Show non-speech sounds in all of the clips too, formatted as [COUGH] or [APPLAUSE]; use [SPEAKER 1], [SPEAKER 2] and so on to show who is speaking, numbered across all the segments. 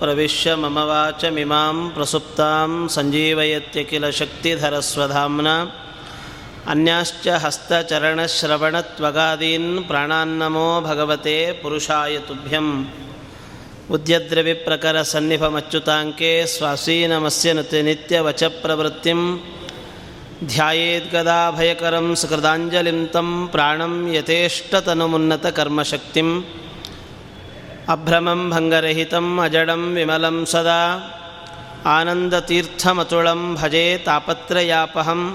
[SPEAKER 1] प्रविश्य मम वाचमिमां प्रसुप्तां सञ्जीवयत्यखिलशक्तिधरस्वधाम्ना अन्याश्च हस्तचरणश्रवणत्वगादीन् प्राणान्नमो भगवते पुरुषाय तुभ्यम् उद्यद्रविप्रकरसन्निभमच्युताङ्के स्वासीनमस्य नित्यवचप्रवृत्तिं ध्यायेद्गदाभयकरं सुकृताञ्जलिं तं प्राणं यथेष्टतनुमुन्नतकर्मशक्तिम् अभ्रमं भङ्गरहितम् अजडं विमलं सदा आनन्दतीर्थमतुलं भजे तापत्रयापहम्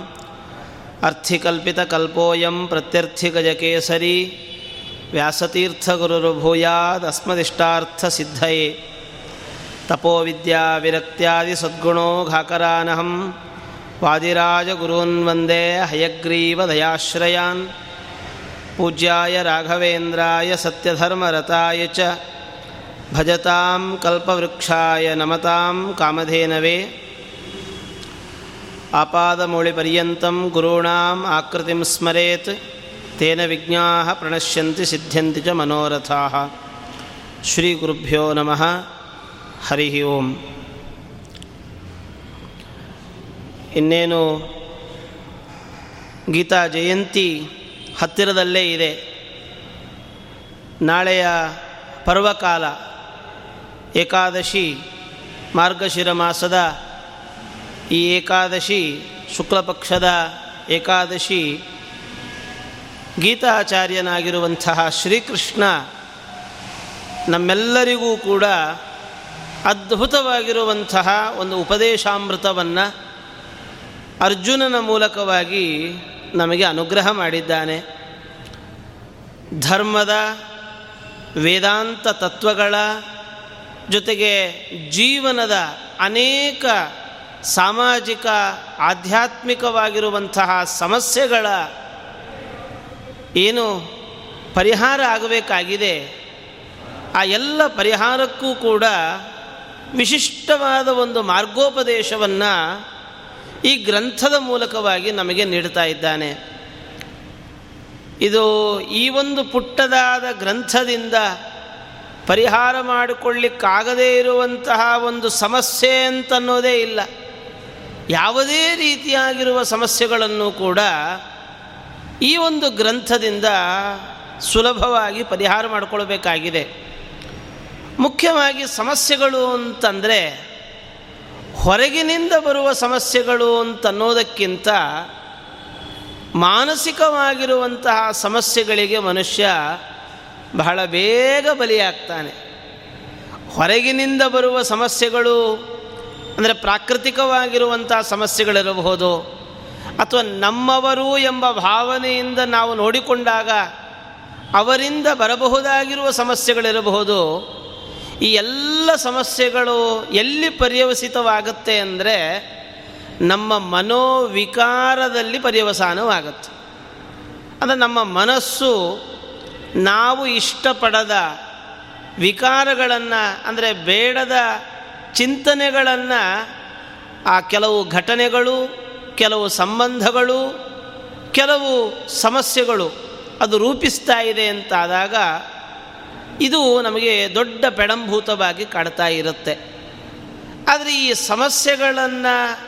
[SPEAKER 1] अर्थिकल्पितकल्पोऽयं प्रत्यर्थिगजकेसरी व्यासतीर्थगुरुर्भूयादस्मदिष्टार्थसिद्धये तपोविद्याविरक्त्यादिसद्गुणो घाकरानहं वादिराजगुरून् वन्दे हयग्रीवदयाश्रयान् पूज्याय राघवेन्द्राय सत्यधर्मरताय च ಭಜತಾಂ ಕಲ್ಪವೃಕ್ಷಾಯ ನಮತಾಂ ಕಾಮಧೇನವೇ. ಆಪಾದಮೌಳಿಪರ್ಯಂತಂ ಗುರುಣಾಂ ಆಕೃತಿಂ ಸ್ಮರೇತ್. ತೇನ ವಿಜ್ಞಾ ಪ್ರಣಶ್ಯಂತಿ ಸಿದ್ಧ್ಯಂತಿ ಚ ಮನೋರಥಾ. ಶ್ರೀ ಗುರುಭ್ಯೋ ನಮಃ. ಹರಿ ಓಂ. ಇನ್ನೇನು ಗೀತಾ ಜಯಂತಿ ಹತ್ತಿರದಲ್ಲೇ ಇದೆ. ನಾಳೆಯ ಪರ್ವಕಾಲ ಏಕಾದಶಿ ಮಾರ್ಗಶಿರ ಮಾಸದ ಈ ಏಕಾದಶಿ ಶುಕ್ಲಪಕ್ಷದ ಏಕಾದಶಿ ಗೀತಾಚಾರ್ಯನಾಗಿರುವಂತಹ ಶ್ರೀಕೃಷ್ಣ ನಮ್ಮೆಲ್ಲರಿಗೂ ಕೂಡ ಅದ್ಭುತವಾಗಿರುವಂತಹ ಒಂದು ಉಪದೇಶಾಮೃತವನ್ನು ಅರ್ಜುನನ ಮೂಲಕವಾಗಿ ನಮಗೆ ಅನುಗ್ರಹ ಮಾಡಿದ್ದಾನೆ. ಧರ್ಮದ ವೇದಾಂತ ತತ್ವಗಳ ಜೊತೆಗೆ ಜೀವನದ ಅನೇಕ ಸಾಮಾಜಿಕ, ಆಧ್ಯಾತ್ಮಿಕವಾಗಿರುವಂತಹ ಸಮಸ್ಯೆಗಳ ಏನು ಪರಿಹಾರ ಆಗಬೇಕಾಗಿದೆ, ಆ ಎಲ್ಲ ಪರಿಹಾರಕ್ಕೂ ಕೂಡ ವಿಶಿಷ್ಟವಾದ ಒಂದು ಮಾರ್ಗೋಪದೇಶವನ್ನು ಈ ಗ್ರಂಥದ ಮೂಲಕವಾಗಿ ನಮಗೆ ನೀಡ್ತಾ ಇದ್ದಾನೆ. ಇದು ಈ ಒಂದು ಪುಟ್ಟದಾದ ಗ್ರಂಥದಿಂದ ಪರಿಹಾರ ಮಾಡಿಕೊಳ್ಳಿಕ್ಕಾಗದೇ ಇರುವಂತಹ ಒಂದು ಸಮಸ್ಯೆ ಅಂತನ್ನೋದೇ ಇಲ್ಲ. ಯಾವುದೇ ರೀತಿಯಾಗಿರುವ ಸಮಸ್ಯೆಗಳನ್ನು ಕೂಡ ಈ ಒಂದು ಗ್ರಂಥದಿಂದ ಸುಲಭವಾಗಿ ಪರಿಹಾರ ಮಾಡಿಕೊಳ್ಬೇಕಾಗಿದೆ. ಮುಖ್ಯವಾಗಿ ಸಮಸ್ಯೆಗಳು ಅಂತಂದರೆ ಹೊರಗಿನಿಂದ ಬರುವ ಸಮಸ್ಯೆಗಳು ಅಂತನ್ನೋದಕ್ಕಿಂತ ಮಾನಸಿಕವಾಗಿರುವಂತಹ ಸಮಸ್ಯೆಗಳಿಗೆ ಮನುಷ್ಯ ಬಹಳ ಬೇಗ ಬಲಿಯಾಗ್ತಾನೆ. ಹೊರಗಿನಿಂದ ಬರುವ ಸಮಸ್ಯೆಗಳು ಅಂದರೆ ಪ್ರಾಕೃತಿಕವಾಗಿರುವಂಥ ಸಮಸ್ಯೆಗಳಿರಬಹುದು ಅಥವಾ ನಮ್ಮವರು ಎಂಬ ಭಾವನೆಯಿಂದ ನಾವು ನೋಡಿಕೊಂಡಾಗ ಅವರಿಂದ ಬರಬಹುದಾಗಿರುವ ಸಮಸ್ಯೆಗಳಿರಬಹುದು. ಈ ಎಲ್ಲ ಸಮಸ್ಯೆಗಳು ಎಲ್ಲಿ ಪರ್ಯವಸಿತವಾಗುತ್ತೆ ಅಂದರೆ ನಮ್ಮ ಮನೋವಿಕಾರದಲ್ಲಿ ಪರ್ಯವಸಾನವಾಗುತ್ತೆ. ಅಂದರೆ ನಮ್ಮ ಮನಸ್ಸು ನಾವು ಇಷ್ಟಪಡದ ವಿಕಾರಗಳನ್ನು, ಅಂದರೆ ಬೇಡದ ಚಿಂತನೆಗಳನ್ನು, ಆ ಕೆಲವು ಘಟನೆಗಳು, ಕೆಲವು ಸಂಬಂಧಗಳು, ಕೆಲವು ಸಮಸ್ಯೆಗಳು ಅದು ರೂಪಿಸ್ತಾ ಇದೆ ಅಂತಾದಾಗ ಇದು ನಮಗೆ ದೊಡ್ಡ ಪೆಡಂಭೂತವಾಗಿ ಕಾಡ್ತಾ ಇರುತ್ತೆ. ಆದರೆ ಈ ಸಮಸ್ಯೆಗಳನ್ನು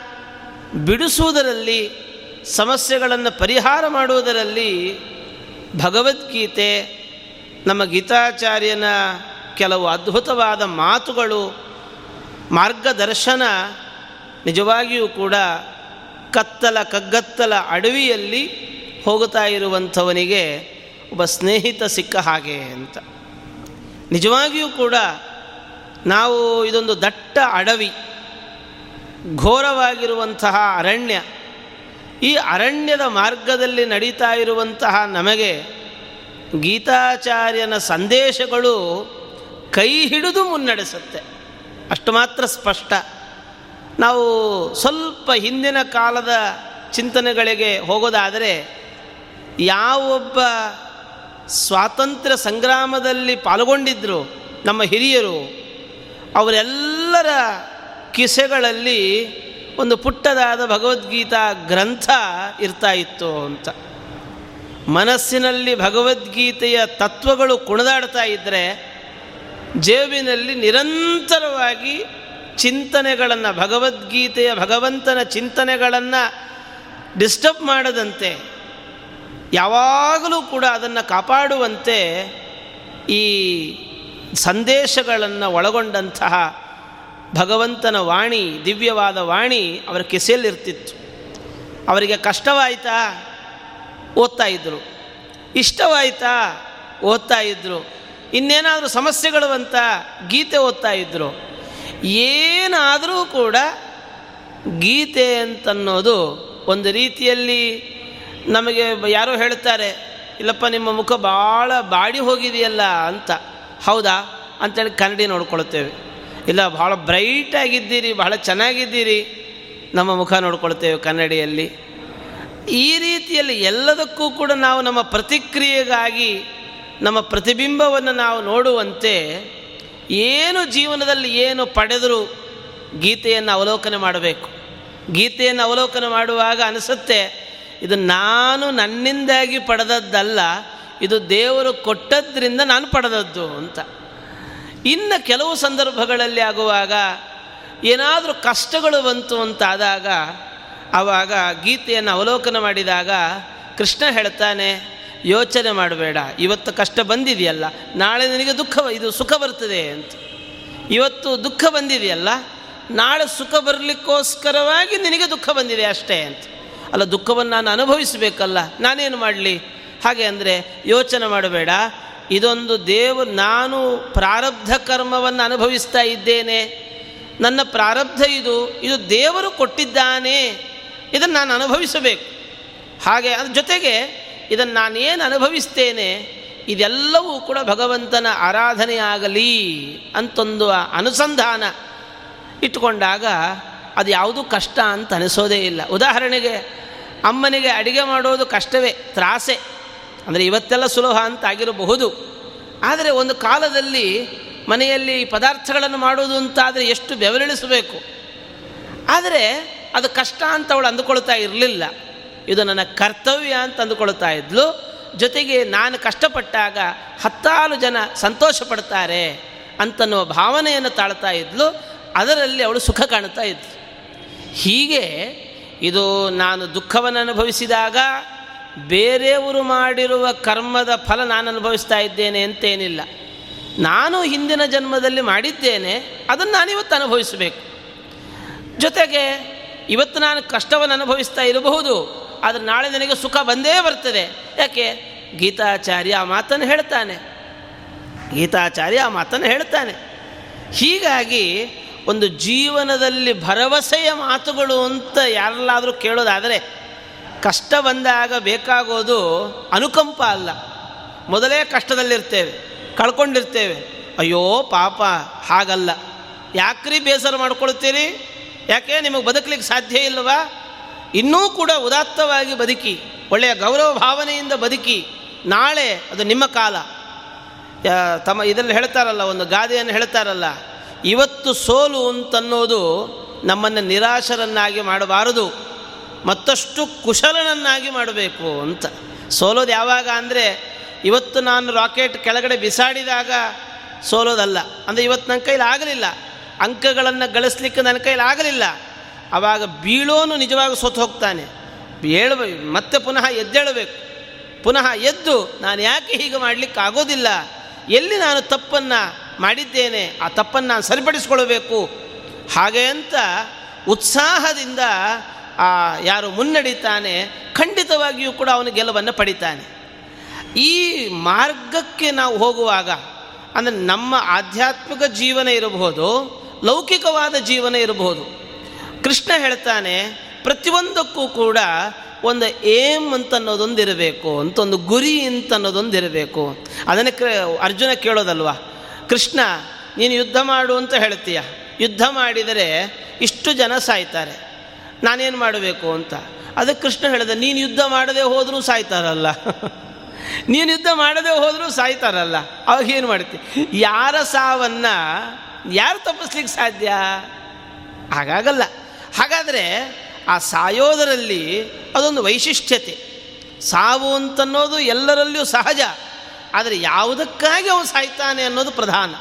[SPEAKER 1] ಬಿಡಿಸುವುದರಲ್ಲಿ, ಸಮಸ್ಯೆಗಳನ್ನು ಪರಿಹಾರ ಮಾಡುವುದರಲ್ಲಿ ಭಗವದ್ಗೀತೆ ನಮ್ಮ ಗೀತಾಚಾರ್ಯನ ಕೆಲವು ಅದ್ಭುತವಾದ ಮಾತುಗಳು, ಮಾರ್ಗದರ್ಶನ ನಿಜವಾಗಿಯೂ ಕೂಡ ಕತ್ತಲ ಕಗ್ಗತ್ತಲ ಅಡವಿಯಲ್ಲಿ ಹೋಗುತ್ತಾ ಇರುವಂಥವನಿಗೆ ಒಬ್ಬ ಸ್ನೇಹಿತ ಸಿಕ್ಕ ಹಾಗೆ ಅಂತ. ನಿಜವಾಗಿಯೂ ಕೂಡ ನಾವು ಇದೊಂದು ದಟ್ಟ ಅಡವಿ, ಘೋರವಾಗಿರುವಂತಹ ಅರಣ್ಯ. ಈ ಅರಣ್ಯದ ಮಾರ್ಗದಲ್ಲಿ ನಡೀತಾ ಇರುವಂತಹ ನಮಗೆ ಗೀತಾಚಾರ್ಯನ ಸಂದೇಶಗಳು ಕೈ ಹಿಡಿದು ಮುನ್ನಡೆಸುತ್ತೆ. ಅಷ್ಟು ಮಾತ್ರ ಸ್ಪಷ್ಟ. ನಾವು ಸ್ವಲ್ಪ ಹಿಂದಿನ ಕಾಲದ ಚಿಂತನೆಗಳಿಗೆ ಹೋಗೋದಾದರೆ, ಯಾವೊಬ್ಬ ಸ್ವಾತಂತ್ರ್ಯ ಸಂಗ್ರಾಮದಲ್ಲಿ ಪಾಲ್ಗೊಂಡಿದ್ದರು ನಮ್ಮ ಹಿರಿಯರು, ಅವರೆಲ್ಲರ ಕಿಸೆಗಳಲ್ಲಿ ಒಂದು ಪುಟ್ಟದಾದ ಭಗವದ್ಗೀತಾ ಗ್ರಂಥ ಇರ್ತಾ ಇತ್ತು ಅಂತ. ಮನಸ್ಸಿನಲ್ಲಿ ಭಗವದ್ಗೀತೆಯ ತತ್ವಗಳು ಕುಣಿದಾಡ್ತಾ ಇದ್ದರೆ ಜೇಬಿನಲ್ಲಿ ನಿರಂತರವಾಗಿ ಚಿಂತನೆಗಳನ್ನು, ಭಗವದ್ಗೀತೆಯ ಭಗವಂತನ ಚಿಂತನೆಗಳನ್ನು ಡಿಸ್ಟರ್ಬ್ ಮಾಡದಂತೆ, ಯಾವಾಗಲೂ ಕೂಡ ಅದನ್ನು ಕಾಪಾಡುವಂತೆ ಈ ಸಂದೇಶಗಳನ್ನು ಒಳಗೊಂಡಂತಹ ಭಗವಂತನ ವಾಣಿ, ದಿವ್ಯವಾದ ವಾಣಿ ಅವರ ಕೆಸೆಯಲ್ಲಿರ್ತಿತ್ತು. ಅವರಿಗೆ ಕಷ್ಟವಾಯಿತಾ? ಓದ್ತಾ ಇದ್ದರು ಇಷ್ಟವಾಯ್ತಾ? ಓದ್ತಾ ಇದ್ದರು ಇನ್ನೇನಾದರೂ ಸಮಸ್ಯೆಗಳು ಅಂತ ಗೀತೆ ಓದ್ತಾ ಇದ್ದರು ಏನಾದರೂ ಕೂಡ ಗೀತೆ ಅಂತನ್ನೋದು ಒಂದು ರೀತಿಯಲ್ಲಿ ನಮಗೆ ಯಾರೋ ಹೇಳ್ತಾರೆ, ಇಲ್ಲಪ್ಪ, ನಿಮ್ಮ ಮುಖ ಭಾಳ ಬಾಡಿ ಹೋಗಿದೆಯಲ್ಲ ಅಂತ. ಹೌದಾ? ಅಂತೇಳಿ ಕನ್ನಡಿ ನೋಡ್ಕೊಳ್ತೇವೆ. ಇಲ್ಲ, ಭಾಳ ಬ್ರೈಟಾಗಿದ್ದೀರಿ ಬಹಳ ಚೆನ್ನಾಗಿದ್ದೀರಿ. ನಮ್ಮ ಮುಖ ನೋಡ್ಕೊಳ್ತೇವೆ ಕನ್ನಡಿಯಲ್ಲಿ. ಈ ರೀತಿಯಲ್ಲಿ ಎಲ್ಲದಕ್ಕೂ ಕೂಡ ನಾವು ನಮ್ಮ ಪ್ರತಿಕ್ರಿಯೆಗಾಗಿ, ನಮ್ಮ ಪ್ರತಿಬಿಂಬವನ್ನು ನಾವು ನೋಡುವಂತೆ ಏನು ಜೀವನದಲ್ಲಿ ಏನು ಪಡೆದರೂ ಗೀತೆಯನ್ನು ಅವಲೋಕನೆ ಮಾಡಬೇಕು. ಗೀತೆಯನ್ನು ಅವಲೋಕನ ಮಾಡುವಾಗ ಅನಿಸುತ್ತೆ, ಇದು ನಾನು ನನ್ನಿಂದಾಗಿ ಪಡೆದದ್ದಲ್ಲ, ಇದು ದೇವರು ಕೊಟ್ಟದ್ರಿಂದ ನಾನು ಪಡೆದದ್ದು ಅಂತ. ಇನ್ನು ಕೆಲವು ಸಂದರ್ಭಗಳಲ್ಲಿ ಆಗುವಾಗ ಏನಾದರೂ ಕಷ್ಟಗಳು ಬಂತು ಅಂತಾದಾಗ ಆವಾಗ ಗೀತೆಯನ್ನು ಅವಲೋಕನ ಮಾಡಿದಾಗ ಕೃಷ್ಣ ಹೇಳ್ತಾನೆ, ಯೋಚನೆ ಮಾಡಬೇಡ, ಇವತ್ತು ಕಷ್ಟ ಬಂದಿದೆಯಲ್ಲ, ನಾಳೆ ನಿನಗೆ ದುಃಖ ಇದು ಸುಖ ಬರ್ತದೆ ಅಂತ. ಇವತ್ತು ದುಃಖ ಬಂದಿದೆಯಲ್ಲ, ನಾಳೆ ಸುಖ ಬರಲಿಕ್ಕೋಸ್ಕರವಾಗಿ ನಿನಗೆ ದುಃಖ ಬಂದಿದೆ ಅಷ್ಟೇ ಅಂತ. ಅಲ್ಲ, ದುಃಖವನ್ನು ನಾನು ಅನುಭವಿಸಬೇಕಲ್ಲ, ನಾನೇನು ಮಾಡಲಿ? ಹಾಗೆ ಅಂದರೆ ಯೋಚನೆ ಮಾಡಬೇಡ, ಇದೊಂದು ದೇವ, ನಾನು ಪ್ರಾರಬ್ಧ ಕರ್ಮವನ್ನು ಅನುಭವಿಸ್ತಾ ಇದ್ದೇನೆ. ನನ್ನ ಪ್ರಾರಬ್ಧ ಇದು ಇದು ದೇವರು ಕೊಟ್ಟಿದ್ದಾನೆ. ಇದನ್ನು ನಾನು ಅನುಭವಿಸಬೇಕು. ಹಾಗೆ ಅದ್ರ ಜೊತೆಗೆ ಇದನ್ನು ನಾನೇನು ಅನುಭವಿಸ್ತೇನೆ, ಇದೆಲ್ಲವೂ ಕೂಡ ಭಗವಂತನ ಆರಾಧನೆಯಾಗಲಿ ಅಂತೊಂದು ಅನುಸಂಧಾನ ಇಟ್ಟುಕೊಂಡಾಗ ಅದು ಯಾವುದೂ ಕಷ್ಟ ಅಂತ ಅನಿಸೋದೇ ಇಲ್ಲ. ಉದಾಹರಣೆಗೆ ಅಮ್ಮನಿಗೆ ಅಡಿಗೆ ಮಾಡೋದು ಕಷ್ಟವೇ, ತ್ರಾಸೆ, ಅಂದರೆ ಇವತ್ತೆಲ್ಲ ಸುಲಭ ಅಂತ ಆಗಿರಬಹುದು. ಆದರೆ ಒಂದು ಕಾಲದಲ್ಲಿ ಮನೆಯಲ್ಲಿ ಪದಾರ್ಥಗಳನ್ನು ಮಾಡೋದು ಅಂತಾದರೆ ಎಷ್ಟು ಬೆವರಿಳಿಸಬೇಕು. ಆದರೆ ಅದು ಕಷ್ಟ ಅಂತ ಅವಳು ಅಂದುಕೊಳ್ತಾ ಇರಲಿಲ್ಲ. ಇದು ನನ್ನ ಕರ್ತವ್ಯ ಅಂತ ಅಂದುಕೊಳ್ತಾ ಇದ್ಲು. ಜೊತೆಗೆ ನಾನು ಕಷ್ಟಪಟ್ಟಾಗ ಹತ್ತಾರು ಜನ ಸಂತೋಷ ಪಡ್ತಾರೆ ಅಂತನ್ನುವ ಭಾವನೆಯನ್ನು ತಾಳ್ತಾ ಇದ್ಲು. ಅದರಲ್ಲಿ ಅವಳು ಸುಖ ಕಾಣ್ತಾ ಇದ್ಲು. ಹೀಗೆ ಇದು ನಾನು ದುಃಖವನ್ನು ಅನುಭವಿಸಿದಾಗ ಬೇರೆಯವರು ಮಾಡಿರುವ ಕರ್ಮದ ಫಲ ನಾನು ಅನುಭವಿಸ್ತಾ ಇದ್ದೇನೆ ಅಂತೇನಿಲ್ಲ. ನಾನು ಹಿಂದಿನ ಜನ್ಮದಲ್ಲಿ ಮಾಡಿದ್ದೇನೆ, ಅದನ್ನು ನಾನಿವತ್ತು ಅನುಭವಿಸಬೇಕು. ಜೊತೆಗೆ ಇವತ್ತು ನಾನು ಕಷ್ಟವನ್ನು ಅನುಭವಿಸ್ತಾ ಇರಬಹುದು, ಆದರೆ ನಾಳೆ ನನಗೆ ಸುಖ ಬಂದೇ ಬರ್ತದೆ. ಯಾಕೆ? ಗೀತಾಚಾರ್ಯ ಆ ಮಾತನ್ನು ಹೇಳ್ತಾನೆ. ಗೀತಾಚಾರ್ಯ ಆ ಮಾತನ್ನು ಹೇಳ್ತಾನೆ. ಹೀಗಾಗಿ ಒಂದು ಜೀವನದಲ್ಲಿ ಭರವಸೆಯ ಮಾತುಗಳು ಅಂತ ಯಾರಲ್ಲಾದರೂ ಕೇಳೋದಾದರೆ, ಕಷ್ಟ ಬಂದಾಗ ಬೇಕಾಗೋದು ಅನುಕಂಪ ಅಲ್ಲ. ಮೊದಲೇ ಕಷ್ಟದಲ್ಲಿರ್ತೇವೆ, ಕಳ್ಕೊಂಡಿರ್ತೇವೆ. ಅಯ್ಯೋ ಪಾಪ, ಹಾಗಲ್ಲ. ಯಾಕ್ರಿ ಬೇಸರ ಮಾಡ್ಕೊಳ್ತೀರಿ? ಯಾಕೆ ನಿಮಗೆ ಬದುಕಲಿಕ್ಕೆ ಸಾಧ್ಯ ಇಲ್ಲವಾ? ಇನ್ನೂ ಕೂಡ ಉದಾತ್ತವಾಗಿ ಬದುಕಿ, ಒಳ್ಳೆಯ ಗೌರವ ಭಾವನೆಯಿಂದ ಬದುಕಿ, ನಾಳೆ ಅದು ನಿಮ್ಮ ಕಾಲ. ತಮ್ಮ ಇದರಲ್ಲಿ ಹೇಳ್ತಾರಲ್ಲ, ಒಂದು ಗಾದೆಯನ್ನು ಹೇಳ್ತಾರಲ್ಲ, ಇವತ್ತು ಸೋಲು ಅಂತನ್ನೋದು ನಮ್ಮನ್ನು ನಿರಾಶರನ್ನಾಗಿ ಮಾಡಬಾರದು, ಮತ್ತಷ್ಟು ಕುಶಲನನ್ನಾಗಿ ಮಾಡಬೇಕು ಅಂತ. ಸೋಲೋದು ಯಾವಾಗ ಅಂದರೆ, ಇವತ್ತು ನಾನು ರಾಕೆಟ್ ಕೆಳಗಡೆ ಬಿಸಾಡಿದಾಗ ಸೋಲೋದಲ್ಲ, ಅಂದರೆ ಇವತ್ತು ನನ್ನ ಕೈಲಿ ಆಗಲಿಲ್ಲ ಅಂಕಗಳನ್ನು ಗಳಿಸ್ಲಿಕ್ಕೆ ನನ್ನ ಕೈಯಲ್ಲಿ ಆಗಲಿಲ್ಲ. ಆವಾಗ ಬೀಳೋನು ನಿಜವಾಗಿ ಸೋತು ಹೋಗ್ತಾನೆ. ಹೇಳಬೇಕು ಮತ್ತೆ ಪುನಃ ಎದ್ದೇಳಬೇಕು. ಪುನಃ ಎದ್ದು ನಾನು ಯಾಕೆ ಹೀಗೆ ಮಾಡಲಿಕ್ಕೆ ಆಗೋದಿಲ್ಲ? ಎಲ್ಲಿ ನಾನು ತಪ್ಪನ್ನು ಮಾಡಿದ್ದೇನೆ? ಆ ತಪ್ಪನ್ನು ನಾನು ಸರಿಪಡಿಸ್ಕೊಳ್ಬೇಕು ಹಾಗೆ ಅಂತ ಉತ್ಸಾಹದಿಂದ ಆ ಯಾರು ಮುನ್ನಡೀತಾನೆ, ಖಂಡಿತವಾಗಿಯೂ ಕೂಡ ಅವನು ಗೆಲುವನ್ನು ಪಡಿತಾನೆ. ಈ ಮಾರ್ಗಕ್ಕೆ ನಾವು ಹೋಗುವಾಗ, ಅಂದರೆ ನಮ್ಮ ಆಧ್ಯಾತ್ಮಿಕ ಜೀವನ ಇರಬಹುದು ಲೌಕಿಕವಾದ ಜೀವನ ಇರಬಹುದು. ಕೃಷ್ಣ ಹೇಳ್ತಾನೆ, ಪ್ರತಿಯೊಂದಕ್ಕೂ ಕೂಡ ಒಂದು ಏಮ್ ಅಂತ ಅನ್ನೋದೊಂದು ಇರಬೇಕು ಅಂತ ಒಂದು ಗುರಿ ಅಂತ ಅನ್ನೋದೊಂದು ಇರಬೇಕು ಅದನ್ನು ಅರ್ಜುನ ಕೇಳೋದಲ್ವಾ? ಕೃಷ್ಣ, ನೀನು ಯುದ್ಧ ಮಾಡು ಅಂತ ಹೇಳ್ತೀಯ. ಯುದ್ಧ ಮಾಡಿದರೆ ಇಷ್ಟು ಜನ ಸಾಯ್ತಾರೆ. ನಾನೇನು ಮಾಡಬೇಕು ಅಂತ. ಅದಕ್ಕೆ ಕೃಷ್ಣ ಹೇಳಿದ, ನೀನು ಯುದ್ಧ ಮಾಡದೆ ಹೋದರೂ ಸಾಯ್ತಾರಲ್ಲ. [LAUGHS] ನೀನು ಯುದ್ಧ ಮಾಡದೆ ಹೋದರೂ ಸಾಯ್ತಾರಲ್ಲ. ಅವಾಗ ಏನು ಮಾಡ್ತಿ? ಯಾರ ಸಾವನ್ನು ಯಾರು ತಪ್ಪಿಸ್ಲಿಕ್ಕೆ ಸಾಧ್ಯ? ಹಾಗಾಗಲ್ಲ. ಹಾಗಾದರೆ ಆ ಸಾಯೋದರಲ್ಲಿ ಅದೊಂದು ವೈಶಿಷ್ಟ್ಯತೆ. ಸಾವು ಅಂತನ್ನೋದು ಎಲ್ಲರಲ್ಲಿಯೂ ಸಹಜ. ಆದರೆ ಯಾವುದಕ್ಕಾಗಿ ಅವನು ಸಾಯ್ತಾನೆ ಅನ್ನೋದು ಪ್ರಧಾನ.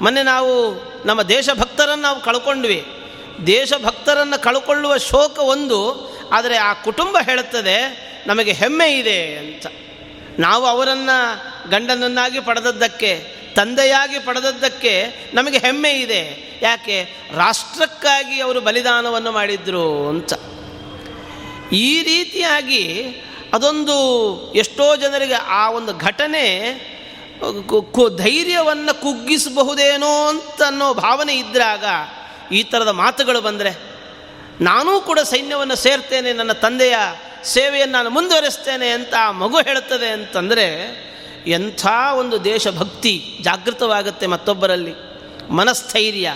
[SPEAKER 1] ಮೊನ್ನೆ ನಾವು ನಮ್ಮ ದೇಶಭಕ್ತರನ್ನು ನಾವು ಕಳ್ಕೊಂಡ್ವಿ. ದೇಶಭಕ್ತರನ್ನು ಕಳ್ಕೊಳ್ಳುವ ಶೋಕ ಒಂದು, ಆದರೆ ಆ ಕುಟುಂಬ ಹೇಳುತ್ತದೆ, ನಮಗೆ ಹೆಮ್ಮೆ ಇದೆ ಅಂತ. ನಾವು ಅವರನ್ನು ಗಂಡನನ್ನಾಗಿ ಪಡೆದದ್ದಕ್ಕೆ ತಂದೆಯಾಗಿ ಪಡೆದದ್ದಕ್ಕೆ ನಮಗೆ ಹೆಮ್ಮೆ ಇದೆ. ಯಾಕೆ? ರಾಷ್ಟ್ರಕ್ಕಾಗಿ ಅವರು ಬಲಿದಾನವನ್ನು ಮಾಡಿದ್ರು ಅಂತ. ಈ ರೀತಿಯಾಗಿ ಅದೊಂದು ಎಷ್ಟೋ ಜನರಿಗೆ ಆ ಒಂದು ಘಟನೆ ಧೈರ್ಯವನ್ನು ಕುಗ್ಗಿಸಬಹುದೇನೋ ಅಂತ ಅನ್ನೋ ಭಾವನೆ ಇದ್ದಾಗ ಈ ಥರದ ಮಾತುಗಳು ಬಂದರೆ, ನಾನೂ ಕೂಡ ಸೈನ್ಯವನ್ನು ಸೇರ್ತೇನೆ, ನನ್ನ ತಂದೆಯ ಸೇವೆಯನ್ನು ನಾನು ಮುಂದುವರಿಸ್ತೇನೆ ಅಂತ ಆ ಮಗು ಹೇಳುತ್ತದೆ ಅಂತಂದರೆ ಎಂಥ ಒಂದು ದೇಶಭಕ್ತಿ ಜಾಗೃತವಾಗುತ್ತೆ ಮತ್ತೊಬ್ಬರಲ್ಲಿ. ಮನಸ್ಥೈರ್ಯ.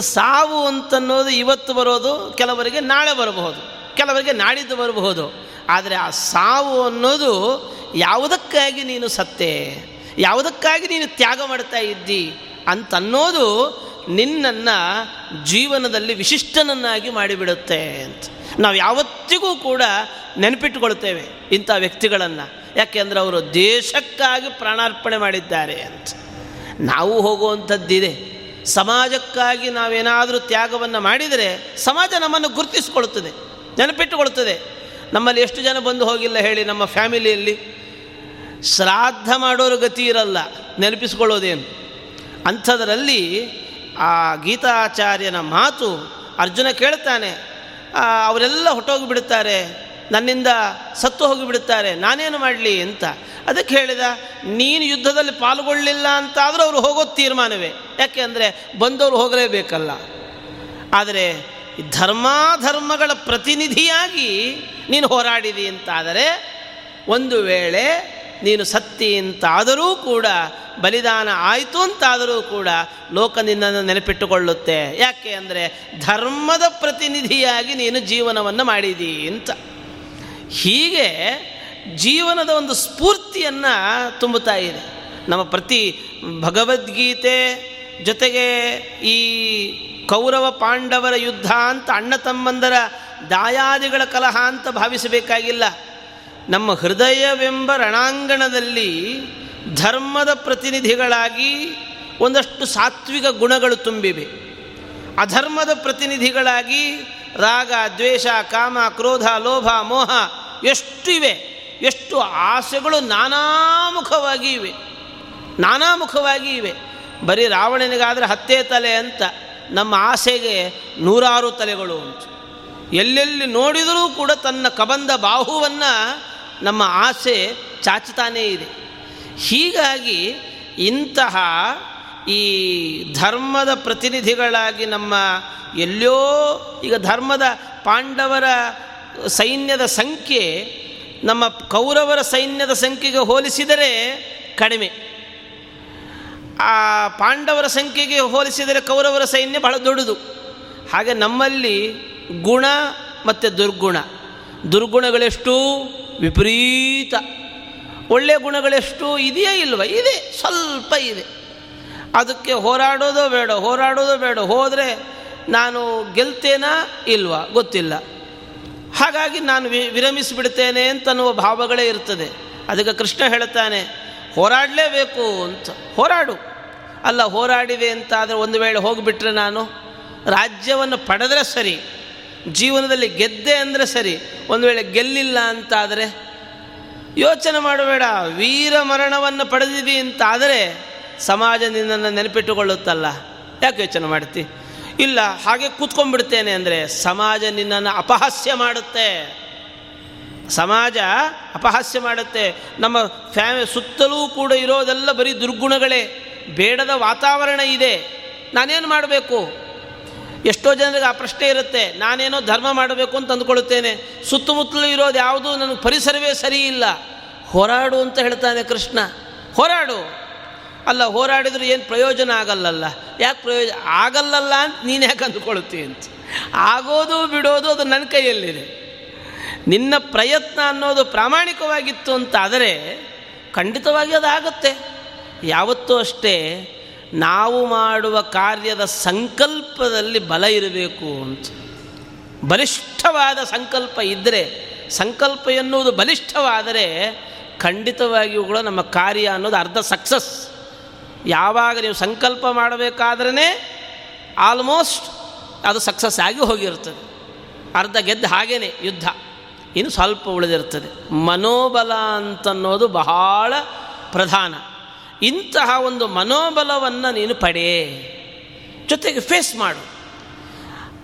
[SPEAKER 1] ಸಾವು ಅಂತನ್ನೋದು ಇವತ್ತು ಬರೋದು, ಕೆಲವರಿಗೆ ನಾಳೆ ಬರಬಹುದು, ಕೆಲವರಿಗೆ ನಾಡಿದ್ದು ಬರಬಹುದು. ಆದರೆ ಆ ಸಾವು ಅನ್ನೋದು ಯಾವುದಕ್ಕಾಗಿ ನೀನು ಸತ್ತೆ, ಯಾವುದಕ್ಕಾಗಿ ನೀನು ತ್ಯಾಗ ಮಾಡ್ತಾ ಇದ್ದಿ ಅಂತನ್ನೋದು ನಿನ್ನನ್ನು ಜೀವನದಲ್ಲಿ ವಿಶಿಷ್ಟನನ್ನಾಗಿ ಮಾಡಿಬಿಡುತ್ತೆ ಅಂತ. ನಾವು ಯಾವತ್ತಿಗೂ ಕೂಡ ನೆನಪಿಟ್ಟುಕೊಳ್ತೇವೆ ಇಂಥ ವ್ಯಕ್ತಿಗಳನ್ನು. ಯಾಕೆಂದರೆ ಅವರು ದೇಶಕ್ಕಾಗಿ ಪ್ರಾಣಾರ್ಪಣೆ ಮಾಡಿದ್ದಾರೆ ಅಂತ. ನಾವು ಹೋಗುವಂಥದ್ದಿದೆ. ಸಮಾಜಕ್ಕಾಗಿ ನಾವೇನಾದರೂ ತ್ಯಾಗವನ್ನು ಮಾಡಿದರೆ ಸಮಾಜ ನಮ್ಮನ್ನು ಗುರುತಿಸ್ಕೊಳ್ತದೆ ನೆನಪಿಟ್ಟುಕೊಳ್ತದೆ ನಮ್ಮಲ್ಲಿ ಎಷ್ಟು ಜನ ಬಂದು ಹೋಗಿಲ್ಲ ಹೇಳಿ ನಮ್ಮ ಫ್ಯಾಮಿಲಿಯಲ್ಲಿ. ಶ್ರಾದ್ದ ಮಾಡೋರು ಗತಿ ಇರಲ್ಲ, ನೆನಪಿಸ್ಕೊಳ್ಳೋದೇನು. ಅಂಥದರಲ್ಲಿ ಆ ಗೀತಾಚಾರ್ಯನ ಮಾತು ಅರ್ಜುನ ಕೇಳ್ತಾನೆ ಅವರೆಲ್ಲ ಹೊಟ್ಟೋಗಿಬಿಡುತ್ತಾರೆ. ನನ್ನಿಂದ ಸತ್ತು ಹೋಗಿಬಿಡುತ್ತಾರೆ. ನಾನೇನು ಮಾಡಲಿ ಅಂತ. ಅದಕ್ಕೆ ಹೇಳಿದ, ನೀನು ಯುದ್ಧದಲ್ಲಿ ಪಾಲ್ಗೊಳ್ಳಿಲ್ಲ ಅಂತಾದರೂ ಅವರು ಹೋಗೋ ತೀರ್ಮಾನವೇ. ಯಾಕೆ ಅಂದರೆ ಬಂದವರು ಹೋಗಲೇಬೇಕಲ್ಲ. ಆದರೆ ಧರ್ಮಾಧರ್ಮಗಳ ಪ್ರತಿನಿಧಿಯಾಗಿ ನೀನು ಹೋರಾಡಿದಿ ಅಂತಾದರೆ, ಒಂದು ವೇಳೆ ನೀನು ಸತ್ತಿ ಅಂತಾದರೂ ಕೂಡ, ಬಲಿದಾನ ಆಯಿತು ಅಂತಾದರೂ ಕೂಡ ಲೋಕ ನಿನ್ನನ್ನು ನೆನಪಿಟ್ಟುಕೊಳ್ಳುತ್ತೆ. ಯಾಕೆ ಅಂದರೆ ಧರ್ಮದ ಪ್ರತಿನಿಧಿಯಾಗಿ ನೀನು ಜೀವನವನ್ನು ಮಾಡಿದಿ ಅಂತ. ಹೀಗೆ ಜೀವನದ ಒಂದು ಸ್ಫೂರ್ತಿಯನ್ನು ತುಂಬುತ್ತಾ ಇದೆ. ನಮ್ಮ ಪ್ರತಿ ಭಗವದ್ಗೀತೆ ಜೊತೆಗೆ ಈ ಕೌರವ ಪಾಂಡವರ ಯುದ್ಧ ಅಂತ ಅಣ್ಣ ತಮ್ಮಂದರ ದಾಯಾದಿಗಳ ಕಲಹ ಅಂತ ಭಾವಿಸಬೇಕಾಗಿಲ್ಲ. ನಮ್ಮ ಹೃದಯವೆಂಬ ರಣಾಂಗಣದಲ್ಲಿ ಧರ್ಮದ ಪ್ರತಿನಿಧಿಗಳಾಗಿ ಒಂದಷ್ಟು ಸಾತ್ವಿಕ ಗುಣಗಳು ತುಂಬಿವೆ. ಅಧರ್ಮದ ಪ್ರತಿನಿಧಿಗಳಾಗಿ ರಾಗ, ದ್ವೇಷ, ಕಾಮ, ಕ್ರೋಧ, ಲೋಭ, ಮೋಹ ಎಷ್ಟು ಇವೆ? ಎಷ್ಟು ಆಸೆಗಳು ನಾನಾಮುಖವಾಗಿ ಇವೆ. ನಾನಾಮುಖವಾಗಿ ಇವೆ. ಬರೀ ರಾವಣನಿಗಾದರೆ ಹತ್ತೇ ತಲೆ ಅಂತ ನಮ್ಮ ಆಸೆಗೆ ನೂರಾರು ತಲೆಗಳು ಅಂತ ಎಲ್ಲೆಲ್ಲಿ ನೋಡಿದರೂ ಕೂಡ ತನ್ನ ಕಬಂದ ಬಾಹುವನ್ನು ನಮ್ಮ ಆಸೆ ಚಾಚುತ್ತಾನೇ ಇದೆ. ಹೀಗಾಗಿ ಇಂತಹ ಈ ಧರ್ಮದ ಪ್ರತಿನಿಧಿಗಳಾಗಿ ನಮ್ಮ ಎಲ್ಲೋ ಈಗ ಧರ್ಮದ ಪಾಂಡವರ ಸೈನ್ಯದ ಸಂಖ್ಯೆ, ನಮ್ಮ ಕೌರವರ ಸೈನ್ಯದ ಸಂಖ್ಯೆಗೆ ಹೋಲಿಸಿದರೆ ಕಡಿಮೆ. ಆ ಪಾಂಡವರ ಸಂಖ್ಯೆಗೆ ಹೋಲಿಸಿದರೆ ಕೌರವರ ಸೈನ್ಯ ಬಹಳ ದೊಡ್ಡದು. ಹಾಗೆ ನಮ್ಮಲ್ಲಿ ಗುಣ ಮತ್ತು ದುರ್ಗುಣ. ದುರ್ಗುಣಗಳೆಷ್ಟು ವಿಪರೀತ. ಒಳ್ಳೆಯ ಗುಣಗಳೆಷ್ಟು ಇದೆಯೇ ಇಲ್ವ? ಇದೆ, ಸ್ವಲ್ಪ ಇದೆ. ಅದಕ್ಕೆ ಹೋರಾಡೋದೋ ಬೇಡ ಹೋರಾಡೋದೋ ಬೇಡ. ಹೋದರೆ ನಾನು ಗೆಲ್ತೇನಾ ಇಲ್ವಾ? ಗೊತ್ತಿಲ್ಲ. ಹಾಗಾಗಿ ನಾನು ವಿ, ವಿರಮಿಸಿಬಿಡ್ತೇನೆ ಅಂತನ್ನುವ ಭಾವಗಳೇ ಇರ್ತದೆ. ಅದಕ್ಕೆ ಕೃಷ್ಣ ಹೇಳ್ತಾನೆ ಹೋರಾಡಲೇಬೇಕು ಅಂತ. ಹೋರಾಡು. ಅಲ್ಲ, ಹೋರಾಡಿದೆ ಅಂತಾದರೆ ಒಂದು ವೇಳೆ ಹೋಗಿಬಿಟ್ರೆ ನಾನು ರಾಜ್ಯವನ್ನು ಪಡೆದರೆ ಸರಿ. ಜೀವನದಲ್ಲಿ ಗೆದ್ದೆ ಅಂದರೆ ಸರಿ, ಒಂದು ವೇಳೆ ಗೆಲ್ಲಿಲ್ಲ ಅಂತಾದರೆ ಯೋಚನೆ ಮಾಡಬೇಡ. ವೀರ ಮರಣವನ್ನು ಪಡೆದಿದ್ದೀ ಅಂತಾದರೆ ಸಮಾಜ ನಿನ್ನನ್ನು ನೆನಪಿಟ್ಟುಕೊಳ್ಳುತ್ತಲ್ಲ. ಯಾಕೆ ಯೋಚನೆ ಮಾಡ್ತಿ? ಇಲ್ಲ, ಹಾಗೆ ಕೂತ್ಕೊಂಡ್ಬಿಡ್ತೇನೆ ಅಂದರೆ ಸಮಾಜ ನಿನ್ನನ್ನು ಅಪಹಾಸ್ಯ ಮಾಡುತ್ತೆ. ಸಮಾಜ ಅಪಹಾಸ್ಯ ಮಾಡುತ್ತೆ. ನಮ್ಮ ಫ್ಯಾಮಿ, ಸುತ್ತಲೂ ಕೂಡ ಇರೋದೆಲ್ಲ ಬರೀ ದುರ್ಗುಣಗಳೇ. ಬೇಡದ ವಾತಾವರಣ ಇದೆ. ನಾನೇನು ಮಾಡಬೇಕು? ಎಷ್ಟೋ ಜನರಿಗೆ ಆ ಪ್ರಶ್ನೆ ಇರುತ್ತೆ, ನಾನೇನೋ ಧರ್ಮ ಮಾಡಬೇಕು ಅಂತ ಅಂದ್ಕೊಳ್ಳುತ್ತೇನೆ, ಸುತ್ತಮುತ್ತಲೂ ಇರೋದು ಯಾವುದು ನನಗೆ ಪರಿಸರವೇ ಸರಿ ಇಲ್ಲ ಹೋರಾಡು ಅಂತ ಹೇಳ್ತಾನೆ ಕೃಷ್ಣ. ಹೋರಾಡು. ಅಲ್ಲ, ಹೋರಾಡಿದ್ರೆ ಏನು ಪ್ರಯೋಜನ ಆಗಲ್ಲಲ್ಲ? ಯಾಕೆ ಪ್ರಯೋಜನ ಆಗಲ್ಲಲ್ಲ ಅಂತ ನೀನು ಯಾಕೆ ಅಂದ್ಕೊಳ್ತೀವಿ ಅಂತ? ಆಗೋದು ಬಿಡೋದು ಅದು ನನ್ನ ಕೈಯಲ್ಲಿದೆ. ನಿನ್ನ ಪ್ರಯತ್ನ ಅನ್ನೋದು ಪ್ರಾಮಾಣಿಕವಾಗಿತ್ತು ಅಂತಾದರೆ ಖಂಡಿತವಾಗಿ ಅದು ಆಗುತ್ತೆ ಯಾವತ್ತೂ ಅಷ್ಟೇ ನಾವು ಮಾಡುವ ಕಾರ್ಯದ ಸಂಕಲ್ಪದಲ್ಲಿ ಬಲ ಇರಬೇಕು ಅಂತ. ಬಲಿಷ್ಠವಾದ ಸಂಕಲ್ಪ ಇದ್ದರೆ ಸಂಕಲ್ಪ ಎನ್ನುವುದು ಬಲಿಷ್ಠವಾದರೆ ಖಂಡಿತವಾಗಿಯೂ ಕೂಡ ನಮ್ಮ ಕಾರ್ಯ ಅನ್ನೋದು ಅರ್ಧ ಸಕ್ಸಸ್ ಯಾವಾಗ ನೀವು ಸಂಕಲ್ಪ ಮಾಡಬೇಕಾದ್ರೇ ಆಲ್ಮೋಸ್ಟ್ ಅದು ಸಕ್ಸಸ್ ಆಗಿ ಹೋಗಿರ್ತದೆ. ಅರ್ಧ ಗೆದ್ದು ಹಾಗೇನೆ ಯುದ್ಧ. ಇನ್ನು ಸ್ವಲ್ಪ ಉಳಿದಿರ್ತದೆ. ಮನೋಬಲ ಅಂತನ್ನೋದು ಬಹಳ ಪ್ರಧಾನ. ಇಂತಹ ಒಂದು ಮನೋಬಲವನ್ನು ನೀನು ಪಡೆ. ಜೊತೆಗೆ ಫೇಸ್ ಮಾಡು.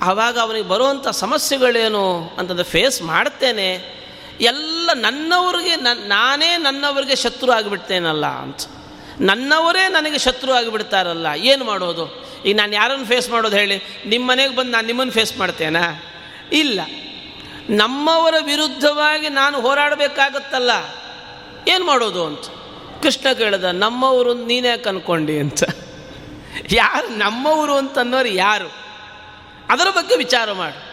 [SPEAKER 1] ಆವಾಗ ಅವನಿಗೆ ಬರುವಂಥ ಸಮಸ್ಯೆಗಳೇನು ಅಂತಂದು ಫೇಸ್ ಮಾಡ್ತೇನೆ. ಎಲ್ಲ ನನ್ನವ್ರಿಗೆ ನಾನೇ ನನ್ನವರಿಗೆ ಶತ್ರು ಆಗಿಬಿಡ್ತೇನಲ್ಲ ಅಂತ. ನನ್ನವರೇ ನನಗೆ ಶತ್ರು ಆಗಿಬಿಡ್ತಾರಲ್ಲ, ಏನು ಮಾಡೋದು? ಈಗ ನಾನು ಯಾರನ್ನು ಫೇಸ್ ಮಾಡೋದು ಹೇಳಿ? ನಿಮ್ಮ ಮನೆಗೆ ಬಂದು ನಾನು ನಿಮ್ಮನ್ನು ಫೇಸ್ ಮಾಡ್ತೇನಾ? ಇಲ್ಲ. ನಮ್ಮವರ ವಿರುದ್ಧವಾಗಿ ನಾನು ಹೋರಾಡಬೇಕಾಗತ್ತಲ್ಲ, ಏನು ಮಾಡೋದು ಅಂತ. ಕೃಷ್ಣ ಕೇಳಿದ, ನಮ್ಮವರು ನೀನೇ ಕನ್ಕೊಂಡಿ ಅಂತ. ಯಾರು ನಮ್ಮವರು ಅಂತನ್ನೋರು ಯಾರು? ಅದರ ಬಗ್ಗೆ ವಿಚಾರ ಮಾಡು.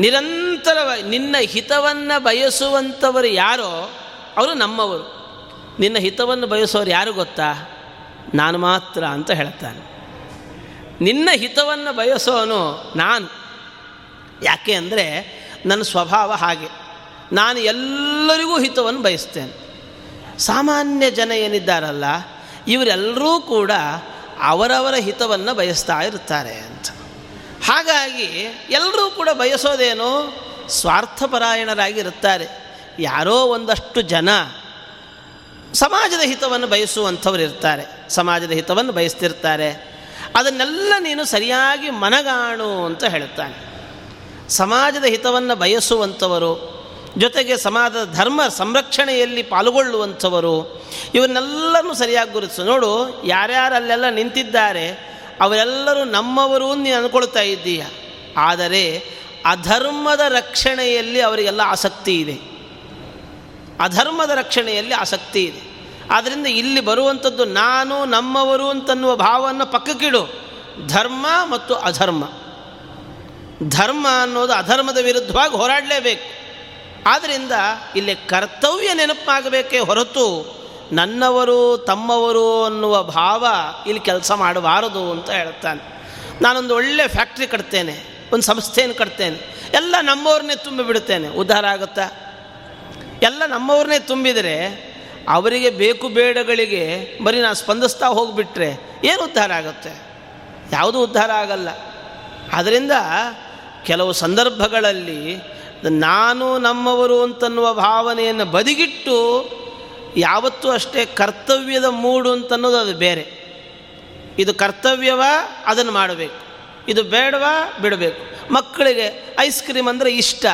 [SPEAKER 1] ನಿರಂತರವಾಗಿ ನಿನ್ನ ಹಿತವನ್ನು ಬಯಸುವಂಥವರು ಯಾರೋ, ಅವರು ನಮ್ಮವರು. ನಿನ್ನ ಹಿತವನ್ನು ಬಯಸೋರು ಯಾರು ಗೊತ್ತಾ? ನಾನು ಮಾತ್ರ ಅಂತ ಹೇಳ್ತಾನೆ. ನಿನ್ನ ಹಿತವನ್ನು ಬಯಸೋನು ನಾನು. ಯಾಕೆ ಅಂದರೆ ನನ್ನ ಸ್ವಭಾವ ಹಾಗೆ. ನಾನು ಎಲ್ಲರಿಗೂ ಹಿತವನ್ನು ಬಯಸ್ತೇನೆ. ಸಾಮಾನ್ಯ ಜನ ಏನಿದ್ದಾರಲ್ಲ, ಇವರೆಲ್ಲರೂ ಕೂಡ ಅವರವರ ಹಿತವನ್ನು ಬಯಸ್ತಾ ಇರ್ತಾರೆ ಅಂತ. ಹಾಗಾಗಿ ಎಲ್ಲರೂ ಕೂಡ ಬಯಸೋದೇನು, ಸ್ವಾರ್ಥಪರಾಯಣರಾಗಿರುತ್ತಾರೆ. ಯಾರೋ ಒಂದಷ್ಟು ಜನ ಸಮಾಜದ ಹಿತವನ್ನು ಬಯಸುವಂಥವ್ರು ಇರ್ತಾರೆ ಸಮಾಜದ ಹಿತವನ್ನು ಬಯಸ್ತಿರ್ತಾರೆ. ಅದನ್ನೆಲ್ಲ ನೀನು ಸರಿಯಾಗಿ ಮನಗಾಣು ಅಂತ ಹೇಳುತ್ತಾನೆ ಸಮಾಜದ ಹಿತವನ್ನು ಬಯಸುವಂಥವರು ಜೊತೆಗೆ ಸಮಾಜದ ಧರ್ಮ ಸಂರಕ್ಷಣೆಯಲ್ಲಿ ಪಾಲ್ಗೊಳ್ಳುವಂಥವರು ಇವನ್ನೆಲ್ಲರೂ ಸರಿಯಾಗಿ ಗುರುತಿಸು. ನೋಡು ಯಾರ್ಯಾರು ಅಲ್ಲೆಲ್ಲ ನಿಂತಿದ್ದಾರೆ, ಅವರೆಲ್ಲರೂ ನಮ್ಮವರು ನೀನು ಅಂದ್ಕೊಳ್ತಾ ಇದ್ದೀಯ. ಆದರೆ ಅಧರ್ಮದ ರಕ್ಷಣೆಯಲ್ಲಿ ಅವರಿಗೆಲ್ಲ ಆಸಕ್ತಿ ಇದೆ. ಅಧರ್ಮದ ರಕ್ಷಣೆಯಲ್ಲಿ ಆಸಕ್ತಿ ಇದೆ. ಆದ್ದರಿಂದ ಇಲ್ಲಿ ಬರುವಂಥದ್ದು ನಾನು, ನಮ್ಮವರು ಅಂತನ್ನುವ ಭಾವವನ್ನು ಪಕ್ಕಕ್ಕಿಡು ಧರ್ಮ ಮತ್ತು ಅಧರ್ಮ. ಧರ್ಮ ಅನ್ನೋದು ಅಧರ್ಮದ ವಿರುದ್ಧವಾಗಿ ಹೋರಾಡಲೇಬೇಕು. ಆದ್ದರಿಂದ ಇಲ್ಲಿ ಕರ್ತವ್ಯ ನೆನಪಾಗಬೇಕೇ ಹೊರತು ನನ್ನವರು ತಮ್ಮವರು ಅನ್ನುವ ಭಾವ ಇಲ್ಲಿ ಕೆಲಸ ಮಾಡಬಾರದು ಅಂತ ಹೇಳ್ತಾನೆ. ನಾನೊಂದು ಒಳ್ಳೆ ಫ್ಯಾಕ್ಟ್ರಿ ಕಟ್ತೇನೆ, ಒಂದು ಸಂಸ್ಥೆಯನ್ನು ಕಟ್ತೇನೆ. ಎಲ್ಲ ನಮ್ಮವ್ರನ್ನೇ ತುಂಬಿ ಬಿಡುತ್ತೇನೆ. ಉದ್ಧಾರ ಆಗುತ್ತಾ? ಎಲ್ಲ ನಮ್ಮವ್ರನ್ನೇ ತುಂಬಿದರೆ ಅವರಿಗೆ ಬೇಕು ಬೇಡಗಳಿಗೆ ಬರೀ ನಾನು ಸ್ಪಂದಿಸ್ತಾ ಹೋಗಿಬಿಟ್ರೆ ಏನು ಉದ್ಧಾರ ಆಗುತ್ತೆ? ಯಾವುದೂ ಉದ್ಧಾರ ಆಗಲ್ಲ. ಆದ್ದರಿಂದ ಕೆಲವು ಸಂದರ್ಭಗಳಲ್ಲಿ ನಾನು ನಮ್ಮವರು ಅಂತನ್ನುವ ಭಾವನೆಯನ್ನು ಬದಿಗಿಟ್ಟು ಯಾವತ್ತೂ ಅಷ್ಟೇ ಕರ್ತವ್ಯದ ಮೂಡು ಅಂತನ್ನೋದು ಅದು ಬೇರೆ. ಇದು ಕರ್ತವ್ಯವ, ಅದನ್ನು ಮಾಡಬೇಕು. ಇದು ಬೇಡವಾ, ಬಿಡಬೇಕು. ಮಕ್ಕಳಿಗೆ ಐಸ್ ಕ್ರೀಮ್ ಅಂದರೆ ಇಷ್ಟ.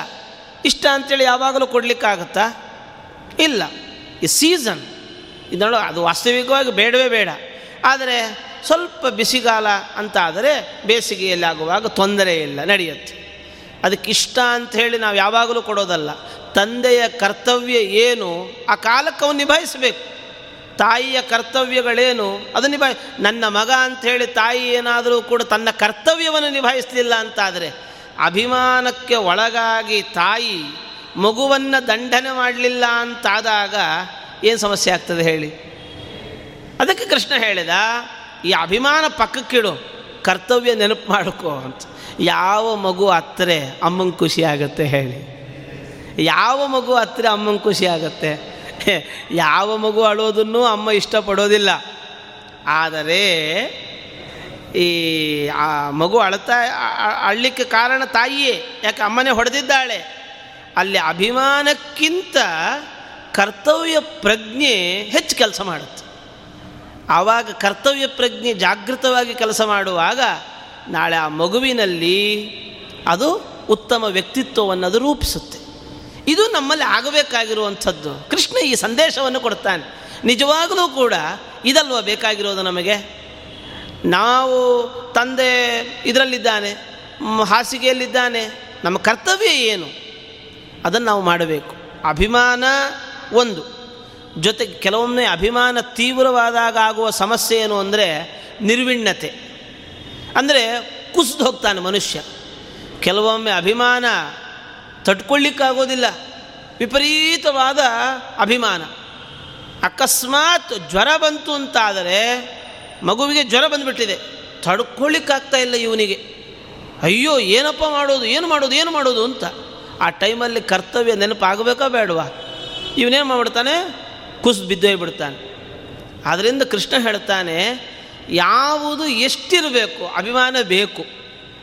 [SPEAKER 1] ಇಷ್ಟ ಅಂತೇಳಿ ಯಾವಾಗಲೂ ಕೊಡಲಿಕ್ಕಾಗತ್ತಾ? ಇಲ್ಲ. ಈ ಸೀಸನ್. ಇದನ್ನು ಅದು ವಾಸ್ತವಿಕವಾಗಿ ಬೇಡವೇ ಬೇಡ. ಆದರೆ ಸ್ವಲ್ಪ ಬಿಸಿಗಾಲ ಅಂತ ಆದರೆ ಬೇಸಿಗೆಯಲ್ಲಿ ಆಗುವಾಗ ತೊಂದರೆ ಇಲ್ಲ, ನಡೆಯುತ್ತೆ. ಅದಕ್ಕೆ ಇಷ್ಟ ಹೇಳಿ ನಾವು ಯಾವಾಗಲೂ ಕೊಡೋದಲ್ಲ. ತಂದೆಯ ಕರ್ತವ್ಯ ಏನು, ಆ ಕಾಲಕ್ಕೆ ಅವನು ನಿಭಾಯಿಸಬೇಕು. ತಾಯಿಯ ಕರ್ತವ್ಯಗಳೇನು, ಅದು ನಿಭಾಯಿ, ನನ್ನ ಮಗ ಅಂಥೇಳಿ ತಾಯಿ ಏನಾದರೂ ಕೂಡ ತನ್ನ ಕರ್ತವ್ಯವನ್ನು ನಿಭಾಯಿಸಲಿಲ್ಲ ಅಂತಾದರೆ, ಅಭಿಮಾನಕ್ಕೆ ಒಳಗಾಗಿ ತಾಯಿ ಮಗುವನ್ನು ದಂಡನೆ ಮಾಡಲಿಲ್ಲ ಅಂತಾದಾಗ ಏನು ಸಮಸ್ಯೆ ಆಗ್ತದೆ ಹೇಳಿ? ಅದಕ್ಕೆ ಕೃಷ್ಣ ಹೇಳಿದ, ಈ ಅಭಿಮಾನ ಪಕ್ಕಕ್ಕಿಡು, ಕರ್ತವ್ಯ ನೆನಪು ಮಾಡ್ಕೋ ಅಂತ. ಯಾವ ಮಗು ಅತ್ತರೆ ಅಮ್ಮಂಗೆ ಖುಷಿ ಆಗುತ್ತೆ ಹೇಳಿ. ಯಾವ ಮಗು ಹತ್ತಿರ ಅಮ್ಮಂಗೆ ಖುಷಿ ಆಗುತ್ತೆ? ಯಾವ ಮಗು ಅಳೋದನ್ನು ಅಮ್ಮ ಇಷ್ಟಪಡೋದಿಲ್ಲ. ಆದರೆ ಈ ಆ ಮಗು ಅಳ್ತಾ ಅಳ್ಲಿಕ್ಕೆ ಕಾರಣ ತಾಯಿಯೇ, ಯಾಕೆ ಅಮ್ಮನೇ ಹೊಡೆದಿದ್ದಾಳೆ? ಅಲ್ಲಿ ಅಭಿಮಾನಕ್ಕಿಂತ ಕರ್ತವ್ಯ ಪ್ರಜ್ಞೆ ಹೆಚ್ಚು ಕೆಲಸ ಮಾಡುತ್ತೆ. ಆವಾಗ ಕರ್ತವ್ಯ ಪ್ರಜ್ಞೆ ಜಾಗೃತವಾಗಿ ಕೆಲಸ ಮಾಡುವಾಗ ನಾಳೆ ಆ ಮಗುವಿನಲ್ಲಿ ಅದು ಉತ್ತಮ ವ್ಯಕ್ತಿತ್ವವನ್ನು ಅದು ರೂಪಿಸುತ್ತೆ. ಇದು ನಮ್ಮಲ್ಲಿ ಆಗಬೇಕಾಗಿರುವಂಥದ್ದು. ಕೃಷ್ಣ ಈ ಸಂದೇಶವನ್ನು ಕೊಡ್ತಾನೆ. ನಿಜವಾಗಲೂ ಕೂಡ ಇದಲ್ವ ಬೇಕಾಗಿರೋದು ನಮಗೆ? ನಾವು ತಂದೆ ಇದರಲ್ಲಿದ್ದಾನೆ ಹಾಸಿಗೆಯಲ್ಲಿದ್ದಾನೆ, ನಮ್ಮ ಕರ್ತವ್ಯ ಏನು? ಅದನ್ನು ನಾವು ಮಾಡಬೇಕು. ಅಭಿಮಾನ ಒಂದು. ಜೊತೆಗೆ ಕೆಲವೊಮ್ಮೆ ಅಭಿಮಾನ ತೀವ್ರವಾದಾಗ ಆಗುವ ಸಮಸ್ಯೆ ಏನು ಅಂದರೆ ನಿರ್ವಿಣ್ಣತೆ. ಅಂದರೆ ಕುಸಿದು ಹೋಗ್ತಾನೆ ಮನುಷ್ಯ. ಕೆಲವೊಮ್ಮೆ ಅಭಿಮಾನ ತಟ್ಕೊಳ್ಳಿಕ್ಕಾಗೋದಿಲ್ಲ. ವಿಪರೀತವಾದ ಅಭಿಮಾನ. ಅಕಸ್ಮಾತ್ ಜ್ವರ ಬಂತು ಅಂತಾದರೆ ಮಗುವಿಗೆ ಜ್ವರ ಬಂದುಬಿಟ್ಟಿದೆ. ತಡ್ಕೊಳ್ಳಿಕ್ಕಾಗ್ತಾ ಇಲ್ಲ ಇವನಿಗೆ. ಅಯ್ಯೋ, ಏನಪ್ಪ ಮಾಡೋದು, ಏನು ಮಾಡೋದು ಏನು ಮಾಡೋದು ಅಂತ. ಆ ಟೈಮಲ್ಲಿ ಕರ್ತವ್ಯ ನೆನಪಾಗಬೇಕಾ ಬೇಡವಾ? ಇವನೇನು ಮಾಡ್ಬಿಡ್ತಾನೆ? ಕುಸ್ ಬಿದ್ದೋಗ್ಬಿಡ್ತಾನೆ. ಆದ್ದರಿಂದ ಕೃಷ್ಣ ಹೇಳ್ತಾನೆ ಯಾವುದು ಎಷ್ಟಿರಬೇಕು, ಅಭಿಮಾನ ಬೇಕು,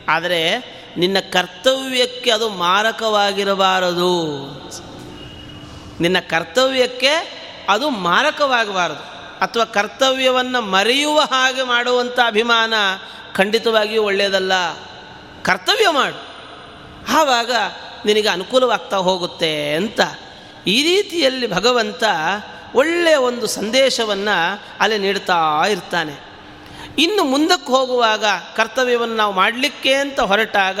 [SPEAKER 1] ಆದರೆ ನಿನ್ನ ಕರ್ತವ್ಯಕ್ಕೆ ಅದು ಮಾರಕವಾಗಿರಬಾರದು. ನಿನ್ನ ಕರ್ತವ್ಯಕ್ಕೆ ಅದು ಮಾರಕವಾಗಬಾರದು. ಅಥವಾ ಕರ್ತವ್ಯವನ್ನು ಮರೆಯುವ ಹಾಗೆ ಮಾಡುವಂಥ ಅಭಿಮಾನ ಖಂಡಿತವಾಗಿಯೂ ಒಳ್ಳೆಯದಲ್ಲ. ಕರ್ತವ್ಯ ಮಾಡು. ಆವಾಗ ನಿನಗೆ ಅನುಕೂಲವಾಗ್ತಾ ಹೋಗುತ್ತೆ ಅಂತ ಈ ರೀತಿಯಲ್ಲಿ ಭಗವಂತ ಒಳ್ಳೆಯ ಒಂದು ಸಂದೇಶವನ್ನು ಅಲ್ಲಿ ನೀಡ್ತಾ ಇರ್ತಾನೆ. ಇನ್ನು ಮುಂದಕ್ಕೆ ಹೋಗುವಾಗ ಕರ್ತವ್ಯವನ್ನು ನಾವು ಮಾಡಲಿಕ್ಕೆ ಅಂತ ಹೊರಟಾಗ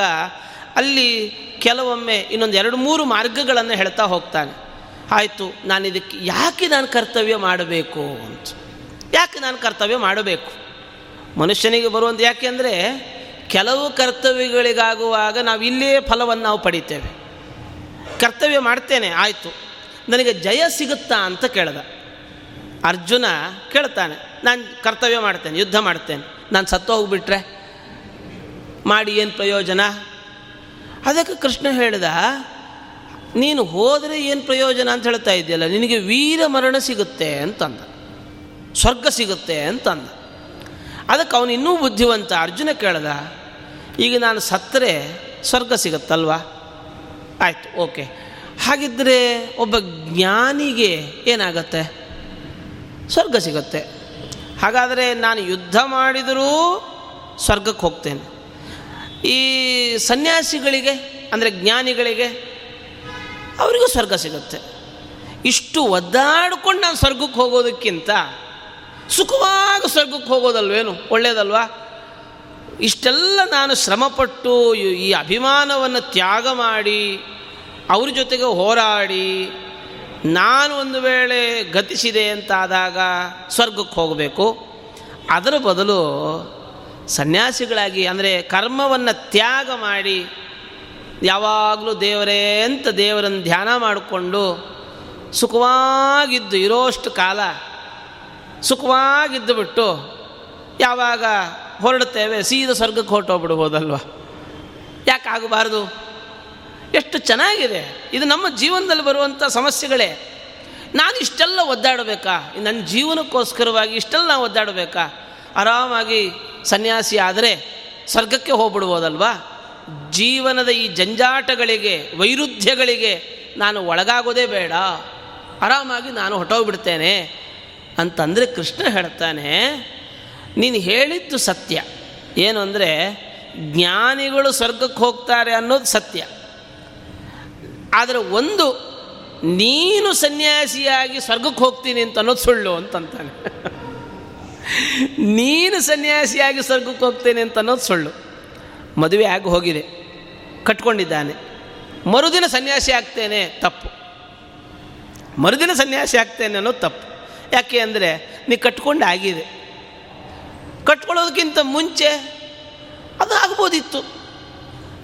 [SPEAKER 1] ಅಲ್ಲಿ ಕೆಲವೊಮ್ಮೆ ಇನ್ನೊಂದು ಎರಡು ಮೂರು ಮಾರ್ಗಗಳನ್ನು ಹೇಳ್ತಾ ಹೋಗ್ತಾನೆ. ಆಯಿತು, ನಾನು ಇದಕ್ಕೆ ಯಾಕೆ ನಾನು ಕರ್ತವ್ಯ ಮಾಡಬೇಕು? ಅಂತ. ಯಾಕೆ ನಾನು ಕರ್ತವ್ಯ ಮಾಡಬೇಕು? ಮನುಷ್ಯನಿಗೆ ಬರುವಂಥ ಯಾಕೆ ಅಂದರೆ ಕೆಲವು ಕರ್ತವ್ಯಗಳಿಗಾಗುವಾಗ ನಾವು ಇಲ್ಲೇ ಫಲವನ್ನು ನಾವು ಪಡಿತೇವೆ. ಕರ್ತವ್ಯ ಮಾಡ್ತೇನೆ, ಆಯಿತು. ನನಗೆ ಜಯ ಸಿಗುತ್ತಾ ಅಂತ ಕೇಳ್ದ. ಅರ್ಜುನ ಕೇಳ್ತಾನೆ ನಾನು ಕರ್ತವ್ಯ ಮಾಡ್ತೇನೆ, ಯುದ್ಧ ಮಾಡ್ತೇನೆ. ನಾನು ಸತ್ತು ಹೋಗ್ಬಿಟ್ರೆ ಮಾಡಿ ಏನು ಪ್ರಯೋಜನ? ಅದಕ್ಕೆ ಕೃಷ್ಣ ಹೇಳಿದ, ನೀನು ಹೋದರೆ ಏನು ಪ್ರಯೋಜನ ಅಂತ ಹೇಳ್ತಾ ಇದೆಯಲ್ಲ ನಿನಗೆ ವೀರ ಮರಣ ಸಿಗುತ್ತೆ ಅಂತಂದ. ಸ್ವರ್ಗ ಸಿಗುತ್ತೆ ಅಂತಂದ. ಅದಕ್ಕೆ ಅವನು ಇನ್ನೂ ಬುದ್ಧಿವಂತ. ಅರ್ಜುನ ಕೇಳ್ದ, ಈಗ ನಾನು ಸತ್ತರೆ ಸ್ವರ್ಗ ಸಿಗುತ್ತಲ್ವಾ? ಆಯಿತು, ಓಕೆ. ಹಾಗಿದ್ದರೆ ಒಬ್ಬ ಜ್ಞಾನಿಗೆ ಏನಾಗತ್ತೆ? ಸ್ವರ್ಗ ಸಿಗುತ್ತೆ. ಹಾಗಾದರೆ ನಾನು ಯುದ್ಧ ಮಾಡಿದರೂ ಸ್ವರ್ಗಕ್ಕೆ ಹೋಗ್ತೇನೆ. ಈ ಸನ್ಯಾಸಿಗಳಿಗೆ, ಅಂದರೆ ಜ್ಞಾನಿಗಳಿಗೆ ಅವರಿಗೂ ಸ್ವರ್ಗ ಸಿಗುತ್ತೆ. ಇಷ್ಟು ಒದ್ದಾಡಿಕೊಂಡು ನಾನು ಸ್ವರ್ಗಕ್ಕೆ ಹೋಗೋದಕ್ಕಿಂತ ಸುಖವಾಗಿ ಸ್ವರ್ಗಕ್ಕೆ ಹೋಗೋದಲ್ವೇನು? ಒಳ್ಳೆಯದಲ್ವಾ ಇಷ್ಟೆಲ್ಲ ನಾನು ಶ್ರಮಪಟ್ಟು ಈ ಅಭಿಮಾನವನ್ನು ತ್ಯಾಗ ಮಾಡಿ, ಅವ್ರ ಜೊತೆಗೆ ಹೋರಾಡಿ ನಾನು ಒಂದು ವೇಳೆ ಗತಿಸಿದೆ ಅಂತಾದಾಗ ಸ್ವರ್ಗಕ್ಕೆ ಹೋಗಬೇಕು. ಅದರ ಬದಲು ಸನ್ಯಾಸಿಗಳಾಗಿ ಅಂದರೆ ಕರ್ಮವನ್ನು ತ್ಯಾಗ ಮಾಡಿ ಯಾವಾಗಲೂ ದೇವರೇ ಅಂತ ದೇವರನ್ನು ಧ್ಯಾನ ಮಾಡಿಕೊಂಡು ಸುಖವಾಗಿದ್ದು ಇರೋಷ್ಟು ಕಾಲ ಸುಖವಾಗಿದ್ದು ಬಿಟ್ಟು ಯಾವಾಗ ಹೊರಡುತ್ತೇವೆ, ಸೀದಾ ಸ್ವರ್ಗಕ್ಕೆ ಹೊರಟೋಗ್ಬಿಡ್ಬೋದಲ್ವ? ಯಾಕೆ ಆಗಬಾರ್ದು ಎಷ್ಟು ಚೆನ್ನಾಗಿದೆ. ಇದು ನಮ್ಮ ಜೀವನದಲ್ಲಿ ಬರುವಂಥ ಸಮಸ್ಯೆಗಳೇ. ನಾನು ಇಷ್ಟೆಲ್ಲ ಒದ್ದಾಡಬೇಕಾ? ನನ್ನ ಜೀವನಕ್ಕೋಸ್ಕರವಾಗಿ ಇಷ್ಟೆಲ್ಲ ನಾವು ಒದ್ದಾಡಬೇಕಾ? ಆರಾಮಾಗಿ ಸನ್ಯಾಸಿ ಆದರೆ ಸ್ವರ್ಗಕ್ಕೆ ಹೋಗ್ಬಿಡ್ಬೋದಲ್ವಾ? ಜೀವನದ ಈ ಜಂಜಾಟಗಳಿಗೆ, ವೈರುಧ್ಯಗಳಿಗೆ ನಾನು ಒಳಗಾಗೋದೇ ಬೇಡ. ಆರಾಮಾಗಿ ನಾನು ಹೊಟ್ಟೋಗ್ಬಿಡ್ತೇನೆ ಅಂತಂದರೆ ಕೃಷ್ಣ ಹೇಳ್ತಾನೆ, ನೀನು ಹೇಳಿದ್ದು ಸತ್ಯ. ಏನು ಅಂದರೆ, ಜ್ಞಾನಿಗಳು ಸ್ವರ್ಗಕ್ಕೆ ಹೋಗ್ತಾರೆ ಅನ್ನೋದು ಸತ್ಯ. ಆದರೆ ಒಂದು, ನೀನು ಸನ್ಯಾಸಿಯಾಗಿ ಸ್ವರ್ಗಕ್ಕೆ ಹೋಗ್ತೀನಿ ಅಂತ ಅನ್ನೋದು ಸುಳ್ಳು ಅಂತಂತಾನೆ. ನೀನು ಸನ್ಯಾಸಿಯಾಗಿ ಸ್ವರ್ಗಕ್ಕೆ ಹೋಗ್ತೇನೆ ಅಂತ ಅನ್ನೋದು ಸುಳ್ಳು. ಮದುವೆ ಆಗಿ ಹೋಗಿದೆ, ಕಟ್ಕೊಂಡಿದ್ದಾನೆ. ಮರುದಿನ ಸನ್ಯಾಸಿ ಆಗ್ತೇನೆ, ತಪ್ಪು. ಮರುದಿನ ಸನ್ಯಾಸಿ ಆಗ್ತೇನೆ ಅನ್ನೋದು ತಪ್ಪು. ಯಾಕೆ ಅಂದರೆ, ನೀ ಕಟ್ಕೊಂಡು ಆಗಿದೆ. ಕಟ್ಕೊಳ್ಳೋದಕ್ಕಿಂತ ಮುಂಚೆ ಅದು ಆಗ್ಬೋದಿತ್ತು.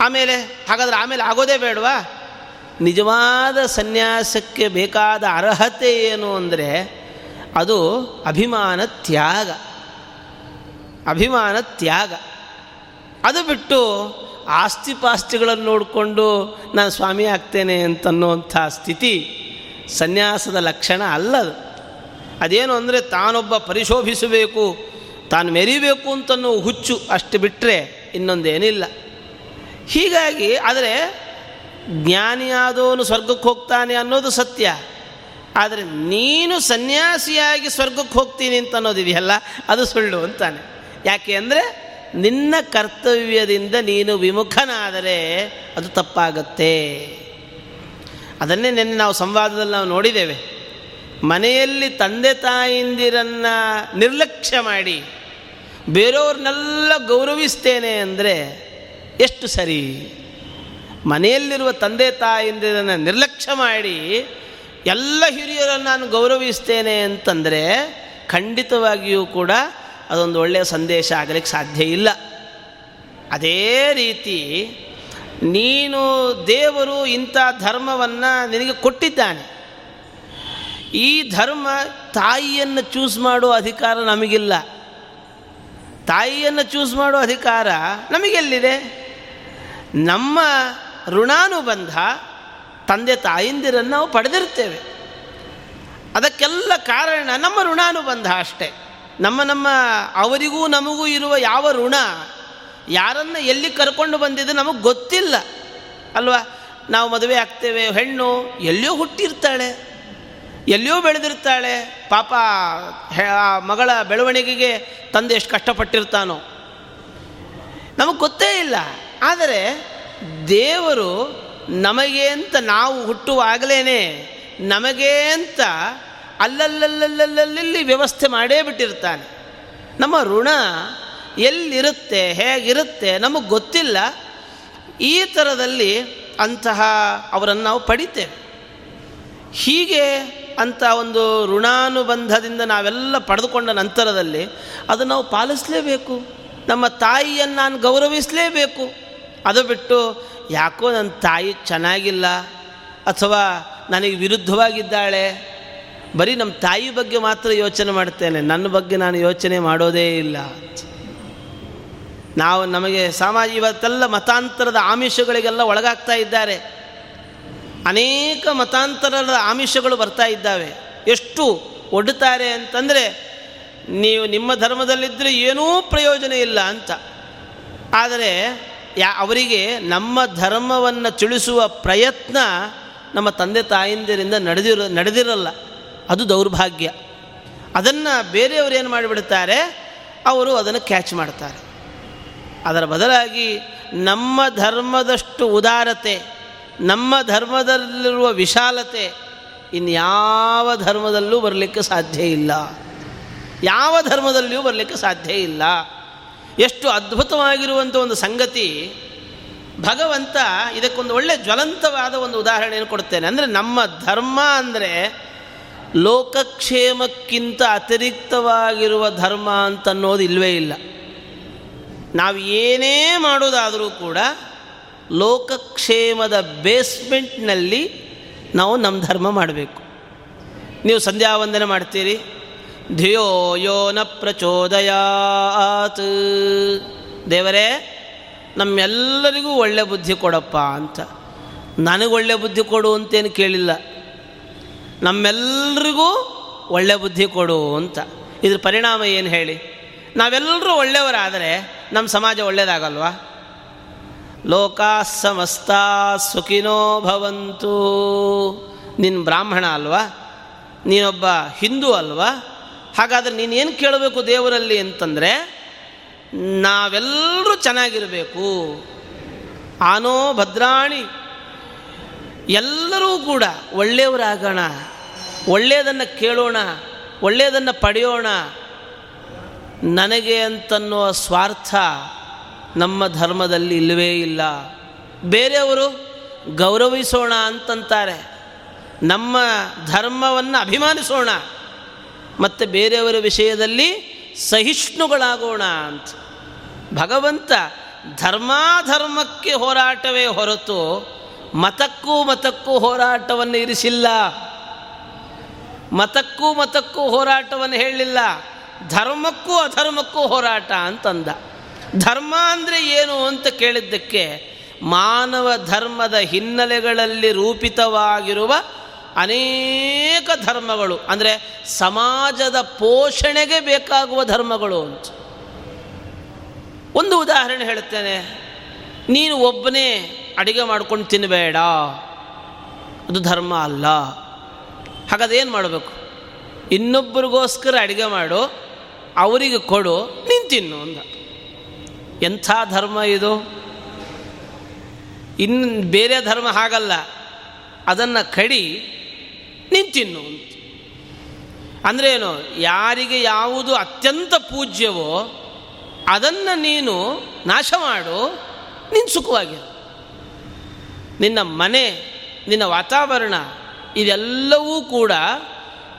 [SPEAKER 1] ಆಮೇಲೆ, ಹಾಗಾದ್ರೆ ಆಮೇಲೆ ಆಗೋದೇ ಬೇಡವಾ? ನಿಜವಾದ ಸನ್ಯಾಸಕ್ಕೆ ಬೇಕಾದ ಅರ್ಹತೆ ಏನು ಅಂದರೆ ಅದು ಅಭಿಮಾನ ತ್ಯಾಗ. ಅಭಿಮಾನ ತ್ಯಾಗ. ಅದು ಬಿಟ್ಟು ಆಸ್ತಿ ಪಾಸ್ತಿಗಳನ್ನು ನೋಡಿಕೊಂಡು ನಾನು ಸ್ವಾಮಿ ಆಗ್ತೇನೆ ಅಂತನ್ನುವಂಥ ಸ್ಥಿತಿ ಸನ್ಯಾಸದ ಲಕ್ಷಣ ಅಲ್ಲದು. ಅದೇನು ಅಂದರೆ ತಾನೊಬ್ಬ ಪರಿಶೋಭಿಸಬೇಕು, ತಾನು ಮೆರಿಬೇಕು ಅನ್ನೋ ಹುಚ್ಚು ಅಷ್ಟು ಬಿಟ್ಟರೆ ಇನ್ನೊಂದೇನಿಲ್ಲ. ಹೀಗಾಗಿ ಆದರೆ ಜ್ಞಾನಿಯಾದವನು ಸ್ವರ್ಗಕ್ಕೆ ಹೋಗ್ತಾನೆ ಅನ್ನೋದು ಸತ್ಯ. ಆದರೆ ನೀನು ಸನ್ಯಾಸಿಯಾಗಿ ಸ್ವರ್ಗಕ್ಕೆ ಹೋಗ್ತೀನಿ ಅಂತ ಅನ್ನೋದಿದೆಯಲ್ಲ ಅದು ಸುಳ್ಳು ಅಂತಾನೆ. ಯಾಕೆ ಅಂದರೆ ನಿನ್ನ ಕರ್ತವ್ಯದಿಂದ ನೀನು ವಿಮುಖನಾದರೆ ಅದು ತಪ್ಪಾಗತ್ತೆ. ಅದನ್ನೇ ನಿನ್ನೆ ನಾವು ಸಂವಾದದಲ್ಲಿ ನಾವು ನೋಡಿದ್ದೇವೆ. ಮನೆಯಲ್ಲಿ ತಂದೆ ತಾಯಿಂದಿರನ್ನು ನಿರ್ಲಕ್ಷ್ಯ ಮಾಡಿ ಬೇರೆಯವ್ರನ್ನೆಲ್ಲ ಗೌರವಿಸ್ತೇನೆ ಅಂದರೆ ಎಷ್ಟು ಸರಿ? ಮನೆಯಲ್ಲಿರುವ ತಂದೆ ತಾಯಿಯಿಂದ ನಿರ್ಲಕ್ಷ್ಯ ಮಾಡಿ ಎಲ್ಲ ಹಿರಿಯರನ್ನು ನಾನು ಗೌರವಿಸ್ತೇನೆ ಅಂತಂದರೆ ಖಂಡಿತವಾಗಿಯೂ ಕೂಡ ಅದೊಂದು ಒಳ್ಳೆಯ ಸಂದೇಶ ಆಗಲಿಕ್ಕೆ ಸಾಧ್ಯ ಇಲ್ಲ. ಅದೇ ರೀತಿ ನೀನು ದೇವರು ಇಂಥ ಧರ್ಮವನ್ನು ನಿನಗೆ ಕೊಟ್ಟಿದ್ದಾನೆ. ಈ ಧರ್ಮ ತಾಯಿಯನ್ನು ಚೂಸ್ ಮಾಡೋ ಅಧಿಕಾರ ನಮಗಿಲ್ಲ. ತಾಯಿಯನ್ನು ಚೂಸ್ ಮಾಡೋ ಅಧಿಕಾರ ನಮಗೆಲ್ಲಿದೆ? ನಮ್ಮ ಋಣಾನುಬಂಧ ತಂದೆ ತಾಯಿಂದಿರನ್ನು ನಾವು ಪಡೆದಿರ್ತೇವೆ. ಅದಕ್ಕೆಲ್ಲ ಕಾರಣ ನಮ್ಮ ಋಣಾನುಬಂಧ ಅಷ್ಟೇ. ನಮ್ಮ ನಮ್ಮ ಅವರಿಗೂ ನಮಗೂ ಇರುವ ಯಾವ ಋಣ, ಯಾರನ್ನು ಎಲ್ಲಿ ಕರ್ಕೊಂಡು ಬಂದಿದ್ದು ನಮಗೆ ಗೊತ್ತಿಲ್ಲ. ಅಲ್ವಾ? ನಾವು ಮದುವೆ ಆಗ್ತೇವೆ, ಹೆಣ್ಣು ಎಲ್ಲಿಯೋ ಹುಟ್ಟಿರ್ತಾಳೆ, ಎಲ್ಲಿಯೋ ಬೆಳೆದಿರ್ತಾಳೆ, ಪಾಪ ಮಗಳ ಬೆಳವಣಿಗೆಗೆ ತಂದೆ ಎಷ್ಟು ಕಷ್ಟಪಟ್ಟಿರ್ತಾನೋ. ನಮಗೆ ಗೊತ್ತೇ ಇಲ್ಲ. ಆದರೆ ದೇವರು ನಮಗೆ ಅಂತ ನಾವು ಹುಟ್ಟುವಾಗಲೇ ನಮಗೆ ಅಂತ ಅಲ್ಲಲ್ಲಲ್ಲಲ್ಲಲ್ಲಿ ವ್ಯವಸ್ಥೆ ಮಾಡೇ ಬಿಟ್ಟಿರ್ತಾನೆ. ನಮ್ಮ ಋಣ ಎಲ್ಲಿರುತ್ತೆ, ಹೇಗಿರುತ್ತೆ ನಮಗೆ ಗೊತ್ತಿಲ್ಲ. ಈ ಥರದಲ್ಲಿ ಅಂತಹ ಅವರನ್ನು ನಾವು ಪಡಿತೇವೆ. ಹೀಗೆ ಅಂತ ಒಂದು ಋಣಾನುಬಂಧದಿಂದ ನಾವೆಲ್ಲ ಪಡೆದುಕೊಂಡ ನಂತರದಲ್ಲಿ ಅದು ನಾವು ಪಾಲಿಸಲೇಬೇಕು. ನಮ್ಮ ತಾಯಿಯನ್ನು ನಾನು ಗೌರವಿಸಲೇಬೇಕು. ಅದು ಬಿಟ್ಟು ಯಾಕೋ ನನ್ನ ತಾಯಿ ಚೆನ್ನಾಗಿಲ್ಲ ಅಥವಾ ನನಗೆ ವಿರುದ್ಧವಾಗಿದ್ದಾಳೆ. ಬರೀ ನಮ್ಮ ತಾಯಿ ಬಗ್ಗೆ ಮಾತ್ರ ಯೋಚನೆ ಮಾಡ್ತೇನೆ. ನನ್ನ ಬಗ್ಗೆ ನಾನು ಯೋಚನೆ ಮಾಡೋದೇ ಇಲ್ಲ. ನಾವು ನಮಗೆ ಸಮಾಜ ಇವತ್ತೆಲ್ಲ ಮತಾಂತರದ ಆಮಿಷಗಳಿಗೆಲ್ಲ ಒಳಗಾಗ್ತಾ ಇದ್ದಾರೆ. ಅನೇಕ ಮತಾಂತರದ ಆಮಿಷಗಳು ಬರ್ತಾ ಇದ್ದಾವೆ. ಎಷ್ಟು ಒಡ್ಡುತ್ತಾರೆ ಅಂತಂದರೆ ನೀವು ನಿಮ್ಮ ಧರ್ಮದಲ್ಲಿದ್ದರೆ ಏನೂ ಪ್ರಯೋಜನ ಇಲ್ಲ ಅಂತ. ಆದರೆ ಯಾ, ಅವರಿಗೆ ನಮ್ಮ ಧರ್ಮವನ್ನು ತಿಳಿಸುವ ಪ್ರಯತ್ನ ನಮ್ಮ ತಂದೆ ತಾಯಿಂದಿರಿಂದ ನಡೆದಿರೋ, ನಡೆದಿರಲ್ಲ. ಅದು ದೌರ್ಭಾಗ್ಯ. ಅದನ್ನು ಬೇರೆಯವರು ಏನು ಮಾಡಿಬಿಡ್ತಾರೆ? ಅವರು ಅದನ್ನು ಕ್ಯಾಚ್ ಮಾಡ್ತಾರೆ. ಅದರ ಬದಲಾಗಿ ನಮ್ಮ ಧರ್ಮದಷ್ಟು ಉದಾರತೆ, ನಮ್ಮ ಧರ್ಮದಲ್ಲಿರುವ ವಿಶಾಲತೆ ಇನ್ಯಾವ ಧರ್ಮದಲ್ಲೂ ಬರಲಿಕ್ಕೆ ಸಾಧ್ಯ ಇಲ್ಲ. ಯಾವ ಧರ್ಮದಲ್ಲಿಯೂ ಬರಲಿಕ್ಕೆ ಸಾಧ್ಯ ಇಲ್ಲ. ಎಷ್ಟು ಅದ್ಭುತವಾಗಿರುವಂಥ ಒಂದು ಸಂಗತಿ. ಭಗವಂತ ಇದಕ್ಕೊಂದು ಒಳ್ಳೆ ಜ್ವಲಂತವಾದ ಒಂದು ಉದಾಹರಣೆಯನ್ನು ಕೊಡ್ತೇನೆ ಅಂದರೆ ನಮ್ಮ ಧರ್ಮ ಅಂದರೆ ಲೋಕಕ್ಷೇಮಕ್ಕಿಂತ ಅತಿರಿಕ್ತವಾಗಿರುವ ಧರ್ಮ ಅಂತನ್ನೋದು ಇಲ್ಲವೇ ಇಲ್ಲ. ನಾವು ಏನೇ ಮಾಡೋದಾದರೂ ಕೂಡ ಲೋಕಕ್ಷೇಮದ ಬೇಸ್ಮೆಂಟ್ನಲ್ಲಿ ನಾವು ನಮ್ಮ ಧರ್ಮ ಮಾಡಬೇಕು. ನೀವು ಸಂಧ್ಯಾ ವಂದನೆ ಮಾಡ್ತೀರಿ ಧಿಯೋ ಯೋ ನ ಪ್ರಚೋದಯಾತ್ ದೇವರೇ, ನಮ್ಮೆಲ್ಲರಿಗೂ ಒಳ್ಳೆ ಬುದ್ಧಿ ಕೊಡಪ್ಪ ಅಂತ. ನನಗೆ ಒಳ್ಳೆ ಬುದ್ಧಿ ಕೊಡು ಅಂತೇನು ಕೇಳಿಲ್ಲ. ನಮ್ಮೆಲ್ಲರಿಗೂ ಒಳ್ಳೆ ಬುದ್ಧಿ ಕೊಡು ಅಂತ. ಇದ್ರ ಪರಿಣಾಮ ಏನು ಹೇಳಿ? ನಾವೆಲ್ಲರೂ ಒಳ್ಳೆಯವರಾದರೆ ನಮ್ಮ ಸಮಾಜ ಒಳ್ಳೆಯದಾಗಲ್ವಾ ಲೋಕ ಸಮಸ್ತ ಸುಖಿನೋ ಭವಂತು. ನಿನ್ನ ಬ್ರಾಹ್ಮಣ ಅಲ್ವಾ? ನೀನೊಬ್ಬ ಹಿಂದೂ ಅಲ್ವಾ? ಹಾಗಾದರೆ ನೀನೇನು ಕೇಳಬೇಕು ದೇವರಲ್ಲಿ ಅಂತಂದರೆ ನಾವೆಲ್ಲರೂ ಚೆನ್ನಾಗಿರಬೇಕು. ಆನೋ ಭದ್ರಾಣಿ. ಎಲ್ಲರೂ ಕೂಡ ಒಳ್ಳೆಯವರಾಗೋಣ, ಒಳ್ಳೆಯದನ್ನು ಕೇಳೋಣ, ಒಳ್ಳೆಯದನ್ನು ಪಡೆಯೋಣ. ನನಗೆ ಅಂತನ್ನುವ ಸ್ವಾರ್ಥ ನಮ್ಮ ಧರ್ಮದಲ್ಲಿ ಇಲ್ಲವೇ ಇಲ್ಲ. ಬೇರೆಯವರು ಗೌರವಿಸೋಣ ಅಂತಂತಾರೆ. ನಮ್ಮ ಧರ್ಮವನ್ನು ಅಭಿಮಾನಿಸೋಣ. ಮತ್ತು ಬೇರೆಯವರ ವಿಷಯದಲ್ಲಿ ಸಹಿಷ್ಣುಗಳಾಗೋಣ ಅಂತ. ಭಗವಂತ ಧರ್ಮಾಧರ್ಮಕ್ಕೆ ಹೋರಾಟವೇ ಹೊರತು ಮತಕ್ಕೂ ಮತಕ್ಕೂ ಹೋರಾಟವನ್ನು ಇರಿಸಿಲ್ಲ. ಮತಕ್ಕೂ ಮತಕ್ಕೂ ಹೋರಾಟವನ್ನು ಹೇಳಲಿಲ್ಲ. ಧರ್ಮಕ್ಕೂ ಅಧರ್ಮಕ್ಕೂ ಹೋರಾಟ ಅಂತಂದ. ಧರ್ಮ ಅಂದರೆ ಏನು ಅಂತ ಕೇಳಿದ್ದಕ್ಕೆ ಮಾನವ ಧರ್ಮದ ಹಿನ್ನೆಲೆಗಳಲ್ಲಿ ರೂಪಿತವಾಗಿರುವ ಅನೇಕ ಧರ್ಮಗಳು. ಅಂದರೆ ಸಮಾಜದ ಪೋಷಣೆಗೆ ಬೇಕಾಗುವ ಧರ್ಮಗಳು ಅಂತ. ಒಂದು ಉದಾಹರಣೆ ಹೇಳುತ್ತೇನೆ. ನೀನು ಒಬ್ಬನೇ ಅಡಿಗೆ ಮಾಡ್ಕೊಂಡು ತಿನ್ನಬೇಡ ಅದು ಧರ್ಮ ಅಲ್ಲ. ಹಾಗಾದೇನು ಮಾಡಬೇಕು? ಇನ್ನೊಬ್ಬರಿಗೋಸ್ಕರ ಅಡುಗೆ ಮಾಡು, ಅವರಿಗೆ ಕೊಡು, ನೀನು ತಿನ್ನು ಅಂದ. ಎಂಥ ಧರ್ಮ ಇದು? ಇನ್ನು ಬೇರೆ ಧರ್ಮ ಹಾಗಲ್ಲ. ಅದನ್ನು ಕಡಿ ನೀನು ತಿನ್ನು ಅಂತ. ಅಂದರೆ ಏನು, ಯಾರಿಗೆ ಯಾವುದು ಅತ್ಯಂತ ಪೂಜ್ಯವೋ ಅದನ್ನು ನೀನು ನಾಶ ಮಾಡು ನಿನ್ನ ಸುಖವಾಗಿರು. ನಿನ್ನ ಮನೆ, ನಿನ್ನ ವಾತಾವರಣ, ಇದೆಲ್ಲವೂ ಕೂಡ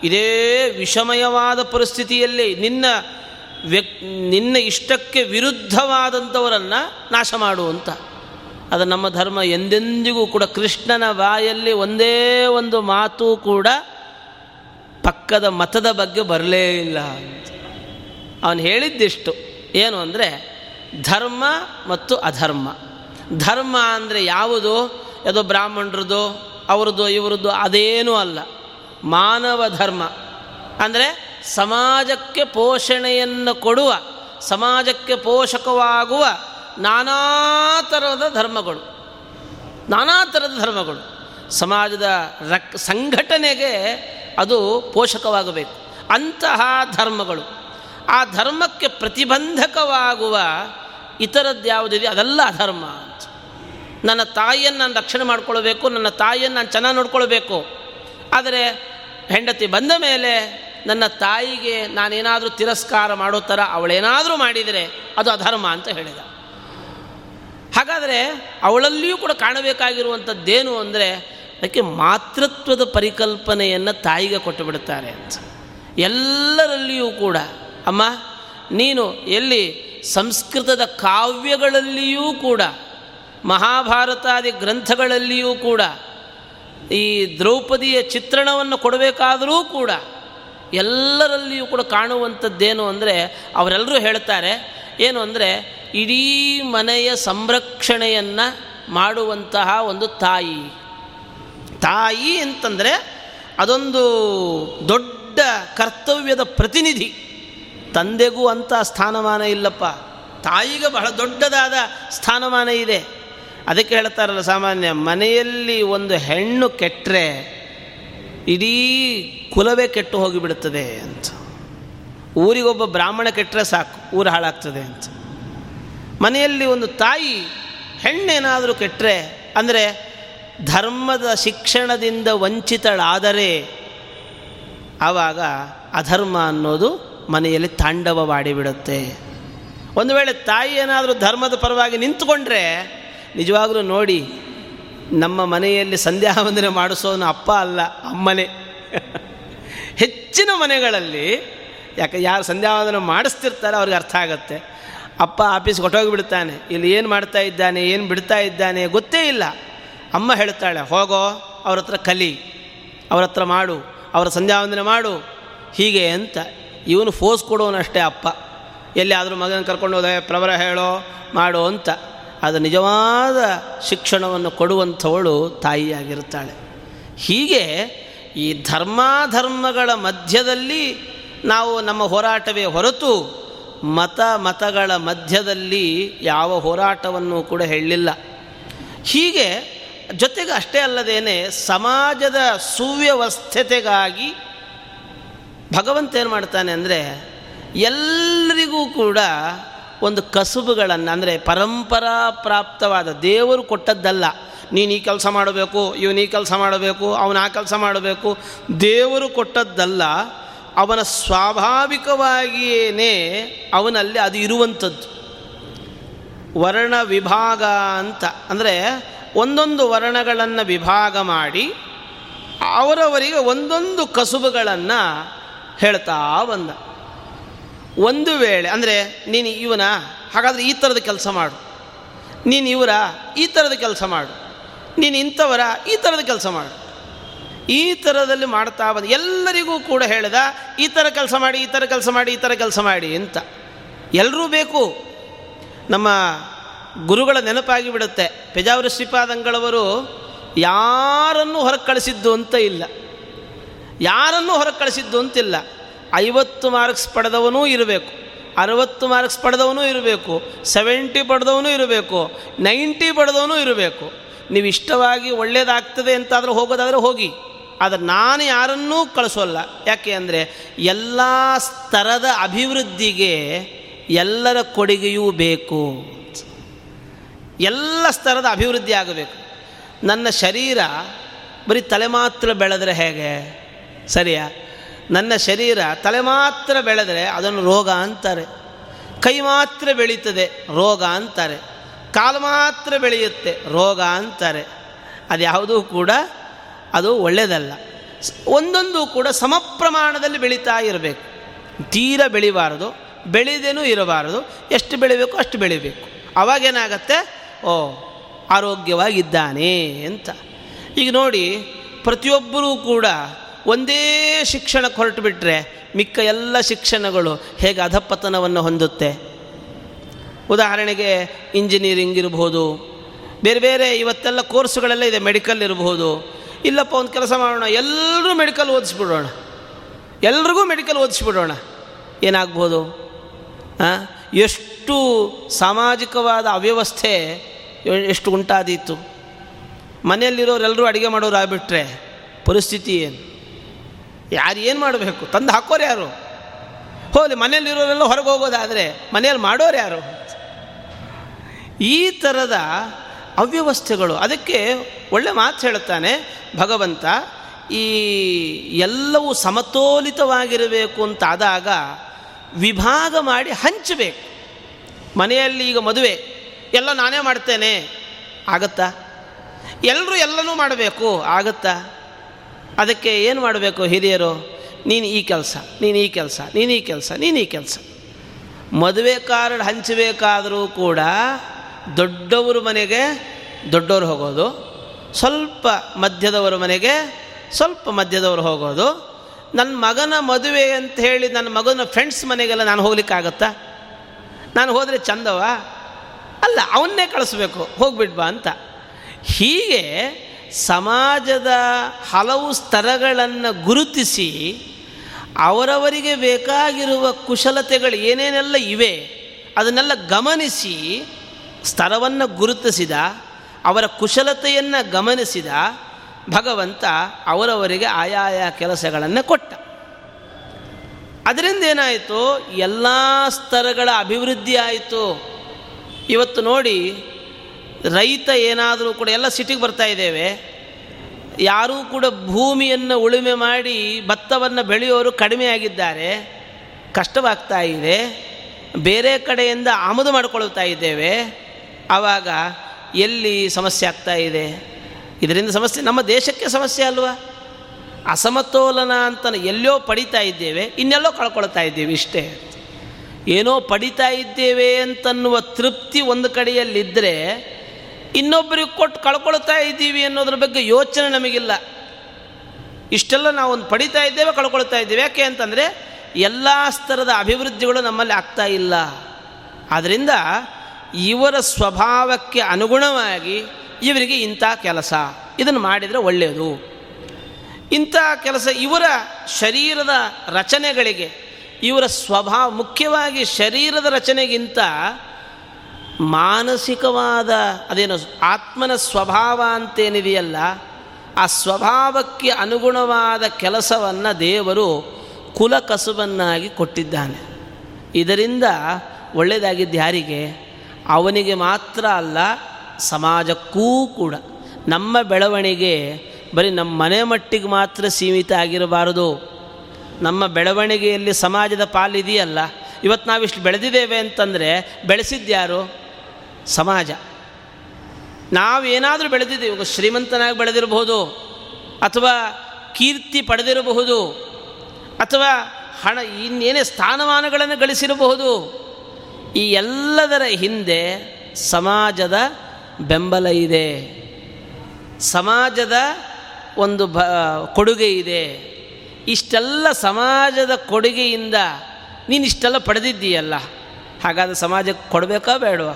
[SPEAKER 1] ಇದೇ ವಿಷಮಯವಾದ ಪರಿಸ್ಥಿತಿಯಲ್ಲಿ ನಿನ್ನ ವ್ಯಕ್, ನಿನ್ನ ಇಷ್ಟಕ್ಕೆ ವಿರುದ್ಧವಾದಂಥವರನ್ನು ನಾಶ ಮಾಡುವಂಥ ಅದು ನಮ್ಮ ಧರ್ಮ ಎಂದೆಂದಿಗೂ ಕೂಡ ಕೃಷ್ಣನ ಬಾಯಲ್ಲಿ ಒಂದೇ ಒಂದು ಮಾತು ಕೂಡ ಪಕ್ಕದ ಮತದ ಬಗ್ಗೆ ಬರಲೇ ಇಲ್ಲ ಅಂತ. ಅವನು ಹೇಳಿದ್ದಿಷ್ಟು. ಏನು ಅಂದರೆ ಧರ್ಮ ಮತ್ತು ಅಧರ್ಮ. ಧರ್ಮ ಅಂದರೆ ಯಾವುದು? ಯಾವುದೋ ಬ್ರಾಹ್ಮಣರದು ಅವ್ರದ್ದು, ಇವ್ರದ್ದು ಅದೇನೂ ಅಲ್ಲ. ಮಾನವ ಧರ್ಮ. ಅಂದರೆ ಸಮಾಜಕ್ಕೆ ಪೋಷಣೆಯನ್ನು ಕೊಡುವ, ಸಮಾಜಕ್ಕೆ ಪೋಷಕವಾಗುವ ನಾನಾ ಥರದ ಧರ್ಮಗಳು, ನಾನಾ ಥರದ ಧರ್ಮಗಳು. ಸಮಾಜದ ರಕ್, ಸಂಘಟನೆಗೆ ಅದು ಪೋಷಕವಾಗಬೇಕು. ಅಂತಹ ಧರ್ಮಗಳು. ಆ ಧರ್ಮಕ್ಕೆ ಪ್ರತಿಬಂಧಕವಾಗುವ ಇತರದ್ದು ಯಾವುದಿದೆ ಅದೆಲ್ಲ ಅಧರ್ಮ ಅಂತ. ನನ್ನ ತಾಯಿಯನ್ನು ನಾನು ರಕ್ಷಣೆ ಮಾಡ್ಕೊಳ್ಬೇಕು, ನನ್ನ ತಾಯಿಯನ್ನು ನಾನು ಚೆನ್ನಾಗಿ ನೋಡ್ಕೊಳ್ಬೇಕು. ಆದರೆ ಹೆಂಡತಿ ಬಂದ ಮೇಲೆ ನನ್ನ ತಾಯಿಗೆ ನಾನೇನಾದರೂ ತಿರಸ್ಕಾರ ಮಾಡೋ ಥರ ಅವಳೇನಾದರೂ ಮಾಡಿದರೆ ಅದು ಅಧರ್ಮ ಅಂತ ಹೇಳಿದ. ಹಾಗಾದರೆ ಅವಳಲ್ಲಿಯೂ ಕೂಡ ಕಾಣಬೇಕಾಗಿರುವಂಥದ್ದೇನು ಅಂದರೆ ಅದಕ್ಕೆ ಮಾತೃತ್ವದ ಪರಿಕಲ್ಪನೆಯನ್ನು ತಾಯಿಗೆ ಕೊಟ್ಟು ಬಿಡುತ್ತಾರೆ ಅಂತ. ಎಲ್ಲರಲ್ಲಿಯೂ ಕೂಡ, ಅಮ್ಮ, ನೀನು ಎಲ್ಲಿ ಸಂಸ್ಕೃತದ ಕಾವ್ಯಗಳಲ್ಲಿಯೂ ಕೂಡ, ಮಹಾಭಾರತಾದಿ ಗ್ರಂಥಗಳಲ್ಲಿಯೂ ಕೂಡ, ಈ ದ್ರೌಪದಿಯ ಚಿತ್ರಣವನ್ನು ಕೊಡಬೇಕಾದರೂ ಕೂಡ ಎಲ್ಲರಲ್ಲಿಯೂ ಕೂಡ ಕಾಣುವಂಥದ್ದೇನು ಅಂದರೆ ಅವರೆಲ್ಲರೂ ಹೇಳ್ತಾರೆ, ಏನು ಅಂದರೆ ಇಡೀ ಮನೆಯ ಸಂರಕ್ಷಣೆಯನ್ನು ಮಾಡುವಂತಹ ಒಂದು ತಾಯಿ. ತಾಯಿ ಅಂತಂದರೆ ಅದೊಂದು ದೊಡ್ಡ ಕರ್ತವ್ಯದ ಪ್ರತಿನಿಧಿ. ತಂದೆಗೂ ಅಂತ ಸ್ಥಾನಮಾನ ಇಲ್ಲಪ್ಪ. ತಾಯಿಗೆ ಬಹಳ ದೊಡ್ಡದಾದ ಸ್ಥಾನಮಾನ ಇದೆ. ಅದಕ್ಕೆ ಹೇಳ್ತಾರಲ್ಲ ಸಾಮಾನ್ಯ, ಮನೆಯಲ್ಲಿ ಒಂದು ಹೆಣ್ಣು ಕೆಟ್ಟರೆ ಇಡೀ ಕುಲವೇ ಕೆಟ್ಟು ಹೋಗಿಬಿಡುತ್ತದೆ ಅಂತ. ಊರಿಗೊಬ್ಬ ಬ್ರಾಹ್ಮಣ ಕೆಟ್ಟರೆ ಸಾಕು, ಊರು ಹಾಳಾಗ್ತದೆ ಅಂತ. ಮನೆಯಲ್ಲಿ ಒಂದು ತಾಯಿ ಹೆಣ್ಣೇನಾದರೂ ಕೆಟ್ಟರೆ ಅಂದರೆ ಧರ್ಮದ ಶಿಕ್ಷಣದಿಂದ ವಂಚಿತಳಾದರೆ ಆವಾಗ ಅಧರ್ಮ ಅನ್ನೋದು ಮನೆಯಲ್ಲಿ ತಾಂಡವವಾಡಿಬಿಡುತ್ತೆ. ಒಂದು ವೇಳೆ ತಾಯಿ ಏನಾದರೂ ಧರ್ಮದ ಪರವಾಗಿ ನಿಂತುಕೊಂಡ್ರೆ, ನಿಜವಾಗಲೂ ನೋಡಿ, ನಮ್ಮ ಮನೆಯಲ್ಲಿ ಸಂಧ್ಯಾ ವಂದನೆ ಮಾಡಿಸೋನು ಅಪ್ಪ ಅಲ್ಲ, ಅಮ್ಮನೇ. ಹೆಚ್ಚಿನ ಮನೆಗಳಲ್ಲಿ, ಯಾಕೆ ಯಾರು ಸಂಧ್ಯಾವಂದನೆ ಮಾಡಿಸ್ತಿರ್ತಾರೆ ಅವ್ರಿಗೆ ಅರ್ಥ ಆಗುತ್ತೆ. ಅಪ್ಪ ಆಫೀಸ್ಗೆ ಹೊಟ್ಟೋಗಿಬಿಡ್ತಾನೆ ಇಲ್ಲಿ ಏನು ಮಾಡ್ತಾ ಇದ್ದಾನೆ, ಏನು ಬಿಡ್ತಾ ಇದ್ದಾನೆ ಗೊತ್ತೇ ಇಲ್ಲ. ಅಮ್ಮ ಹೇಳ್ತಾಳೆ, ಹೋಗೋ, ಅವ್ರ ಹತ್ರ ಕಲಿ, ಅವ್ರ ಹತ್ರ ಮಾಡು, ಅವರ ಸಂಧ್ಯಾವಂದನೆ ಮಾಡು. ಹೀಗೆ ಅಂತ ಇವನು ಫೋರ್ಸ್ ಕೊಡೋನಷ್ಟೇ ಅಪ್ಪ. ಎಲ್ಲಿಯಾದರೂ ಮಗನ ಕರ್ಕೊಂಡು ಹೋದೆ ಪ್ರವರ ಹೇಳೋ, ಮಾಡು ಅಂತ. ಅದು ನಿಜವಾದ ಶಿಕ್ಷಣವನ್ನು ಕೊಡುವಂಥವಳು ತಾಯಿಯಾಗಿರುತ್ತಾಳೆ ಹೀಗೆ ಈ ಧರ್ಮಾಧರ್ಮಗಳ ಮಧ್ಯದಲ್ಲಿ ನಾವು ನಮ್ಮ ಹೋರಾಟವೇ ಹೊರತು ಮತ ಮತಗಳ ಮಧ್ಯದಲ್ಲಿ ಯಾವ ಹೋರಾಟವನ್ನು ಕೂಡ ಹೇಳಲಿಲ್ಲ. ಹೀಗೆ ಜೊತೆಗೆ ಅಷ್ಟೇ ಅಲ್ಲದೇನೆ ಸಮಾಜದ ಸುವ್ಯವಸ್ಥತೆಗಾಗಿ ಭಗವಂತ ಏನು ಮಾಡ್ತಾನೆ ಅಂದರೆ ಎಲ್ಲರಿಗೂ ಕೂಡ ಒಂದು ಕಸುಬುಗಳನ್ನು ಅಂದರೆ ಪರಂಪರಾ ಪ್ರಾಪ್ತವಾದ ದೇವರು ಕೊಟ್ಟದ್ದಲ್ಲ. ನೀನು ಈ ಕೆಲಸ ಮಾಡಬೇಕು, ಇವನು ಈ ಕೆಲಸ ಮಾಡಬೇಕು, ಅವನು ಆ ಕೆಲಸ ಮಾಡಬೇಕು. ದೇವರು ಕೊಟ್ಟದ್ದಲ್ಲ. ಅವನ ಸ್ವಾಭಾವಿಕವಾಗಿಯೇ ಅವನಲ್ಲಿ ಅದು ಇರುವಂಥದ್ದು. ವರ್ಣ ವಿಭಾಗ ಅಂತ, ಅಂದರೆ ಒಂದೊಂದು ವರ್ಣಗಳನ್ನು ವಿಭಾಗ ಮಾಡಿ ಅವರವರಿಗೆ ಒಂದೊಂದು ಕಸುಬುಗಳನ್ನು ಹೇಳ್ತಾ ಬಂದ. ಒಂದು ವೇಳೆ, ಅಂದರೆ ನೀನು ಇವನ, ಹಾಗಾದರೆ ಈ ಥರದ ಕೆಲಸ ಮಾಡು. ನೀನು ಇವರ, ಈ ಥರದ ಕೆಲಸ ಮಾಡು. ನೀನು ಇಂಥವರ, ಈ ಥರದ ಕೆಲಸ ಮಾಡು. ಈ ಥರದಲ್ಲಿ ಮಾಡ್ತಾ ಬಂದು, ಎಲ್ಲರಿಗೂ ಕೂಡ ಹೇಳಿದ, ಈ ಥರ ಕೆಲಸ ಮಾಡಿ, ಈ ಥರ ಕೆಲಸ ಮಾಡಿ, ಈ ಥರ ಕೆಲಸ ಮಾಡಿ ಅಂತ. ಎಲ್ಲರೂ ಬೇಕು. ನಮ್ಮ ಗುರುಗಳ ನೆನಪಾಗಿ ಬಿಡುತ್ತೆ. ಪೆಜಾವರ ಶ್ರೀಪಾದಂಗಳವರು ಯಾರನ್ನು ಹೊರಗೆ ಕಳಿಸಿದ್ದು ಅಂತ ಇಲ್ಲ. ಯಾರನ್ನು ಹೊರಗೆ ಕಳಿಸಿದ್ದು ಅಂತಿಲ್ಲ ಐವತ್ತು ಮಾರ್ಕ್ಸ್ ಪಡೆದವನೂ ಇರಬೇಕು. ಅರವತ್ತು ಮಾರ್ಕ್ಸ್ ಪಡೆದವನೂ ಇರಬೇಕು. ಸೆವೆಂಟಿ ಪಡೆದವನು ಇರಬೇಕು. ನೈಂಟಿ ಪಡೆದವನು ಇರಬೇಕು. ನೀವು ಇಷ್ಟವಾಗಿ ಒಳ್ಳೆಯದಾಗ್ತದೆ ಅಂತಾದರೂ ಹೋಗೋದಾದರೆ ಹೋಗಿ. ಆದರೆ ನಾನು ಯಾರನ್ನೂ ಕಳಿಸೋಲ್ಲ. ಯಾಕೆ ಅಂದರೆ ಎಲ್ಲ ಸ್ತರದ ಅಭಿವೃದ್ಧಿಗೆ ಎಲ್ಲರ ಕೊಡುಗೆಯೂ ಬೇಕು. ಎಲ್ಲ ಸ್ತರದ ಅಭಿವೃದ್ಧಿ ಆಗಬೇಕು. ನನ್ನ ಶರೀರ ಬರೀ ತಲೆ ಮಾತ್ರ ಬೆಳೆದ್ರೆ ಹೇಗೆ? ಸರಿಯಾ? ನನ್ನ ಶರೀರ ತಲೆ ಮಾತ್ರ ಬೆಳೆದರೆ ಅದನ್ನು ರೋಗ ಅಂತಾರೆ. ಕೈ ಮಾತ್ರ ಬೆಳೀತದೆ, ರೋಗ ಅಂತಾರೆ. ಕಾಲು ಮಾತ್ರ ಬೆಳೆಯುತ್ತೆ, ರೋಗ ಅಂತಾರೆ. ಅದು ಯಾವುದೂ ಕೂಡ ಅದು ಒಳ್ಳೆಯದಲ್ಲ ಒಂದೊಂದು ಕೂಡ ಸಮ ಪ್ರಮಾಣದಲ್ಲಿ ಬೆಳೀತಾ ಇರಬೇಕು. ತೀರ ಬೆಳಿಬಾರದು, ಬೆಳೆದೇನೂ ಇರಬಾರದು, ಎಷ್ಟು ಬೆಳಿಬೇಕು ಅಷ್ಟು ಬೆಳಿಬೇಕು. ಅವಾಗೇನಾಗತ್ತೆ ಓ, ಆರೋಗ್ಯವಾಗಿದ್ದಾನೆ ಅಂತ. ಈಗ ನೋಡಿ, ಪ್ರತಿಯೊಬ್ಬರೂ ಕೂಡ ಒಂದೇ ಶಿಕ್ಷಣಕ್ಕೆ ಹೊರಟು ಬಿಟ್ಟರೆ ಮಿಕ್ಕ ಎಲ್ಲ ಶಿಕ್ಷಣಗಳು ಹೇಗೆ ಅಧಪತನವನ್ನು ಹೊಂದುತ್ತೆ? ಉದಾಹರಣೆಗೆ ಇಂಜಿನಿಯರಿಂಗ್ ಇರ್ಬೋದು, ಬೇರೆ ಬೇರೆ ಇವತ್ತೆಲ್ಲ ಕೋರ್ಸುಗಳೆಲ್ಲ ಇದೆ, ಮೆಡಿಕಲ್ ಇರಬಹುದು ಇಲ್ಲಪ್ಪ, ಒಂದು ಕೆಲಸ ಮಾಡೋಣ. ಎಲ್ಲರೂ ಮೆಡಿಕಲ್ ಓದಿಸ್ಬಿಡೋಣ. ಎಲ್ರಿಗೂ ಮೆಡಿಕಲ್ ಓದಿಸ್ಬಿಡೋಣ. ಏನಾಗ್ಬೋದು? ಎಷ್ಟು ಸಾಮಾಜಿಕವಾದ ಅವ್ಯವಸ್ಥೆ, ಎಷ್ಟು ಉಂಟಾದೀತು. ಮನೆಯಲ್ಲಿರೋರೆಲ್ಲರೂ ಅಡುಗೆ ಮಾಡೋರು ಆಗಿಬಿಟ್ರೆ ಪರಿಸ್ಥಿತಿ ಏನು? ಯಾರು ಏನು ಮಾಡಬೇಕು? ತಂದು ಹಾಕೋರು ಯಾರು? ಹೋಲಿ, ಮನೆಯಲ್ಲಿರೋರೆಲ್ಲ ಹೊರಗೆ ಹೋಗೋದಾದರೆ ಮನೆಯಲ್ಲಿ ಮಾಡೋರು ಯಾರು? ಈ ಥರದ ಅವ್ಯವಸ್ಥೆಗಳು. ಅದಕ್ಕೆ ಒಳ್ಳೆ ಮಾತು ಹೇಳುತ್ತಾನೆ, ಭಗವಂತ, ಈ ಎಲ್ಲವೂ ಸಮತೋಲಿತವಾಗಿರಬೇಕು ಅಂತಾದಾಗ ವಿಭಾಗ ಮಾಡಿ ಹಂಚಬೇಕು. ಮನೆಯಲ್ಲಿ ಈಗ ಮದುವೆ, ಎಲ್ಲ ನಾನೇ ಮಾಡ್ತೇನೆ, ಆಗತ್ತಾ? ಎಲ್ಲರೂ ಎಲ್ಲನೂ ಮಾಡಬೇಕು, ಆಗತ್ತಾ? ಅದಕ್ಕೆ ಏನು ಮಾಡಬೇಕು ಹಿರಿಯರು? ನೀನು ಈ ಕೆಲಸ, ನೀನು ಈ ಕೆಲಸ, ನೀನು ಈ ಕೆಲಸ, ನೀನು ಈ ಕೆಲಸ. ಮದುವೆ ಕಾರ್ಡ್ ಹಂಚಬೇಕಾದರೂ ಕೂಡ ದೊಡ್ಡವ್ರ ಮನೆಗೆ ದೊಡ್ಡವರು ಹೋಗೋದು, ಸ್ವಲ್ಪ ಮಧ್ಯದವರ ಮನೆಗೆ ಸ್ವಲ್ಪ ಮಧ್ಯದವರು ಹೋಗೋದು. ನನ್ನ ಮಗನ ಮದುವೆ ಅಂತ ಹೇಳಿ ನನ್ನ ಮಗನ ಫ್ರೆಂಡ್ಸ್ ಮನೆಗೆಲ್ಲ ನಾನು ಹೋಗ್ಲಿಕ್ಕಾಗತ್ತಾ? ನಾನು ಹೋದರೆ ಚಂದವ? ಅಲ್ಲ, ಅವನ್ನೇ ಕಳಿಸ್ಬೇಕು ಹೋಗ್ಬಿಡ್ಬಾ ಅಂತ. ಹೀಗೆ ಸಮಾಜದ ಹಲವು ಸ್ತರಗಳನ್ನು ಗುರುತಿಸಿ ಅವರವರಿಗೆ ಬೇಕಾಗಿರುವ ಕುಶಲತೆಗಳು ಏನೇನೆಲ್ಲ ಇವೆ, ಅದನ್ನೆಲ್ಲ ಗಮನಿಸಿ ಸ್ತರವನ್ನು ಗುರುತಿಸಿದ, ಅವರ ಕುಶಲತೆಯನ್ನು ಗಮನಿಸಿದ ಭಗವಂತ ಅವರವರಿಗೆ ಆಯಾಯ ಕೆಲಸಗಳನ್ನು ಕೊಟ್ಟ. ಅದರಿಂದ ಏನಾಯಿತು? ಎಲ್ಲ ಸ್ತರಗಳ ಅಭಿವೃದ್ಧಿ ಆಯಿತು. ಇವತ್ತು ನೋಡಿ, ರೈತ ಏನಾದರೂ ಕೂಡ, ಎಲ್ಲ ಸಿಟಿಗೆ ಬರ್ತಾ ಇದ್ದೇವೆ. ಯಾರೂ ಕೂಡ ಭೂಮಿಯನ್ನು ಉಳುಮೆ ಮಾಡಿ ಭತ್ತವನ್ನು ಬೆಳೆಯೋರು ಕಡಿಮೆ ಆಗಿದ್ದಾರೆ. ಕಷ್ಟವಾಗ್ತಾ ಇದೆ. ಬೇರೆ ಕಡೆಯಿಂದ ಆಮದು ಮಾಡಿಕೊಳ್ತಾ ಇದ್ದೇವೆ. ಆವಾಗ ಎಲ್ಲಿ ಸಮಸ್ಯೆ ಆಗ್ತಾ ಇದೆ? ಇದರಿಂದ ಸಮಸ್ಯೆ, ನಮ್ಮ ದೇಶಕ್ಕೆ ಸಮಸ್ಯೆ ಅಲ್ವಾ? ಅಸಮತೋಲನ ಅಂತ ಎಲ್ಲೋ ಪಡಿತಾ ಇದ್ದೇವೆ, ಇನ್ನೆಲ್ಲೋ ಕಳ್ಕೊಳ್ತಾ ಇದ್ದೇವೆ ಇಷ್ಟೇ. ಏನೋ ಪಡಿತಾ ಇದ್ದೇವೆ ಅಂತನ್ನುವ ತೃಪ್ತಿ ಒಂದು ಕಡೆಯಲ್ಲಿದ್ದರೆ ಇನ್ನೊಬ್ಬರಿಗೆ ಕೊಟ್ಟು ಕಳ್ಕೊಳ್ತಾ ಇದ್ದೀವಿ ಅನ್ನೋದ್ರ ಬಗ್ಗೆ ಯೋಚನೆ ನಮಗಿಲ್ಲ. ಇಷ್ಟೆಲ್ಲ ನಾವು ಒಂದು ಪಡಿತಾ ಇದ್ದೇವೆ, ಕಳ್ಕೊಳ್ತಾ ಇದ್ದೇವೆ. ಯಾಕೆ ಅಂತಂದರೆ ಎಲ್ಲ ಸ್ತರದ ಅಭಿವೃದ್ಧಿಗಳು ನಮ್ಮಲ್ಲಿ ಆಗ್ತಾ ಇಲ್ಲ. ಆದ್ದರಿಂದ ಇವರ ಸ್ವಭಾವಕ್ಕೆ ಅನುಗುಣವಾಗಿ ಇವರಿಗೆ ಇಂಥ ಕೆಲಸ, ಇದನ್ನು ಮಾಡಿದರೆ ಒಳ್ಳೆಯದು. ಇಂಥ ಕೆಲಸ ಇವರ ಶರೀರದ ರಚನೆಗಳಿಗೆ, ಇವರ ಸ್ವಭಾವ ಮುಖ್ಯವಾಗಿ ಶರೀರದ ರಚನೆಗಿಂತ ಮಾನಸಿಕವಾದ ಅದೇನು ಆತ್ಮನ ಸ್ವಭಾವ ಅಂತೇನಿದೆಯಲ್ಲ, ಆ ಸ್ವಭಾವಕ್ಕೆ ಅನುಗುಣವಾದ ಕೆಲಸವನ್ನು ದೇವರು ಕುಲ ಕಸುಬನ್ನಾಗಿ ಕೊಟ್ಟಿದ್ದಾನೆ. ಇದರಿಂದ ಒಳ್ಳೆಯದಾಗಿದ್ದು ಯಾರಿಗೆ? ಅವನಿಗೆ ಮಾತ್ರ ಅಲ್ಲ, ಸಮಾಜಕ್ಕೂ ಕೂಡ. ನಮ್ಮ ಬೆಳವಣಿಗೆ ಬರೀ ನಮ್ಮ ಮನೆ ಮಟ್ಟಿಗೆ ಮಾತ್ರ ಸೀಮಿತ ಆಗಿರಬಾರದು. ನಮ್ಮ ಬೆಳವಣಿಗೆಯಲ್ಲಿ ಸಮಾಜದ ಪಾಲಿದೆಯಲ್ಲ. ಇವತ್ತು ನಾವಿಷ್ಟು ಬೆಳೆದಿದ್ದೇವೆ ಅಂತಂದರೆ ಬೆಳೆಸಿದ್ಯಾರು ಸಮಾಜ. ನಾವೇನಾದರೂ ಬೆಳೆದಿದ್ದೀವಿ. ಶ್ರೀಮಂತನಾಗಿ ಬೆಳೆದಿರಬಹುದು, ಅಥವಾ ಕೀರ್ತಿ ಪಡೆದಿರಬಹುದು, ಅಥವಾ ಹಣ, ಇನ್ನೇನೇ ಸ್ಥಾನಮಾನಗಳನ್ನು ಗಳಿಸಿರಬಹುದು. ಈ ಎಲ್ಲದರ ಹಿಂದೆ ಸಮಾಜದ ಬೆಂಬಲ ಇದೆ. ಸಮಾಜದ ಒಂದು ಬ, ಕೊಡುಗೆ ಇದೆ. ಇಷ್ಟೆಲ್ಲ ಸಮಾಜದ ಕೊಡುಗೆಯಿಂದ ನೀನು ಇಷ್ಟೆಲ್ಲ ಪಡೆದಿದ್ದೀಯಲ್ಲ. ಹಾಗಾದ್ರೆ ಸಮಾಜಕ್ಕೆ ಕೊಡಬೇಕಾ ಬೇಡವಾ?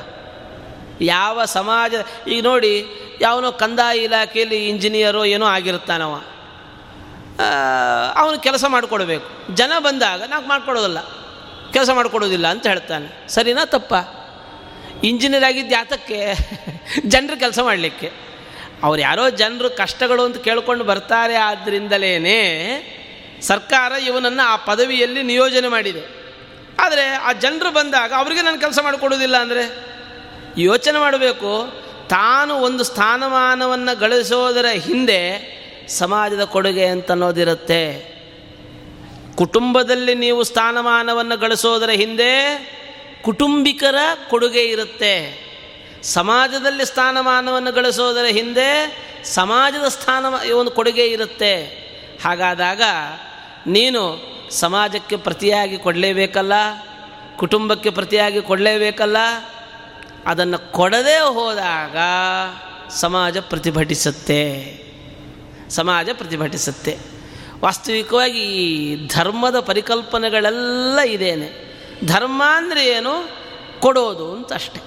[SPEAKER 1] ಯಾವ ಸಮಾಜ, ಈಗ ನೋಡಿ, ಯಾವನೋ ಕಂದಾಯ ಇಲಾಖೆಯಲ್ಲಿ ಇಂಜಿನಿಯರು ಏನೋ ಆಗಿರ್ತಾನವ ಅವನು ಕೆಲಸ ಮಾಡಿಕೊಡ್ಬೇಕು. ಜನ ಬಂದಾಗ ನಾವು ಮಾಡಿಕೊಡೋದಿಲ್ಲ. ಕೆಲಸ ಮಾಡಿಕೊಡೋದಿಲ್ಲ ಅಂತ ಹೇಳ್ತಾನೆ. ಸರಿನಾ ತಪ್ಪ? ಇಂಜಿನಿಯರ್ ಆಗಿದ್ದು ಯಾತಕ್ಕೆ [LAUGHS] ಜನರು ಕೆಲಸ ಮಾಡಲಿಕ್ಕೆ. ಅವ್ರು ಯಾರೋ ಜನರು ಕಷ್ಟಗಳು ಅಂತ ಕೇಳ್ಕೊಂಡು ಬರ್ತಾರೆ ಆದ್ದರಿಂದಲೇ ಸರ್ಕಾರ ಇವನನ್ನು ಆ ಪದವಿಯಲ್ಲಿ ನಿಯೋಜನೆ ಮಾಡಿದೆ. ಆದರೆ ಆ ಜನರು ಬಂದಾಗ ಅವರಿಗೆ ನಾನು ಕೆಲಸ ಮಾಡಿಕೊಡೋದಿಲ್ಲ ಅಂದರೆ? ಯೋಚನೆ ಮಾಡಬೇಕು. ತಾನು ಒಂದು ಸ್ಥಾನಮಾನವನ್ನು ಗಳಿಸೋದರ ಹಿಂದೆ ಸಮಾಜದ ಕೊಡುಗೆ ಅಂತ ಅನ್ನೋದಿರುತ್ತೆ. ಕುಟುಂಬದಲ್ಲಿ ನೀವು ಸ್ಥಾನಮಾನವನ್ನು ಗಳಿಸೋದರ ಹಿಂದೆ ಕುಟುಂಬಿಕರ ಕೊಡುಗೆ ಇರುತ್ತೆ. ಸಮಾಜದಲ್ಲಿ ಸ್ಥಾನಮಾನವನ್ನು ಗಳಿಸೋದರ ಹಿಂದೆ ಸಮಾಜದ ಸ್ಥಾನ ಒಂದು ಕೊಡುಗೆ ಇರುತ್ತೆ. ಹಾಗಾದಾಗ ನೀನು ಸಮಾಜಕ್ಕೆ ಪ್ರತಿಯಾಗಿ ಕೊಡಲೇಬೇಕಲ್ಲ, ಕುಟುಂಬಕ್ಕೆ ಪ್ರತಿಯಾಗಿ ಕೊಡಲೇಬೇಕಲ್ಲ, ಅದನ್ನು ಕೊಡದೇ ಹೋದಾಗ ಸಮಾಜ ಪ್ರತಿಭಟಿಸುತ್ತೆ. ಸಮಾಜ ಪ್ರತಿಭಟಿಸುತ್ತೆ. ವಾಸ್ತವಿಕವಾಗಿ ಈ ಧರ್ಮದ ಪರಿಕಲ್ಪನೆಗಳೆಲ್ಲ ಇದೇನೆ. ಧರ್ಮ ಅಂದರೆ ಏನು? ಕೊಡೋದು ಅಂತ ಅಷ್ಟೆ.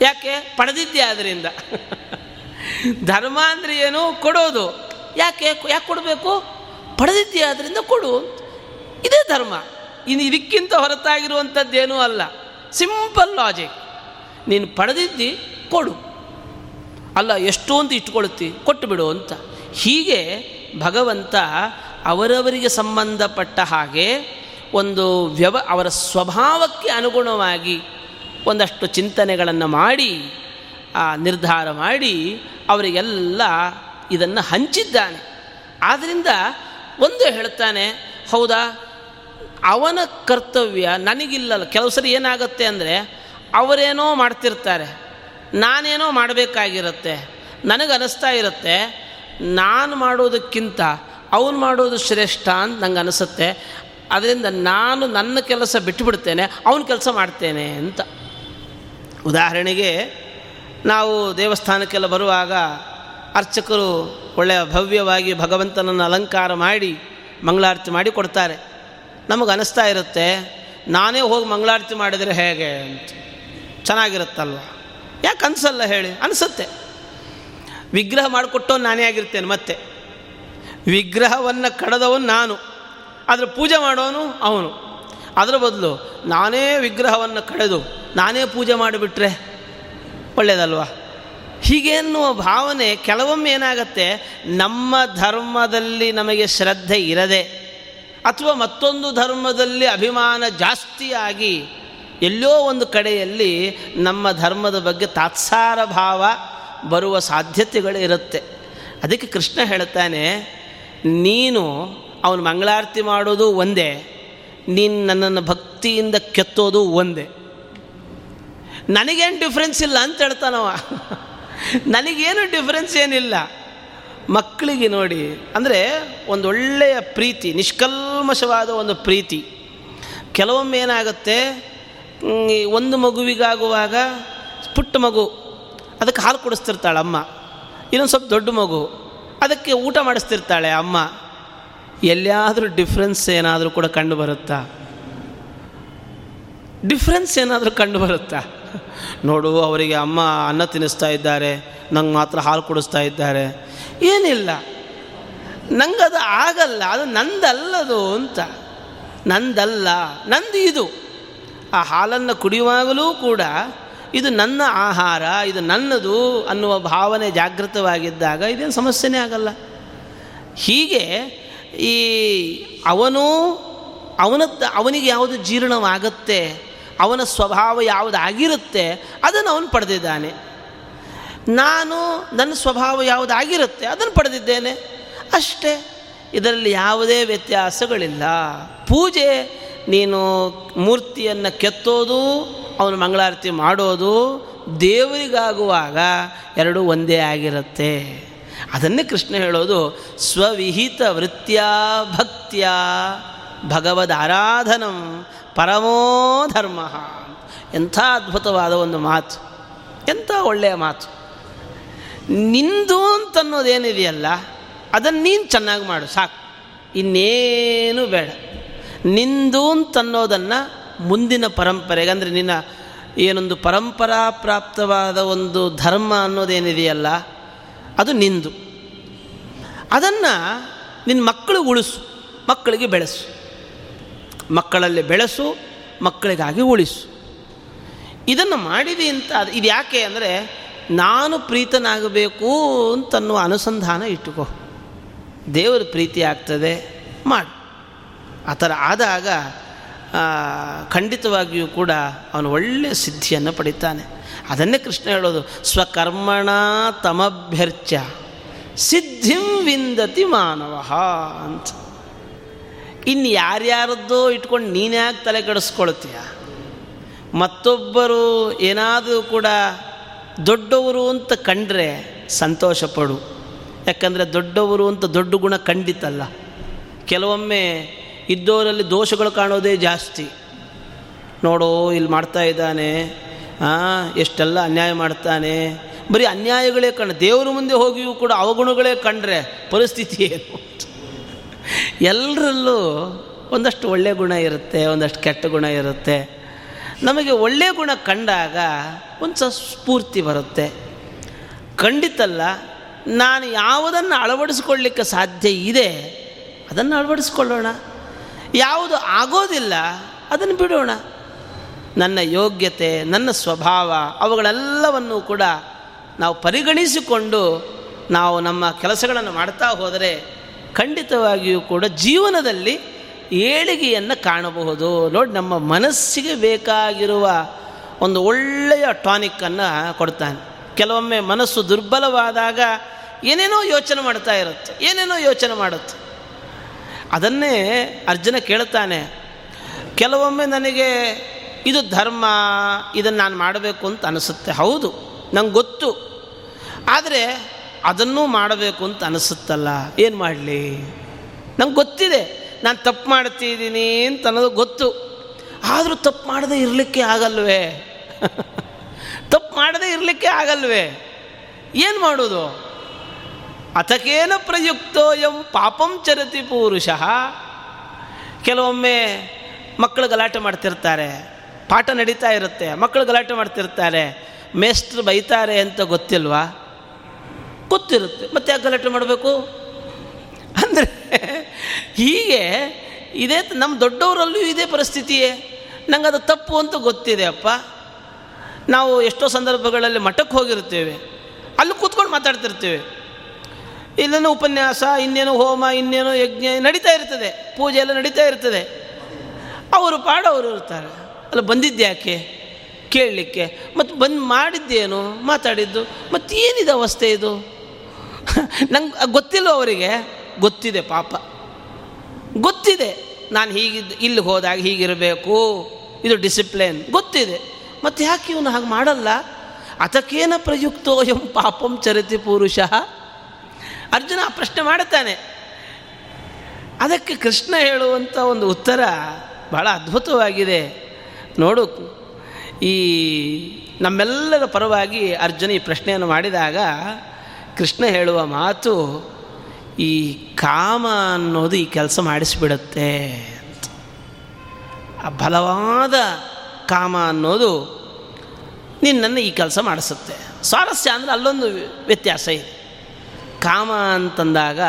[SPEAKER 1] ಯಾಕೆ? ಪಡೆದಿದ್ದೆ ಅದರಿಂದ [LAUGHS] ಧರ್ಮ ಅಂದರೆ ಏನು? ಕೊಡೋದು. ಯಾಕೆ? ಯಾಕೆ ಕೊಡಬೇಕು? ಪಡೆದಿದ್ದೆ ಆದ್ದರಿಂದ ಕೊಡು ಇದೇ ಧರ್ಮ. ಇನ್ನು ಇದಕ್ಕಿಂತ ಹೊರತಾಗಿರುವಂಥದ್ದೇನೂ ಅಲ್ಲ. Simple logic. ನೀನು ಪಡೆದಿದ್ದಿ, ಕೊಡು. ಅಲ್ಲ, ಎಷ್ಟು ಅಂತ ಇಟ್ಕೊಳ್ತಿ ಕೊಟ್ಟು ಬಿಡು ಅಂತ. ಹೀಗೆ ಭಗವಂತ ಅವರವರಿಗೆ ಸಂಬಂಧಪಟ್ಟ ಹಾಗೆ ಒಂದು ವ್ಯವ, ಅವರ ಸ್ವಭಾವಕ್ಕೆ ಅನುಗುಣವಾಗಿ ಒಂದಷ್ಟು ಚಿಂತನೆಗಳನ್ನು ಮಾಡಿ, ಆ, ನಿರ್ಧಾರ ಮಾಡಿ ಅವರಿಗೆಲ್ಲ ಇದನ್ನು ಹಂಚಿದ್ದಾನೆ. ಆದ್ದರಿಂದ ಒಂದು ಹೇಳ್ತಾನೆ, ಹೌದಾ, ಅವನ ಕರ್ತವ್ಯ ನನಗಿಲ್ಲಲ್ಲ. ಕೆಲವು ಸರಿ ಏನಾಗುತ್ತೆ ಅಂದರೆ ಅವರೇನೋ ಮಾಡ್ತಿರ್ತಾರೆ, ನಾನೇನೋ ಮಾಡಬೇಕಾಗಿರುತ್ತೆ ನನಗೆ ಅನಿಸ್ತಾ ಇರುತ್ತೆ, ನಾನು ಮಾಡೋದಕ್ಕಿಂತ ಅವನು ಮಾಡೋದು ಶ್ರೇಷ್ಠ ಅಂತ ನಂಗೆ ಅನಿಸುತ್ತೆ. ಅದರಿಂದ ನಾನು ನನ್ನ ಕೆಲಸ ಬಿಟ್ಟುಬಿಡ್ತೇನೆ, ಅವನ ಕೆಲಸ ಮಾಡ್ತೇನೆ ಅಂತ. ಉದಾಹರಣೆಗೆ, ನಾವು ದೇವಸ್ಥಾನಕ್ಕೆಲ್ಲ ಬರುವಾಗ ಅರ್ಚಕರು ಒಳ್ಳೆಯ ಭವ್ಯವಾಗಿ ಭಗವಂತನನ್ನು ಅಲಂಕಾರ ಮಾಡಿ ಮಂಗಳಾರತಿ ಮಾಡಿ ಕೊಡ್ತಾರೆ. ನಮಗೆ ಅನಿಸ್ತಾ ಇರುತ್ತೆ, ನಾನೇ ಹೋಗಿ ಮಂಗಳಾರತಿ ಮಾಡಿದರೆ ಹೇಗೆ ಅಂತ. ಚೆನ್ನಾಗಿರುತ್ತಲ್ಲ ಯಾಕೆ ಅನಿಸಲ್ಲ ಹೇಳಿ? ಅನಿಸುತ್ತೆ. ವಿಗ್ರಹ ಮಾಡಿಕೊಟ್ಟೋ ನಾನೇ ಆಗಿರ್ತೇನೆ ಮತ್ತೆ. ವಿಗ್ರಹವನ್ನು ಕಡದವನು ನಾನು. ಅದರ ಪೂಜೆ ಮಾಡೋನು ಅವನು. ಅದರ ಬದಲು ನಾನೇ ವಿಗ್ರಹವನ್ನು ಕಡೆದು, ನಾನೇ ಪೂಜೆ ಮಾಡಿಬಿಟ್ರೆ ಒಳ್ಳೆಯದಲ್ವಾ ಹೀಗೆನ್ನುವ ಭಾವನೆ ಕೆಲವೊಮ್ಮೆ ಏನಾಗತ್ತೆ? ನಮ್ಮ ಧರ್ಮದಲ್ಲಿ ನಮಗೆ ಶ್ರದ್ಧೆ ಇರದೆ ಅಥವಾ ಮತ್ತೊಂದು ಧರ್ಮದಲ್ಲಿ ಅಭಿಮಾನ ಜಾಸ್ತಿಯಾಗಿ ಎಲ್ಲೋ ಒಂದು ಕಡೆಯಲ್ಲಿ ನಮ್ಮ ಧರ್ಮದ ಬಗ್ಗೆ ತಾತ್ಸಾರ ಭಾವ ಬರುವ ಸಾಧ್ಯತೆಗಳು ಇರುತ್ತೆ. ಅದಕ್ಕೆ ಕೃಷ್ಣ ಹೇಳ್ತಾನೆ ನೀನು ಅವನು ಮಂಗಳಾರತಿ ಮಾಡೋದು ಒಂದೇ, ನೀನು ನನ್ನನ್ನು ಭಕ್ತಿಯಿಂದ ಕೆತ್ತೋದು ಒಂದೇ. ನನಗೇನು ಡಿಫ್ರೆನ್ಸ್ ಇಲ್ಲ ಅಂತ ಹೇಳ್ತಾನವ. ನನಗೇನು ಡಿಫ್ರೆನ್ಸ್ ಏನಿಲ್ಲ. ಮಕ್ಕಳಿಗೆ ನೋಡಿ, ಅಂದರೆ ಒಂದು ಒಳ್ಳೆಯ ಪ್ರೀತಿ, ನಿಷ್ಕಲ್ಮಶವಾದ ಒಂದು ಪ್ರೀತಿ. ಕೆಲವೊಮ್ಮೆ ಏನಾಗುತ್ತೆ ಒಂದು ಮಗುವಿಗಾಗುವಾಗ ಪುಟ್ಟ ಮಗು ಅದಕ್ಕೆ ಹಾಲು ಕುಡಿಸ್ತಿರ್ತಾಳೆ ಅಮ್ಮ ಇನ್ನೊಂದು ಸ್ವಲ್ಪ ದೊಡ್ಡ ಮಗು. ಅದಕ್ಕೆ ಊಟ ಮಾಡಿಸ್ತಿರ್ತಾಳೆ ಅಮ್ಮ. ಎಲ್ಲಿಯಾದರೂ ಡಿಫ್ರೆನ್ಸ್ ಏನಾದರೂ ಕೂಡ ಕಂಡು ಬರುತ್ತಾ? ಡಿಫ್ರೆನ್ಸ್ ಏನಾದರೂ ಕಂಡು ಬರುತ್ತಾ? ನೋಡು, ಅವರಿಗೆ ಅಮ್ಮ ಅನ್ನ ತಿನ್ನಿಸ್ತಾ ಇದ್ದಾರೆ, ನಂಗೆ ಮಾತ್ರ ಹಾಲು ಕುಡಿಸ್ತಾ ಇದ್ದಾರೆ. ಏನಿಲ್ಲ. ನಂಗದು ಆಗಲ್ಲ, ಅದು ನಂದಲ್ಲದು ಅಂತ. ನಂದಲ್ಲ, ನಂದು ಇದು. ಆ ಹಾಲನ್ನು ಕುಡಿಯುವಾಗಲೂ ಕೂಡ ಇದು ನನ್ನ ಆಹಾರ, ಇದು ನನ್ನದು ಅನ್ನುವ ಭಾವನೆ ಜಾಗೃತವಾಗಿದ್ದಾಗ ಇದೇನು ಸಮಸ್ಯೆನೇ ಆಗಲ್ಲ. ಹೀಗೆ ಈ ಅವನು ಅವನದ್ದು ಅವನಿಗೆ ಯಾವುದು ಜೀರ್ಣವಾಗುತ್ತೆ, ಅವನ ಸ್ವಭಾವ ಯಾವುದಾಗಿರುತ್ತೆ, ಅದನ್ನು ಅವನು ಪಡೆದಿದ್ದಾನೆ. ನಾನು ನನ್ನ ಸ್ವಭಾವ ಯಾವುದಾಗಿರುತ್ತೆ, ಅದನ್ನು ಪಡೆದಿದ್ದೇನೆ. ಅಷ್ಟೇ. ಇದರಲ್ಲಿ ಯಾವುದೇ ವ್ಯತ್ಯಾಸಗಳಿಲ್ಲ. ಪೂಜೆ ನೀನು ಮೂರ್ತಿಯನ್ನು ಕೆತ್ತೋದು, ಅವನು ಮಂಗಳಾರತಿ ಮಾಡೋದು, ದೇವರಿಗಾಗುವಾಗ ಎರಡೂ ಒಂದೇ ಆಗಿರುತ್ತೆ. ಅದನ್ನೇ ಕೃಷ್ಣ ಹೇಳೋದು, ಸ್ವವಿಹಿತ ವೃತ್ತಿಯ ಭಕ್ತಿಯ ಭಗವದ್ ಆರಾಧನಂ ಪರಮೋ ಧರ್ಮ. ಎಂಥ ಅದ್ಭುತವಾದ ಒಂದು ಮಾತು. ಎಂಥ ಒಳ್ಳೆಯ ಮಾತು. ನಿಂದು ಅಂತನ್ನೋದೇನಿದೆಯಲ್ಲ, ಅದನ್ನು ನೀನು ಚೆನ್ನಾಗಿ ಮಾಡು, ಸಾಕು. ಇನ್ನೇನು ಬೇಡ. ನಿಂದು ಅಂತನ್ನೋದನ್ನು ಮುಂದಿನ ಪರಂಪರೆಗೆ, ಅಂದರೆ ನಿನ್ನ ಏನೊಂದು ಪರಂಪರಾ ಪ್ರಾಪ್ತವಾದ ಒಂದು ಧರ್ಮ ಅನ್ನೋದೇನಿದೆಯಲ್ಲ, ಅದು ನಿಂದು. ಅದನ್ನು ನಿನ್ನ ಮಕ್ಕಳು ಉಳಿಸು, ಮಕ್ಕಳಿಗೆ ಬೆಳೆಸು. ಮಕ್ಕಳಲ್ಲಿ ಬೆಳೆಸು, ಮಕ್ಕಳಿಗಾಗಿ ಉಳಿಸು. ಇದನ್ನು ಮಾಡಿದೆ ಅಂತ, ಅದು ಇದು ಯಾಕೆ ಅಂದರೆ, ನಾನು ಪ್ರೀತನಾಗಬೇಕು ಅಂತನ್ನುವ ಅನುಸಂಧಾನ ಇಟ್ಟುಕೋ. ದೇವರ ಪ್ರೀತಿ ಆಗ್ತದೆ ಮಾಡು. ಆ ಥರ ಆದಾಗ ಖಂಡಿತವಾಗಿಯೂ ಕೂಡ ಅವನು ಒಳ್ಳೆಯ ಸಿದ್ಧಿಯನ್ನು ಪಡಿತಾನೆ. ಅದನ್ನೇ ಕೃಷ್ಣ ಹೇಳೋದು, ಸ್ವಕರ್ಮಣ ತಮಭ್ಯರ್ಚ ಸಿದ್ಧಿಂ ವಿಂದತಿ ಮಾನವ ಅಂತ. ಇನ್ನು ಯಾರ್ಯಾರದ್ದೋ ಇಟ್ಕೊಂಡು ನೀನು ಯಾಕೆ ತಲೆ ಕೆಡಿಸ್ಕೊಳ್ತೀಯ? ಮತ್ತೊಬ್ಬರು ಏನಾದರೂ ಕೂಡ ದೊಡ್ಡವರು ಅಂತ ಕಂಡ್ರೆ ಸಂತೋಷಪಡು. ಯಾಕಂದರೆ ದೊಡ್ಡವರು ಅಂತ ದೊಡ್ಡ ಗುಣ ಖಂಡಿತಲ್ಲ. ಕೆಲವೊಮ್ಮೆ ಇದ್ದವರಲ್ಲಿ ದೋಷಗಳು ಕಾಣೋದೇ ಜಾಸ್ತಿ. ನೋಡೋ, ಇಲ್ಲಿ ಮಾಡ್ತಾ ಇದ್ದಾನೆ. ಎಷ್ಟೆಲ್ಲ ಅನ್ಯಾಯ ಮಾಡ್ತಾನೆ. ಬರೀ ಅನ್ಯಾಯಗಳೇ ಕಂಡು ದೇವರ ಮುಂದೆ ಹೋಗಿಯೂ ಕೂಡ ಅವಗುಣಗಳೇ ಕಂಡ್ರೆ ಪರಿಸ್ಥಿತಿ ಏನು? ಎಲ್ಲರಲ್ಲೂ ಒಂದಷ್ಟು ಒಳ್ಳೆಯ ಗುಣ ಇರುತ್ತೆ, ಒಂದಷ್ಟು ಕೆಟ್ಟ ಗುಣ ಇರುತ್ತೆ. ನಮಗೆ ಒಳ್ಳೆಯ ಗುಣ ಕಂಡಾಗ ಒಂದು ಸ್ಫೂರ್ತಿ ಬರುತ್ತೆ. ಖಂಡಿತಲ್ಲ, ನಾನು ಯಾವುದನ್ನು ಅಳವಡಿಸ್ಕೊಳ್ಳಿಕ್ಕೆ ಸಾಧ್ಯ ಇದೆ, ಅದನ್ನು ಅಳವಡಿಸ್ಕೊಳ್ಳೋಣ. ಯಾವುದು ಆಗೋದಿಲ್ಲ, ಅದನ್ನು ಬಿಡೋಣ. ನನ್ನ ಯೋಗ್ಯತೆ, ನನ್ನ ಸ್ವಭಾವ, ಅವುಗಳೆಲ್ಲವನ್ನೂ ಕೂಡ ನಾವು ಪರಿಗಣಿಸಿಕೊಂಡು ನಾವು ನಮ್ಮ ಕೆಲಸಗಳನ್ನು ಮಾಡ್ತಾ ಹೋದರೆ ಖಂಡಿತವಾಗಿಯೂ ಕೂಡ ಜೀವನದಲ್ಲಿ ಏಳಿಗೆಯನ್ನು ಕಾಣಬಹುದು. ನೋಡಿ, ನಮ್ಮ ಮನಸ್ಸಿಗೆ ಬೇಕಾಗಿರುವ ಒಂದು ಒಳ್ಳೆಯ ಟಾನಿಕ್ಕನ್ನು ಕೊಡ್ತಾನೆ. ಕೆಲವೊಮ್ಮೆ ಮನಸ್ಸು ದುರ್ಬಲವಾದಾಗ ಏನೇನೋ ಯೋಚನೆ ಮಾಡ್ತಾ ಇರುತ್ತೆ, ಏನೇನೋ ಯೋಚನೆ ಮಾಡುತ್ತೆ. ಅದನ್ನೇ ಅರ್ಜುನ ಕೇಳ್ತಾನೆ ಕೆಲವೊಮ್ಮೆ ನನಗೆ ಇದು ಧರ್ಮ, ಇದನ್ನು ನಾನು ಮಾಡಬೇಕು ಅಂತ ಅನಿಸುತ್ತೆ. ಹೌದು, ನಂಗೆ ಗೊತ್ತು. ಆದರೆ ಅದನ್ನೂ ಮಾಡಬೇಕು ಅಂತ ಅನಿಸುತ್ತಲ್ಲ. ಏನು ಮಾಡಲಿ? ನಂಗೆ ಗೊತ್ತಿದೆ, ನಾನು ತಪ್ಪು ಮಾಡ್ತಿದ್ದೀನಿ ಅಂತ ಅನ್ನೋದು ಗೊತ್ತು. ಆದರೂ ತಪ್ಪು ಮಾಡದೆ ಇರಲಿಕ್ಕೆ ಆಗಲ್ವೇ? [LAUGHS] ತಪ್ಪು ಮಾಡದೆ ಇರಲಿಕ್ಕೆ ಆಗಲ್ವೇ? ಏನು ಮಾಡೋದು? ಅಥಕೇನ ಪ್ರಯುಕ್ತೋಯಂ ಪಾಪಂ ಚರತಿ ಪುರುಷ. ಕೆಲವೊಮ್ಮೆ ಮಕ್ಕಳು ಗಲಾಟೆ ಮಾಡ್ತಿರ್ತಾರೆ, ಪಾಠ ನಡೀತಾ ಇರುತ್ತೆ, ಮಕ್ಕಳು ಗಲಾಟೆ ಮಾಡ್ತಿರ್ತಾರೆ ಮೇಸ್ಟ್ರು ಬೈತಾರೆ ಅಂತ ಗೊತ್ತಿಲ್ವಾ? ಗೊತ್ತಿರುತ್ತೆ, ಮತ್ತೆ ಯಾಕೆ ಗಲಾಟೆ ಮಾಡಬೇಕು? ಅಂದರೆ ಹೀಗೆ ಇದೇ ನಮ್ಮ ದೊಡ್ಡವರಲ್ಲೂ ಇದೇ ಪರಿಸ್ಥಿತಿಯೇ. ನಂಗೆ ಅದು ತಪ್ಪು ಅಂತ ಗೊತ್ತಿದೆ ಅಪ್ಪ. ನಾವು ಎಷ್ಟೋ ಸಂದರ್ಭಗಳಲ್ಲಿ ಮಠಕ್ಕೆ ಹೋಗಿರ್ತೇವೆ ಅಲ್ಲಿ ಕೂತ್ಕೊಂಡು ಮಾತಾಡ್ತಿರ್ತೇವೆ. ಇಲ್ಲೇನೋ ಉಪನ್ಯಾಸ, ಇನ್ನೇನೋ ಹೋಮ, ಇನ್ನೇನೋ ಯಜ್ಞ ನಡೀತಾ ಇರ್ತದೆ. ಪೂಜೆ ಎಲ್ಲ ನಡೀತಾ ಇರ್ತದೆ. ಅವರು ಅವರು ಇರ್ತಾರೆ. ಅಲ್ಲ ಬಂದಿದ್ದ್ಯಾಕೆ ಕೇಳಲಿಕ್ಕೆ. ಮತ್ತು ಬಂದು ಮಾಡಿದ್ದೇನು, ಮಾತಾಡಿದ್ದು ಮತ್ತು ಏನಿದೆ ಅವಸ್ಥೆ ಇದು? ನಂಗೆ ಗೊತ್ತಿಲ್ಲ ಅವರಿಗೆ? ಗೊತ್ತಿದೆ ಪಾಪ. ಗೊತ್ತಿದೆ. ನಾನು ಹೀಗಿದ್ದು, ಇಲ್ಲಿ ಹೋದಾಗ ಹೀಗಿರಬೇಕು. ಇದು ಡಿಸಿಪ್ಲಿನ್. ಗೊತ್ತಿದೆ. ಮತ್ತು ಯಾಕೆ ಇವನು ಹಾಗೆ ಮಾಡಲ್ಲ? ಅದಕ್ಕೇನ ಪ್ರಯುಕ್ತೋ ಎಂ ಪಾಪಂ ಚರಿತಿ ಪುರುಷ? ಅರ್ಜುನ ಪ್ರಶ್ನೆ ಮಾಡುತ್ತಾನೆ. ಅದಕ್ಕೆ ಕೃಷ್ಣ ಹೇಳುವಂಥ ಒಂದು ಉತ್ತರ ಬಹಳ ಅದ್ಭುತವಾಗಿದೆ. ನೋಡು, ಈ ನಮ್ಮೆಲ್ಲರ ಪರವಾಗಿ ಅರ್ಜುನ ಈ ಪ್ರಶ್ನೆಯನ್ನು ಮಾಡಿದಾಗ ಕೃಷ್ಣ ಹೇಳುವ ಮಾತು, ಈ ಕಾಮ ಅನ್ನೋದು ಈ ಕೆಲಸ ಮಾಡಿಸಿಬಿಡುತ್ತೆ ಆ ಬಲವಾದ ಕಾಮ ಅನ್ನೋದು ನಿನ್ನನ್ನು ಈ ಕೆಲಸ ಮಾಡಿಸುತ್ತೆ. ಸ್ವಾರಸ್ಯ ಅಂದರೆ ಅಲ್ಲೊಂದು ವ್ಯತ್ಯಾಸ ಇದೆ. ಕಾಮ ಅಂತಂದಾಗ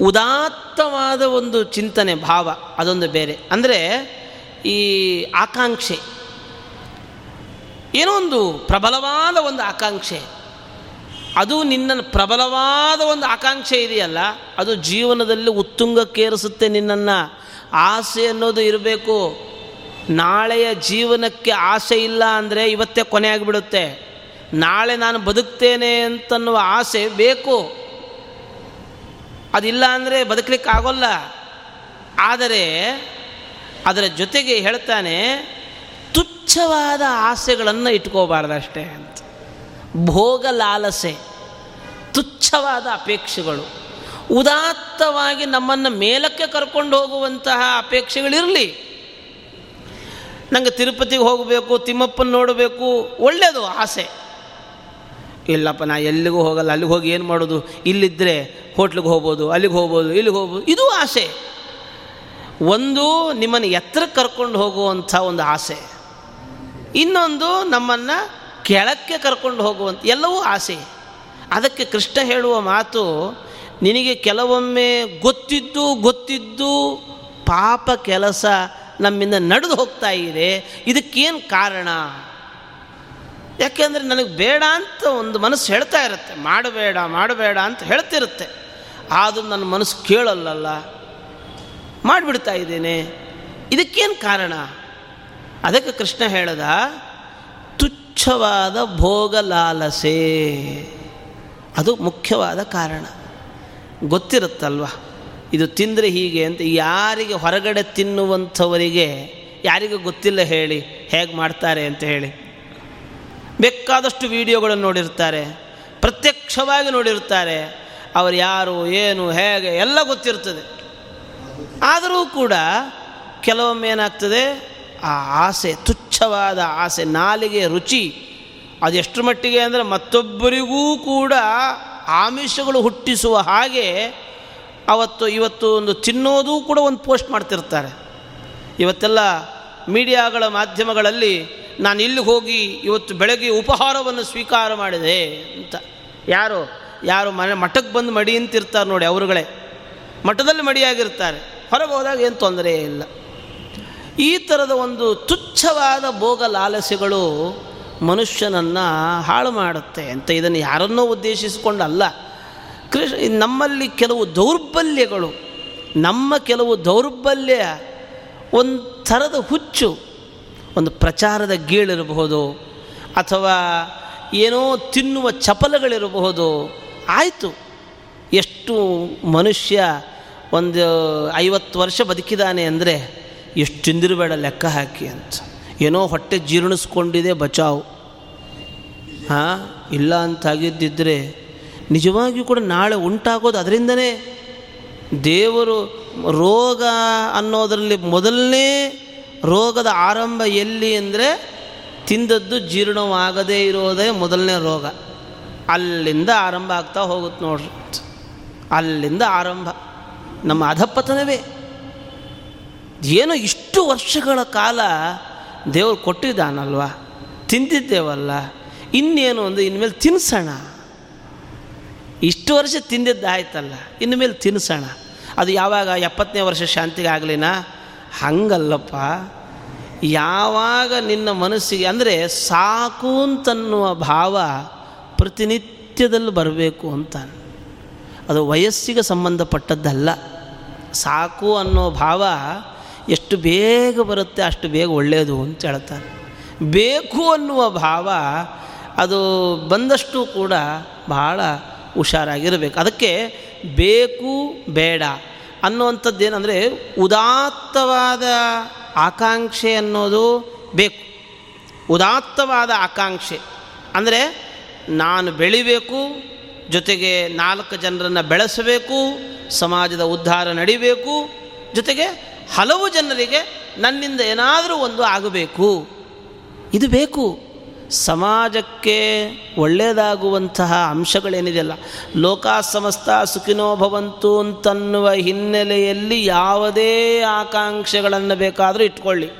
[SPEAKER 1] ಉದಾತ್ತವಾದ ಒಂದು ಚಿಂತನೆ, ಭಾವ, ಅದೊಂದು ಬೇರೆ. ಅಂದರೆ ಈ ಆಕಾಂಕ್ಷೆ. ಏನೋ ಒಂದು ಪ್ರಬಲವಾದ ಒಂದು ಆಕಾಂಕ್ಷೆ. ಅದು ನಿನ್ನ ಪ್ರಬಲವಾದ ಒಂದು ಆಕಾಂಕ್ಷೆ ಇದೆಯಲ್ಲ, ಅದು ಜೀವನದಲ್ಲಿ ಉತ್ತುಂಗಕ್ಕೇರಿಸುತ್ತೆ ನಿನ್ನನ್ನು. ಆಸೆ ಅನ್ನೋದು ಇರಬೇಕು. ನಾಳೆಯ ಜೀವನಕ್ಕೆ ಆಸೆ ಇಲ್ಲ ಅಂದರೆ ಇವತ್ತೇ ಕೊನೆ ಆಗಿಬಿಡುತ್ತೆ. ನಾಳೆ ನಾನು ಬದುಕ್ತೇನೆ ಅಂತನ್ನುವ ಆಸೆ ಬೇಕು. ಅದಿಲ್ಲ ಅಂದರೆ ಬದುಕಲಿಕ್ಕೆ ಆಗೋಲ್ಲ ಆದರೆ ಅದರ ಜೊತೆಗೆ ಹೇಳ್ತಾನೆ, ತುಚ್ಛವಾದ ಆಸೆಗಳನ್ನು ಇಟ್ಕೋಬಾರ್ದಷ್ಟೇ ಅಂತ. ಭೋಗ ಲಾಲಸೆ, ತುಚ್ಛವಾದ ಅಪೇಕ್ಷೆಗಳು. ಉದಾತ್ತವಾಗಿ ನಮ್ಮನ್ನು ಮೇಲಕ್ಕೆ ಕರ್ಕೊಂಡು ಹೋಗುವಂತಹ ಅಪೇಕ್ಷೆಗಳಿರಲಿ. ನನಗೆ ತಿರುಪತಿಗೆ ಹೋಗಬೇಕು, ತಿಮ್ಮಪ್ಪನ ನೋಡಬೇಕು ಒಳ್ಳೆಯದು ಆಸೆ. ಇಲ್ಲಪ್ಪ, ನಾ ಎಲ್ಲಿಗೂ ಹೋಗಲ್ಲ. ಅಲ್ಲಿಗೆ ಹೋಗಿ ಏನು ಮಾಡೋದು? ಇಲ್ಲಿದ್ದರೆ ಹೋಟ್ಲಿಗೆ ಹೋಗ್ಬೋದು, ಅಲ್ಲಿಗೆ ಹೋಗ್ಬೋದು, ಇಲ್ಲಿಗೆ ಹೋಗ್ಬೋದು. ಇದು ಆಸೆ. ಒಂದು ನಿಮ್ಮನ್ನು ಎತ್ತರಕ್ಕೆ ಕರ್ಕೊಂಡು ಹೋಗುವಂಥ ಒಂದು ಆಸೆ. ಇನ್ನೊಂದು ನಮ್ಮನ್ನು ಕೆಳಕ್ಕೆ ಕರ್ಕೊಂಡು ಹೋಗುವಂಥ ಎಲ್ಲವೂ ಆಸೆ. ಅದಕ್ಕೆ ಕೃಷ್ಣ ಹೇಳುವ ಮಾತು, ನಿನಗೆ ಕೆಲವೊಮ್ಮೆ ಗೊತ್ತಿದ್ದು ಗೊತ್ತಿದ್ದು ಪಾಪ ಕೆಲಸ ನಮ್ಮಿಂದ ನಡೆದು ಹೋಗ್ತಾ ಇದೆ. ಇದಕ್ಕೇನು ಕಾರಣ? ಯಾಕೆಂದರೆ ನನಗೆ ಬೇಡ ಅಂತ ಒಂದು ಮನಸ್ಸು ಹೇಳ್ತಾ ಇರುತ್ತೆ. ಮಾಡಬೇಡ ಮಾಡಬೇಡ ಅಂತ ಹೇಳ್ತಿರುತ್ತೆ. ಆದರೂ ನನ್ನ ಮನಸ್ಸು ಕೇಳಲ್ಲಲ್ಲ. ಮಾಡಿಬಿಡ್ತಾ ಇದ್ದೇನೆ. ಇದಕ್ಕೇನು ಕಾರಣ? ಅದಕ್ಕೆ ಕೃಷ್ಣ ಹೇಳ್ದ, ತುಚ್ಛವಾದ ಭೋಗಲಾಲಸೆ. ಅದು ಮುಖ್ಯವಾದ ಕಾರಣ. ಗೊತ್ತಿರುತ್ತಲ್ವ? ಇದು ತಿಂದರೆ ಹೀಗೆ ಅಂತ ಯಾರಿಗೆ ಹೊರಗಡೆ ತಿನ್ನುವಂಥವರಿಗೆ ಯಾರಿಗೂ ಗೊತ್ತಿಲ್ಲ ಹೇಳಿ, ಹೇಗೆ ಮಾಡ್ತಾರೆ ಅಂತ ಹೇಳಿ. ಬೇಕಾದಷ್ಟು ವಿಡಿಯೋಗಳನ್ನು ನೋಡಿರ್ತಾರೆ ಪ್ರತ್ಯಕ್ಷವಾಗಿ ನೋಡಿರ್ತಾರೆ ಅವರು ಯಾರು, ಏನು, ಹೇಗೆ, ಎಲ್ಲ ಗೊತ್ತಿರ್ತದೆ ಆದರೂ ಕೂಡ ಕೆಲವೊಮ್ಮೆ ಏನಾಗ್ತದೆ? ಆ ಆಸೆ, ತುಚ್ಛವಾದ ಆಸೆ, ನಾಲಿಗೆ ರುಚಿ, ಅದು ಎಷ್ಟು ಮಟ್ಟಿಗೆ ಅಂದರೆ ಮತ್ತೊಬ್ಬರಿಗೂ ಕೂಡ ಆಮಿಷಗಳು ಹುಟ್ಟಿಸುವ ಹಾಗೆ ಅವತ್ತು, ಇವತ್ತು ಒಂದು ತಿನ್ನೋದು ಕೂಡ ಒಂದು ಪೋಸ್ಟ್ ಮಾಡ್ತಿರ್ತಾರೆ ಇವತ್ತೆಲ್ಲ ಮೀಡಿಯಾಗಳ ಮಾಧ್ಯಮಗಳಲ್ಲಿ ನಾನು ಇಲ್ಲಿ ಹೋಗಿ ಇವತ್ತು ಬೆಳಗ್ಗೆ ಉಪಹಾರವನ್ನು ಸ್ವೀಕಾರ ಮಾಡಿದೆ ಅಂತ. ಯಾರು? ಯಾರು ಮನೆ ಮಠಕ್ಕೆ ಬಂದು ಮಡಿ ಅಂತಿರ್ತಾರೆ ನೋಡಿ ಅವರುಗಳೇ. ಮಠದಲ್ಲಿ ಮಡಿಯಾಗಿರ್ತಾರೆ. ಹೊರಗೆ ಹೋದಾಗ ಏನು ತೊಂದರೆ ಇಲ್ಲ. ಈ ಥರದ ಒಂದು ತುಚ್ಛವಾದ ಭೋಗ ಲಾಲಸೆಗಳು ಮನುಷ್ಯನನ್ನು ಹಾಳು ಮಾಡುತ್ತೆ ಅಂತ ಇದನ್ನು ಯಾರನ್ನೋ ಉದ್ದೇಶಿಸಿಕೊಂಡಲ್ಲ. ಕೃಷ್ಣ ನಮ್ಮಲ್ಲಿ ಕೆಲವು ದೌರ್ಬಲ್ಯಗಳು, ನಮ್ಮ ಕೆಲವು ದೌರ್ಬಲ್ಯ ಒಂದು ಥರದ ಹುಚ್ಚು ಒಂದು ಪ್ರಚಾರದ ಗೀಳಿರಬಹುದು ಅಥವಾ ಏನೋ ತಿನ್ನುವ ಚಪಲಗಳಿರಬಹುದು. ಆಯಿತು. ಎಷ್ಟು ಮನುಷ್ಯ ಒಂದು ಐವತ್ತು ವರ್ಷ ಬದುಕಿದಾನೆ ಅಂದರೆ ಎಷ್ಟು ತಿಂದಿರಬೇಡ ಲೆಕ್ಕ ಹಾಕಿ ಅಂತ. ಏನೋ ಹೊಟ್ಟೆ ಜೀರ್ಣಿಸ್ಕೊಂಡಿದೆ, ಬಚಾವ್. ಹಾಂ, ಇಲ್ಲ ಅಂತಾಗಿದ್ದಿದ್ದರೆ ನಿಜವಾಗಿಯೂ ಕೂಡ ನಾಳೆ ಉಂಟಾಗೋದು ಅದರಿಂದನೇ ದೇವರು ರೋಗ ಅನ್ನೋದರಲ್ಲಿ ಮೊದಲನೇ ರೋಗದ ಆರಂಭ ಎಲ್ಲಿ ಅಂದರೆ ತಿಂದದ್ದು ಜೀರ್ಣವಾಗದೇ ಇರೋದೇ ಮೊದಲನೇ ರೋಗ. ಅಲ್ಲಿಂದ ಆರಂಭ ಆಗ್ತಾ ಹೋಗುತ್ತೆ ನೋಡ್ರಿ. ಅಲ್ಲಿಂದ ಆರಂಭ. ನಮ್ಮ ಅಧಪತನವೇ. ಏನೋ ಇಷ್ಟು ವರ್ಷಗಳ ಕಾಲ ದೇವರು ಕೊಟ್ಟಿದ್ದಾನಲ್ವ? ತಿಂದಿದ್ದೇವಲ್ಲ. ಇನ್ನೇನು ಅಂದರೆ ಇನ್ಮೇಲೆ ತಿನ್ಸೋಣ. ಇಷ್ಟು ವರ್ಷ ತಿಂದಿದ್ದಾಯ್ತಲ್ಲ, ಇನ್ಮೇಲೆ ತಿನ್ಸೋಣ. ಅದು ಯಾವಾಗ ಎಪ್ಪತ್ತನೇ ವರ್ಷ ಶಾಂತಿಗಾಗಲಿನ? ಹಂಗಲ್ಲಪ್ಪ, ಯಾವಾಗ ನಿನ್ನ ಮನಸ್ಸಿಗೆ, ಅಂದರೆ ಸಾಕು ಅಂತನ್ನುವ ಭಾವ ಪ್ರತಿನಿತ್ಯದಲ್ಲಿ ಬರಬೇಕು ಅಂತ ಅದು ವಯಸ್ಸಿಗೆ ಸಂಬಂಧಪಟ್ಟದ್ದಲ್ಲ. ಸಾಕು ಅನ್ನೋ ಭಾವ ಎಷ್ಟು ಬೇಗ ಬರುತ್ತೆ, ಅಷ್ಟು ಬೇಗ ಒಳ್ಳೆಯದು ಅಂತ ಹೇಳ್ತಾನೆ. ಬೇಕು ಅನ್ನುವ ಭಾವ ಅದು ಬಂದಷ್ಟು ಕೂಡ ಭಾಳ ಹುಷಾರಾಗಿರಬೇಕು. ಅದಕ್ಕೆ ಬೇಕು ಬೇಡ. ಅನ್ನುವಂಥದ್ದು ಏನಂದರೆ ಉದಾತ್ತವಾದ ಆಕಾಂಕ್ಷೆ ಅನ್ನೋದು ಬೇಕು. ಉದಾತ್ತವಾದ ಆಕಾಂಕ್ಷೆ. ಅಂದರೆ ನಾನು ಬೆಳಿಬೇಕು, ಜೊತೆಗೆ ನಾಲ್ಕು ಜನರನ್ನು ಬೆಳೆಸಬೇಕು, ಸಮಾಜದ ಉದ್ಧಾರ ನಡಿಬೇಕು, ಜೊತೆಗೆ ಹಲವು ಜನರಿಗೆ ನನ್ನಿಂದ ಏನಾದರೂ ಒಂದು ಆಗಬೇಕು. ಇದು ಬೇಕು. ಸಮಾಜಕ್ಕೆ ಒಳ್ಳೆಯದಾಗುವಂತಹ ಅಂಶಗಳೇನಿದೆಯಲ್ಲ, ಲೋಕ ಸಮಸ್ತ ಸುಖಿನೋ ಭವಂತು ಅಂತನ್ನುವ ಹಿನ್ನೆಲೆಯಲ್ಲಿ ಯಾವುದೇ ಆಕಾಂಕ್ಷೆಗಳನ್ನು ಬೇಕಾದರೂ ಇಟ್ಕೊಳ್ಳಿ.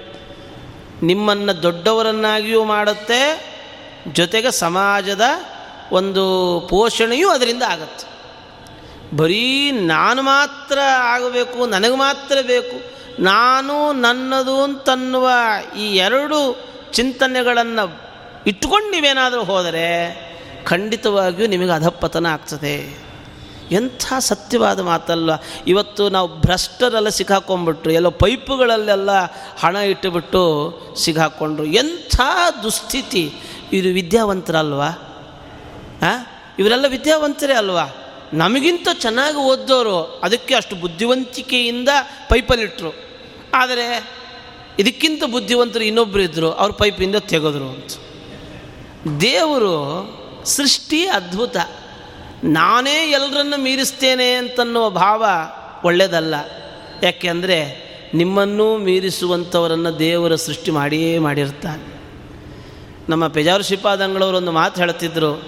[SPEAKER 1] ನಿಮ್ಮನ್ನು ದೊಡ್ಡವರನ್ನಾಗಿಯೂ ಮಾಡುತ್ತೆ, ಜೊತೆಗೆ ಸಮಾಜದ ಒಂದು ಪೋಷಣೆಯೂ ಅದರಿಂದ ಆಗುತ್ತೆ. ಬರೀ ನಾನು ಮಾತ್ರ ಆಗಬೇಕು, ನನಗೆ ಮಾತ್ರ ಬೇಕು, ನಾನು ನನ್ನದು ಅಂತನ್ನುವ ಈ ಎರಡು ಚಿಂತನೆಗಳನ್ನು ಇಟ್ಕೊಂಡು ನೀವೇನಾದರೂ ಹೋದರೆ ಖಂಡಿತವಾಗಿಯೂ ನಿಮಗೆ ಅಧಪ್ಪತನ ಆಗ್ತದೆ. ಎಂಥ ಸತ್ಯವಾದ ಮಾತಲ್ವ? ಇವತ್ತು ನಾವು ಭ್ರಷ್ಟರೆಲ್ಲ ಸಿಕ್ಕಾಕೊಂಡ್ಬಿಟ್ರು, ಎಲ್ಲೋ ಪೈಪುಗಳಲ್ಲೆಲ್ಲ ಹಣ ಇಟ್ಟುಬಿಟ್ಟು ಸಿಗಾಕೊಂಡ್ರು ಎಂಥ ದುಸ್ಥಿತಿ. ಇದು ವಿದ್ಯಾವಂತರಲ್ವಾ? ಹಾಂ ಇವರೆಲ್ಲ ವಿದ್ಯಾವಂತರೇ ಅಲ್ವಾ? ನಮಗಿಂತ ಚೆನ್ನಾಗಿ ಓದ್ದವರು ಅದಕ್ಕೆ ಅಷ್ಟು ಬುದ್ಧಿವಂತಿಕೆಯಿಂದ ಪೈಪಲ್ಲಿಟ್ಟರು ಆದರೆ ಇದಕ್ಕಿಂತ ಬುದ್ಧಿವಂತರು ಇನ್ನೊಬ್ಬರು ಇದ್ದರು ಅವ್ರ ಪೈಪಿಂದ ತೆಗೆದ್ರು ಅಂತ. ದೇವರು ಸೃಷ್ಟಿ ಅದ್ಭುತ. ನಾನೇ ಎಲ್ಲರನ್ನು ಮೀರಿಸ್ತೇನೆ ಅಂತನ್ನುವ ಭಾವ ಒಳ್ಳೆಯದಲ್ಲ ಯಾಕೆಂದರೆ ನಿಮ್ಮನ್ನೂ ಮೀರಿಸುವಂಥವರನ್ನು ದೇವರ ಸೃಷ್ಟಿ ಮಾಡಿಯೇ ಮಾಡಿರ್ತಾನೆ. ನಮ್ಮ ಪೆಜಾರು ಶ್ರೀಪಾದಂಗಳವರು ಒಂದು ಮಾತು ಹೇಳ್ತಿದ್ರು.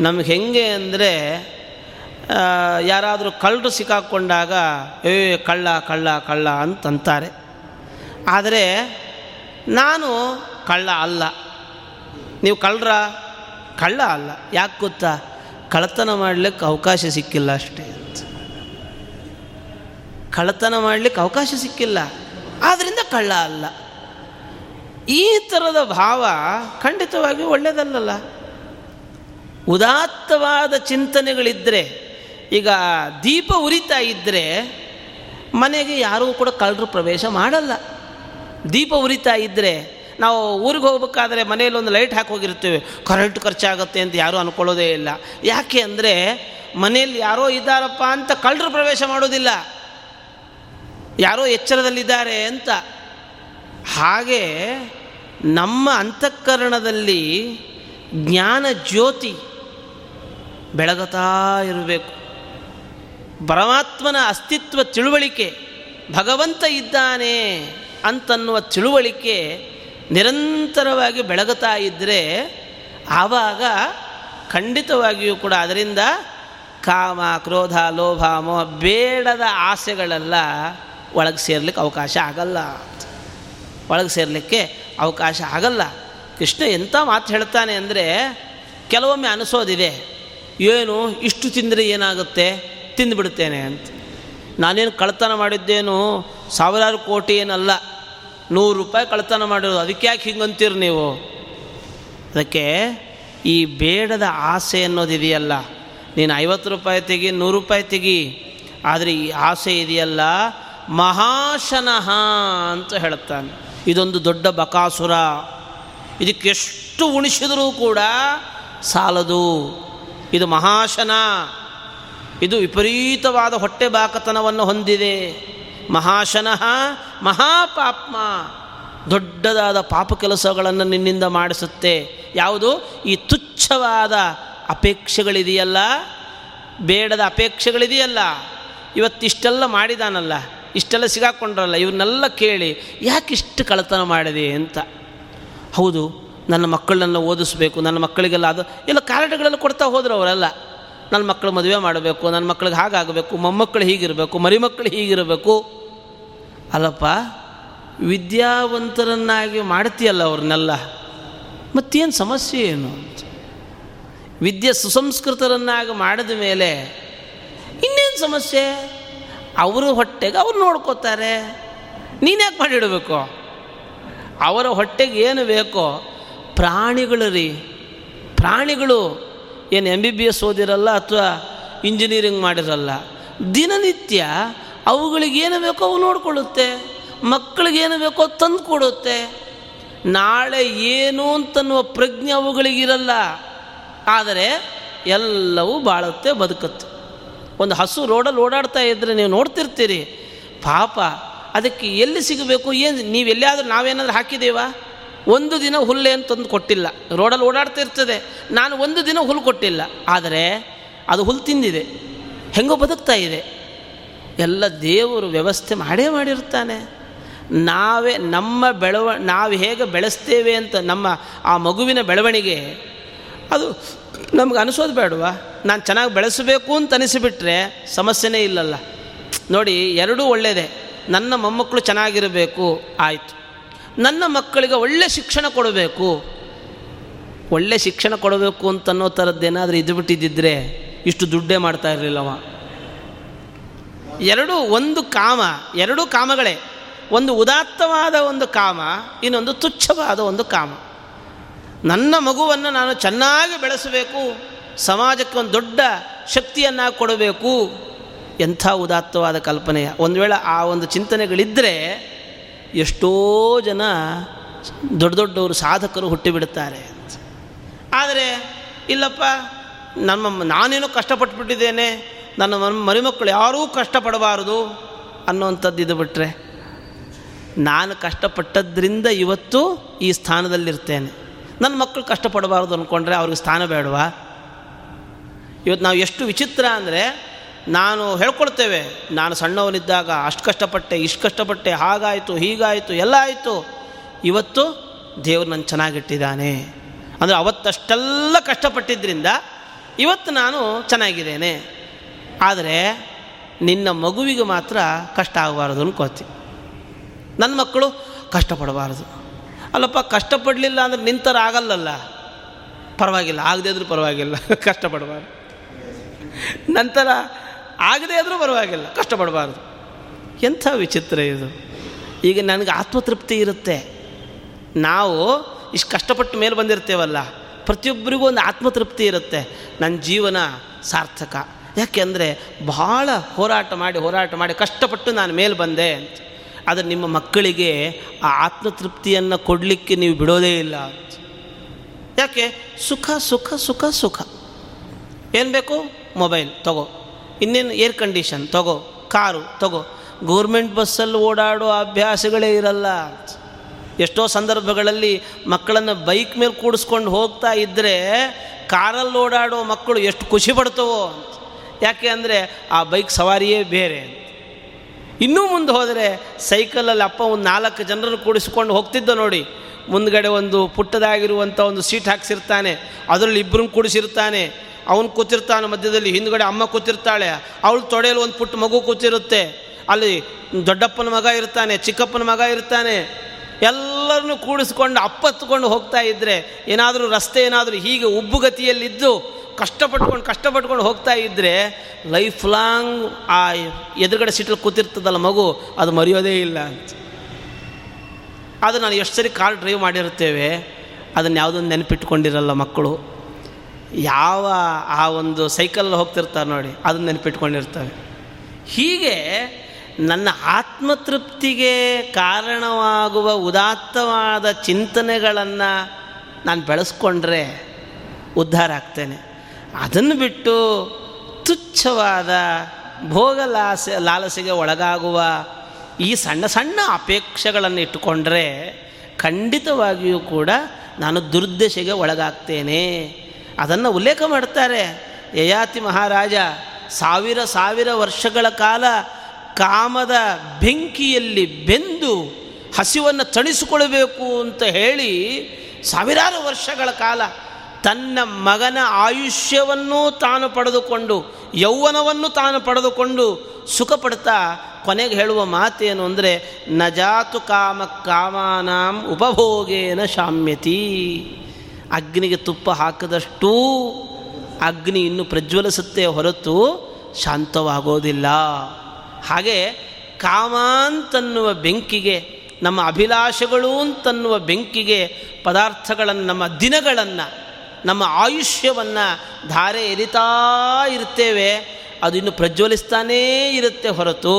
[SPEAKER 1] ನಮ್ಗೆ ಹೆಂಗೆ ಅಂದರೆ ಯಾರಾದರೂ ಕಳ್ಳರು ಸಿಕ್ಕಾಕ್ಕೊಂಡಾಗ ಏ, ಕಳ್ಳ ಕಳ್ಳ ಕಳ್ಳ ಅಂತಂತಾರೆ. ಆದರೆ ನಾನು ಕಳ್ಳ ಅಲ್ಲ. ನೀವು ಕಳ್ಳರ? ಕಳ್ಳ ಅಲ್ಲ. ಯಾಕೆ ಗೊತ್ತಾ? ಕಳ್ಳತನ ಮಾಡಲಿಕ್ಕೆ ಅವಕಾಶ ಸಿಕ್ಕಿಲ್ಲ ಅಷ್ಟೇ ಅಂತ. ಕಳ್ಳತನ ಮಾಡಲಿಕ್ಕೆ ಅವಕಾಶ ಸಿಕ್ಕಿಲ್ಲ. ಆದ್ದರಿಂದ ಕಳ್ಳ ಅಲ್ಲ. ಈ ಥರದ ಭಾವ ಖಂಡಿತವಾಗಿ ಒಳ್ಳೆಯದಲ್ಲ ಉದಾತ್ತವಾದ ಚಿಂತನೆಗಳಿದ್ದರೆ ಈಗ ದೀಪ ಉರಿತಾ ಇದ್ದರೆ ಮನೆಗೆ ಯಾರೂ ಕೂಡ ಕಳ್ಳರು ಪ್ರವೇಶ ಮಾಡಲ್ಲ. ದೀಪ ಉರಿತಾ ಇದ್ದರೆ ನಾವು ಊರಿಗೆ ಹೋಗ್ಬೇಕಾದ್ರೆ ಮನೆಯಲ್ಲಿ ಒಂದು ಲೈಟ್ ಹಾಕಿ ಕರೆಂಟ್ ಖರ್ಚಾಗುತ್ತೆ ಅಂತ ಯಾರೂ ಅಂದ್ಕೊಳ್ಳೋದೇ ಇಲ್ಲ. ಯಾಕೆ ಅಂದರೆ ಮನೆಯಲ್ಲಿ ಯಾರೋ ಇದ್ದಾರಪ್ಪ ಅಂತ ಕಳ್ಳರು ಪ್ರವೇಶ ಮಾಡೋದಿಲ್ಲ. ಯಾರೋ ಎಚ್ಚರದಲ್ಲಿದ್ದಾರೆ ಅಂತ. ಹಾಗೆ ನಮ್ಮ ಅಂತಃಕರಣದಲ್ಲಿ ಜ್ಞಾನ ಜ್ಯೋತಿ ಬೆಳಗತಾ ಇರಬೇಕು. ಪರಮಾತ್ಮನ ಅಸ್ತಿತ್ವ ತಿಳುವಳಿಕೆ ಭಗವಂತ ಇದ್ದಾನೆ ಅಂತನ್ನುವ ತಿಳುವಳಿಕೆ ನಿರಂತರವಾಗಿ ಬೆಳಗುತ್ತಾ ಇದ್ದರೆ ಆವಾಗ ಖಂಡಿತವಾಗಿಯೂ ಕೂಡ ಅದರಿಂದ ಕಾಮ, ಕ್ರೋಧ, ಲೋಭ, ಮೋಹ ಬೇಡದ ಆಸೆಗಳೆಲ್ಲ ಒಳಗೆ ಸೇರ್ಲಿಕ್ಕೆ ಅವಕಾಶ ಆಗಲ್ಲ ಒಳಗೆ ಸೇರಲಿಕ್ಕೆ ಅವಕಾಶ ಆಗಲ್ಲ. ಕೃಷ್ಣ ಎಂಥ ಮಾತು ಹೇಳ್ತಾನೆ ಅಂದರೆ ಕೆಲವೊಮ್ಮೆ ಅನಿಸೋದಿದೆ. ಏನು, ಇಷ್ಟು ತಿಂದರೆ ಏನಾಗುತ್ತೆ? ತಿಂದುಬಿಡ್ತೇನೆ ಅಂತ. ನಾನೇನು ಕಳ್ತನ ಮಾಡಿದ್ದೇನು? ಸಾವಿರಾರು ಕೋಟಿ ಏನಲ್ಲ. ನೂರು ರೂಪಾಯಿ ಕಳ್ತನ ಮಾಡಿರೋದು. ಅದಕ್ಕೆ ಯಾಕೆ ಹಿಂಗಂತೀರಿ ನೀವು? ಅದಕ್ಕೆ ಈ ಬೇಡದ ಆಸೆ ಅನ್ನೋದಿದೆಯಲ್ಲ ನೀನು ಐವತ್ತು ರೂಪಾಯಿ ತೆಗಿ, ನೂರು ರೂಪಾಯಿ ತೆಗಿ. ಆದರೆ ಈ ಆಸೆ ಇದೆಯಲ್ಲ ಮಹಾಶನಃ ಅಂತ ಹೇಳ್ತಾನೆ ಇದೊಂದು ದೊಡ್ಡ ಬಕಾಸುರ. ಇದಕ್ಕೆ ಎಷ್ಟು ಉಣಿಸಿದರೂ ಕೂಡ ಸಾಲದು. ಇದು ಮಹಾಶನ. ಇದು ವಿಪರೀತವಾದ ಹೊಟ್ಟೆ ಬಾಕತನವನ್ನು ಹೊಂದಿದೆ. ಮಹಾಶನಃ ಮಹಾಪಾಪ್ಮ. ದೊಡ್ಡದಾದ ಪಾಪ ಕೆಲಸಗಳನ್ನು ನಿನ್ನಿಂದ ಮಾಡಿಸುತ್ತೆ. ಯಾವುದು? ಈ ತುಚ್ಛವಾದ ಅಪೇಕ್ಷೆಗಳಿದೆಯಲ್ಲ? ಬೇಡದ ಅಪೇಕ್ಷೆಗಳಿದೆಯಲ್ಲ? ಇವತ್ತಿಷ್ಟೆಲ್ಲ ಮಾಡಿದಾನಲ್ಲ, ಇಷ್ಟೆಲ್ಲ ಸಿಗಾಕೊಂಡ್ರಲ್ಲ, ಇವನ್ನೆಲ್ಲ ಕೇಳಿ ಯಾಕಿಷ್ಟು ಕಳತನ ಮಾಡಿದೆ ಅಂತ. ಹೌದು, ನನ್ನ ಮಕ್ಕಳನ್ನ ಓದಿಸ್ಬೇಕು, ನನ್ನ ಮಕ್ಕಳಿಗೆಲ್ಲ ಅದು, ಎಲ್ಲ ಕಾರಣಗಳೆಲ್ಲ ಕೊಡ್ತಾ ಹೋದ್ರು ಅವರೆಲ್ಲ. ನನ್ನ ಮಕ್ಕಳು ಮದುವೆ ಮಾಡಬೇಕು, ನನ್ನ ಮಕ್ಳಿಗೆ ಹಾಗಾಗಬೇಕು, ಮೊಮ್ಮಕ್ಕಳು ಹೀಗಿರಬೇಕು, ಮರಿಮಕ್ಕಳು ಹೀಗಿರಬೇಕು. ಅಲ್ಲಪ್ಪ, ವಿದ್ಯಾವಂತರನ್ನಾಗಿ ಮಾಡ್ತೀಯಲ್ಲ ಅವ್ರನ್ನೆಲ್ಲ? ಮತ್ತೇನು ಸಮಸ್ಯೆ ಏನು? ಅಂತ ವಿದ್ಯೆ ಸುಸಂಸ್ಕೃತರನ್ನಾಗಿ ಮಾಡಿದ ಮೇಲೆ ಇನ್ನೇನು ಸಮಸ್ಯೆ? ಅವರು ಹೊಟ್ಟೆಗೆ ಅವ್ರು ನೋಡ್ಕೋತಾರೆ. ನೀನ್ಯಾಕೆ ಮಾಡಿಡಬೇಕು? ಅವರ ಹೊಟ್ಟೆಗೆ ಏನು ಬೇಕೋ? ಪ್ರಾಣಿಗಳು ರೀ. ಪ್ರಾಣಿಗಳು ಏನು ಎಂ ಬಿ ಬಿ ಎಸ್ ಓದಿರಲ್ಲ ಅಥವಾ ಇಂಜಿನಿಯರಿಂಗ್ ಮಾಡಿರಲ್ಲ, ದಿನನಿತ್ಯ ಅವುಗಳಿಗೇನು ಬೇಕೋ ಅವು ನೋಡಿಕೊಳ್ಳುತ್ತೆ ಮಕ್ಕಳಿಗೇನು ಬೇಕೋ ತಂದು ಕೊಡುತ್ತೆ. ನಾಳೆ ಏನು ಅಂತನ್ನುವ ಪ್ರಜ್ಞೆ ಅವುಗಳಿಗಿರಲ್ಲ ಆದರೆ ಎಲ್ಲವೂ ಬಾಳುತ್ತೆ, ಬದುಕುತ್ತೆ. ಒಂದು ಹಸು ರೋಡಲ್ಲಿ ಓಡಾಡ್ತಾ ಇದ್ದರೆ ನೀವು ನೋಡ್ತಿರ್ತೀರಿ, ಪಾಪ ಅದಕ್ಕೆ ಎಲ್ಲಿ ಸಿಗಬೇಕು, ಏನು ನೀವು ಎಲ್ಲಿಯಾದರೂ ನಾವೇನಾದರೂ ಹಾಕಿದ್ದೇವಾ? ಒಂದು ದಿನ ಹುಲ್ಲೇನು ತಂದು ಕೊಟ್ಟಿಲ್ಲ. ರೋಡಲ್ಲಿ ಓಡಾಡ್ತಾ ಇರ್ತದೆ. ನಾನು ಒಂದು ದಿನ ಹುಲ್ಲು ಕೊಟ್ಟಿಲ್ಲ. ಆದರೆ ಅದು ಹುಲ್ಲು ತಿಂದಿದೆ. ಹೆಂಗೋ ಬದುಕ್ತಾ ಇದೆ. ಎಲ್ಲ ದೇವರು ವ್ಯವಸ್ಥೆ ಮಾಡೇ ಮಾಡಿರ್ತಾನೆ. ನಾವೇ ನಮ್ಮ ಬೆಳವ, ನಾವು ಹೇಗೆ ಬೆಳೆಸ್ತೇವೆ ಅಂತ ನಮ್ಮ ಆ ಮಗುವಿನ ಬೆಳವಣಿಗೆ, ಅದು ನಮ್ಗೆ ಅನಿಸೋದು ಬೇಡವಾ? ನಾನು ಚೆನ್ನಾಗಿ ಬೆಳೆಸಬೇಕು ಅಂತ ಅನಿಸಿಬಿಟ್ರೆ ಸಮಸ್ಯೆನೇ ಇಲ್ಲಲ್ಲ. ನೋಡಿ, ಎರಡೂ ಒಳ್ಳೆಯದೇ ನನ್ನ ಮೊಮ್ಮಕ್ಕಳು ಚೆನ್ನಾಗಿರಬೇಕು. ಆಯಿತು. ನನ್ನ ಮಕ್ಕಳಿಗೆ ಒಳ್ಳೆ ಶಿಕ್ಷಣ ಕೊಡಬೇಕು. ಒಳ್ಳೆ ಶಿಕ್ಷಣ ಕೊಡಬೇಕು ಅಂತ ಅನ್ನೋ ಥರದ್ದೇನಾದರೂ ಇದು ಬಿಟ್ಟಿದ್ದಿದ್ರೆ ಇಷ್ಟು ದುಡ್ಡೇ ಮಾಡ್ತಾ ಇರಲಿಲ್ಲವ. ಎರಡು ಒಂದು ಕಾಮ, ಎರಡೂ ಕಾಮಗಳೇ. ಒಂದು ಉದಾತ್ತವಾದ ಒಂದು ಕಾಮ, ಇನ್ನೊಂದು ತುಚ್ಛವಾದ ಒಂದು ಕಾಮ. ನನ್ನ ಮಗುವನ್ನು ನಾನು ಚೆನ್ನಾಗಿ ಬೆಳೆಸಬೇಕು, ಸಮಾಜಕ್ಕೆ ಒಂದು ದೊಡ್ಡ ಶಕ್ತಿಯನ್ನು ಕೊಡಬೇಕು ಎಂಥ ಉದಾತ್ತವಾದ ಕಲ್ಪನೆಯ. ಒಂದು ವೇಳೆ ಆ ಒಂದು ಚಿಂತನೆಗಳಿದ್ದರೆ ಎಷ್ಟೋ ಜನ ದೊಡ್ಡ ದೊಡ್ಡವರು ಸಾಧಕರು ಹುಟ್ಟಿಬಿಡುತ್ತಾರೆ ಆದರೆ, ಇಲ್ಲಪ್ಪ, ನಮ್ಮ ನಾನೇನೋ ಕಷ್ಟಪಟ್ಟುಬಿಟ್ಟಿದ್ದೇನೆ ನನ್ನ ಮರಿಮಕ್ಕಳು ಯಾರೂ ಕಷ್ಟಪಡಬಾರದು ಅನ್ನೋವಂಥದ್ದು ಇದು ಬಿಟ್ಟರೆ ನಾನು ಕಷ್ಟಪಟ್ಟದ್ರಿಂದ ಇವತ್ತು ಈ ಸ್ಥಾನದಲ್ಲಿರ್ತೇನೆ. ನನ್ನ ಮಕ್ಕಳು ಕಷ್ಟಪಡಬಾರ್ದು ಅಂದ್ಕೊಂಡ್ರೆ ಅವ್ರಿಗೆ ಸ್ಥಾನ ಬೇಡವಾ? ಇವತ್ತು ನಾವು ಎಷ್ಟು ವಿಚಿತ್ರ ಅಂದರೆ ನಾನು ಹೇಳ್ಕೊಳ್ತೇವೆ ನಾನು ಸಣ್ಣವನಿದ್ದಾಗ ಅಷ್ಟು ಕಷ್ಟಪಟ್ಟೆ, ಇಷ್ಟು ಕಷ್ಟಪಟ್ಟೆ, ಹಾಗಾಯಿತು, ಹೀಗಾಯಿತು, ಎಲ್ಲ ಆಯಿತು. ಇವತ್ತು ದೇವರು ನನ್ನ ಚೆನ್ನಾಗಿಟ್ಟಿದ್ದಾನೆ. ಅಂದರೆ ಅವತ್ತಷ್ಟೆಲ್ಲ ಕಷ್ಟಪಟ್ಟಿದ್ದರಿಂದ ಇವತ್ತು ನಾನು ಚೆನ್ನಾಗಿದ್ದೇನೆ. ಆದರೆ ನಿನ್ನ ಮಗುವಿಗೆ ಮಾತ್ರ ಕಷ್ಟ ಆಗಬಾರ್ದು ಅನ್ಕೋತಿ. ನನ್ನ ಮಕ್ಕಳು ಕಷ್ಟಪಡಬಾರ್ದು. ಅಲ್ಲಪ್ಪ, ಕಷ್ಟಪಡಲಿಲ್ಲ ಅಂದರೆ ನಿಂತರ ಆಗಲ್ಲಲ್ಲ. ಪರವಾಗಿಲ್ಲ, ಆಗದೇ ಇದ್ರೂ ಪರವಾಗಿಲ್ಲ. [LAUGHS] ಕಷ್ಟಪಡಬಾರ್ದು. ನಂತರ ಆಗದೇ ಆದರೂ ಪರವಾಗಿಲ್ಲ, ಕಷ್ಟಪಡಬಾರ್ದು. ಎಂಥ ವಿಚಿತ್ರ ಇದು. ಈಗ ನನಗೆ ಆತ್ಮತೃಪ್ತಿ ಇರುತ್ತೆ. ನಾವು ಇಷ್ಟು ಕಷ್ಟಪಟ್ಟು ಮೇಲೆ ಬಂದಿರ್ತೇವಲ್ಲ, ಪ್ರತಿಯೊಬ್ಬರಿಗೂ ಒಂದು ಆತ್ಮತೃಪ್ತಿ ಇರುತ್ತೆ. ನನ್ನ ಜೀವನ ಸಾರ್ಥಕ. ಯಾಕೆಂದರೆ ಬಹಳ ಹೋರಾಟ ಮಾಡಿ ಹೋರಾಟ ಮಾಡಿ ಕಷ್ಟಪಟ್ಟು ನಾನು ಮೇಲೆ ಬಂದೆ ಅಂತ. ಆದರೆ ನಿಮ್ಮ ಮಕ್ಕಳಿಗೆ ಆ ಆತ್ಮತೃಪ್ತಿಯನ್ನು ಕೊಡಲಿಕ್ಕೆ ನೀವು ಬಿಡೋದೇ ಇಲ್ಲ ಯಾಕೆ? ಸುಖ ಸುಖ ಸುಖ ಸುಖ. ಏನು ಬೇಕು? ಮೊಬೈಲ್. ತಗೋ. ಇನ್ನೇನು ಏರ್ ಕಂಡೀಷನ್ ತಗೋ, ಕಾರು, ತಗೋ. ಗೌರ್ಮೆಂಟ್ ಬಸ್ಸಲ್ಲಿ ಓಡಾಡೋ ಅಭ್ಯಾಸಗಳೇ ಇರಲ್ಲ. ಎಷ್ಟೋ ಸಂದರ್ಭಗಳಲ್ಲಿ ಮಕ್ಕಳನ್ನು ಬೈಕ್ ಮೇಲೆ ಕೂಡಿಸ್ಕೊಂಡು ಹೋಗ್ತಾ ಇದ್ದರೆ ಕಾರಲ್ಲಿ ಓಡಾಡೋ ಮಕ್ಕಳು ಎಷ್ಟು ಖುಷಿ ಪಡ್ತವೋ ಯಾಕೆ ಅಂದರೆ ಆ ಬೈಕ್ ಸವಾರಿಯೇ ಬೇರೆ ಇನ್ನೂ ಮುಂದೆ ಹೋದರೆ ಸೈಕಲಲ್ಲಿ ಅಪ್ಪ ಒಂದು ನಾಲ್ಕು ಜನರನ್ನು ಕೂಡಿಸ್ಕೊಂಡು ಹೋಗ್ತಿದ್ದ ನೋಡಿ. ಮುಂದ್ಗಡೆ ಒಂದು ಪುಟ್ಟದಾಗಿರುವಂಥ ಒಂದು ಸೀಟ್ ಹಾಕ್ಸಿರ್ತಾನೆ. ಅದರಲ್ಲಿ ಇಬ್ಬರನ್ನ ಕೂಡಿಸಿರ್ತಾನೆ. ಅವನು ಕೂತಿರ್ತಾನೆ ಮಧ್ಯದಲ್ಲಿ, ಹಿಂದ್ಗಡೆ ಅಮ್ಮ ಕೂತಿರ್ತಾಳೆ. ಅವಳು ತೊಡೆಯಲ್ಲಿ ಒಂದು ಪುಟ್ಟ ಮಗು ಕೂತಿರುತ್ತೆ. ಅಲ್ಲಿ ದೊಡ್ಡಪ್ಪನ ಮಗ ಇರ್ತಾನೆ, ಚಿಕ್ಕಪ್ಪನ ಮಗ ಇರ್ತಾನೆ. ಎಲ್ಲರನ್ನು ಕೂಡಿಸ್ಕೊಂಡು ಅಪ್ಪತ್ಕೊಂಡು ಹೋಗ್ತಾ ಇದ್ದರೆ ಏನಾದರೂ ರಸ್ತೆ ಏನಾದರೂ ಹೀಗೆ ಉಬ್ಬುಗತಿಯಲ್ಲಿದ್ದು ಕಷ್ಟಪಟ್ಕೊಂಡು ಕಷ್ಟಪಟ್ಕೊಂಡು ಹೋಗ್ತಾ ಇದ್ದರೆ ಲೈಫ್ ಲಾಂಗ್ ಆ ಎದುರುಗಡೆ ಸೀಟಲ್ಲಿ ಕೂತಿರ್ತದಲ್ಲ ಮಗು, ಅದು ಮರೆಯೋದೇ ಇಲ್ಲ ಅಂತ. ಅದು ನಾನು ಎಷ್ಟು ಸರಿ ಕಾರ್ ಡ್ರೈವ್ ಮಾಡಿರುತ್ತೇವೆ, ಅದನ್ನು ಯಾವುದೊಂದು ನೆನಪಿಟ್ಕೊಂಡಿರಲ್ಲ ಮಕ್ಕಳು. ಯಾವ ಆ ಒಂದು ಸೈಕಲ್ ಹೋಗ್ತಿರ್ತಾರೆ ನೋಡಿ, ಅದನ್ನು ನೆನಪಿಟ್ಕೊಂಡಿರ್ತವೆ. ಹೀಗೆ ನನ್ನ ಆತ್ಮತೃಪ್ತಿಗೆ ಕಾರಣವಾಗುವ ಉದಾತ್ತವಾದ ಚಿಂತನೆಗಳನ್ನು ನಾನು ಬೆಳೆಸ್ಕೊಂಡ್ರೆ ಉದ್ಧಾರ ಆಗ್ತೇನೆ. ಅದನ್ನು ಬಿಟ್ಟು ತುಚ್ಛವಾದ ಭೋಗಲಾಸೆ ಲಾಲಸೆಗೆ ಒಳಗಾಗುವ ಈ ಸಣ್ಣ ಸಣ್ಣ ಅಪೇಕ್ಷೆಗಳನ್ನು ಇಟ್ಟುಕೊಂಡ್ರೆ ಖಂಡಿತವಾಗಿಯೂ ಕೂಡ ನಾನು ದುರ್ದಶೆಗೆ ಒಳಗಾಗ್ತೇನೆ. ಅದನ್ನು ಉಲ್ಲೇಖ ಮಾಡ್ತಾರೆ. ಯಯಾತಿ ಮಹಾರಾಜ ಸಾವಿರ ಸಾವಿರ ವರ್ಷಗಳ ಕಾಲ ಕಾಮದ ಬೆಂಕಿಯಲ್ಲಿ ಬೆಂದು ಹಸಿವನ್ನು ತಣಿಸಿಕೊಳ್ಬೇಕು ಅಂತ ಹೇಳಿ ಸಾವಿರಾರು ವರ್ಷಗಳ ಕಾಲ ತನ್ನ ಮಗನ ಆಯುಷ್ಯವನ್ನು ತಾನು ಪಡೆದುಕೊಂಡು, ಯೌವನವನ್ನು ತಾನು ಪಡೆದುಕೊಂಡು ಸುಖಪಡ್ತಾ ಕೊನೆಗೆ ಹೇಳುವ ಮಾತೇನು ಅಂದರೆ, ನಜಾತು ಕಾಮ ಕಾಮಾನಾಂ ಉಪಭೋಗೇನ ಶಾಮ್ಯತಿ. ಅಗ್ನಿಗೆ ತುಪ್ಪ ಹಾಕದಷ್ಟೂ ಅಗ್ನಿ ಇನ್ನು ಪ್ರಜ್ವಲಿಸುತ್ತೆ ಹೊರತು ಶಾಂತವಾಗೋದಿಲ್ಲ. ಹಾಗೆ ಕಾಮಾಂತನ್ನುವ ಬೆಂಕಿಗೆ, ನಮ್ಮ ಅಭಿಲಾಷೆಗಳು ಅಂತನ್ನುವ ಬೆಂಕಿಗೆ ಪದಾರ್ಥಗಳನ್ನು, ನಮ್ಮ ದಿನಗಳನ್ನು, ನಮ್ಮ ಆಯುಷ್ಯವನ್ನು ಧಾರೆ ಎರಿತಾ ಇರ್ತೇವೆ. ಅದು ಇನ್ನು ಪ್ರಜ್ವಲಿಸ್ತಾನೇ ಇರುತ್ತೆ ಹೊರತು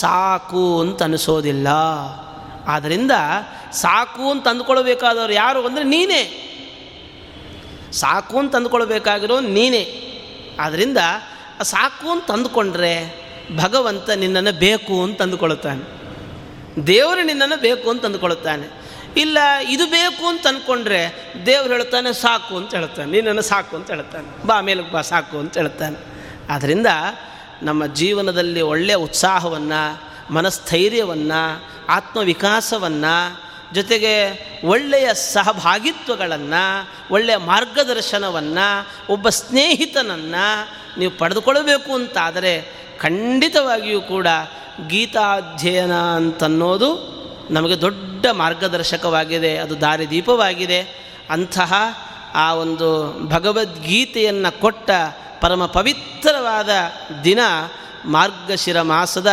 [SPEAKER 1] ಸಾಕು ಅಂತ ಅನಿಸೋದಿಲ್ಲ. ಆದ್ದರಿಂದ ಸಾಕು ಅಂತ ಅಂದ್ಕೊಳ್ಬೇಕಾದವ್ರು ಯಾರು ಅಂದರೆ ನೀನೇ. ಸಾಕು ಅಂತ ಅಂದ್ಕೊಳ್ಬೇಕಾಗಿರೋ ನೀನೇ. ಆದ್ದರಿಂದ ಸಾಕು ಅಂತ ಅಂದ್ಕೊಂಡ್ರೆ ಭಗವಂತ ನಿನ್ನನ್ನು ಬೇಕು ಅಂತ ಅಂದ್ಕೊಳ್ತಾನೆ ದೇವರು ನಿನ್ನನ್ನು ಬೇಕು ಅಂತ ಅಂದ್ಕೊಳ್ತಾನೆ ಇಲ್ಲ, ಇದು ಬೇಕು ಅಂತ ಅಂದ್ಕೊಂಡ್ರೆ ದೇವ್ರು ಹೇಳ್ತಾನೆ ಸಾಕು ಅಂತ ಹೇಳ್ತಾನೆ ನಿನ್ನನ್ನು ಸಾಕು ಅಂತ ಹೇಳ್ತಾನೆ ಬಾ ಮೇಲಕ್ಕೆ ಬಾ, ಸಾಕು ಅಂತ ಹೇಳ್ತಾನೆ ಆದ್ದರಿಂದ ನಮ್ಮ ಜೀವನದಲ್ಲಿ ಒಳ್ಳೆಯ ಉತ್ಸಾಹವನ್ನು, ಮನಸ್ಥೈರ್ಯವನ್ನು, ಆತ್ಮವಿಕಾಸವನ್ನು ಜೊತೆಗೆ ಒಳ್ಳೆಯ ಸಹಭಾಗಿತ್ವಗಳನ್ನು, ಒಳ್ಳೆಯ ಮಾರ್ಗದರ್ಶನವನ್ನು, ಒಬ್ಬ ಸ್ನೇಹಿತನನ್ನು ನೀವು ಪಡೆದುಕೊಳ್ಳಬೇಕು ಅಂತಾದರೆ ಖಂಡಿತವಾಗಿಯೂ ಕೂಡ ಗೀತಾಧ್ಯಯನ ಅಂತನ್ನೋದು ನಮಗೆ ದೊಡ್ಡ ಮಾರ್ಗದರ್ಶಕವಾಗಿದೆ, ಅದು ದಾರಿದೀಪವಾಗಿದೆ. ಅಂತಹ ಆ ಒಂದು ಭಗವದ್ಗೀತೆಯನ್ನು ಕೊಟ್ಟ ಪರಮ ಪವಿತ್ರವಾದ ದಿನ ಮಾರ್ಗಶಿರ ಮಾಸದ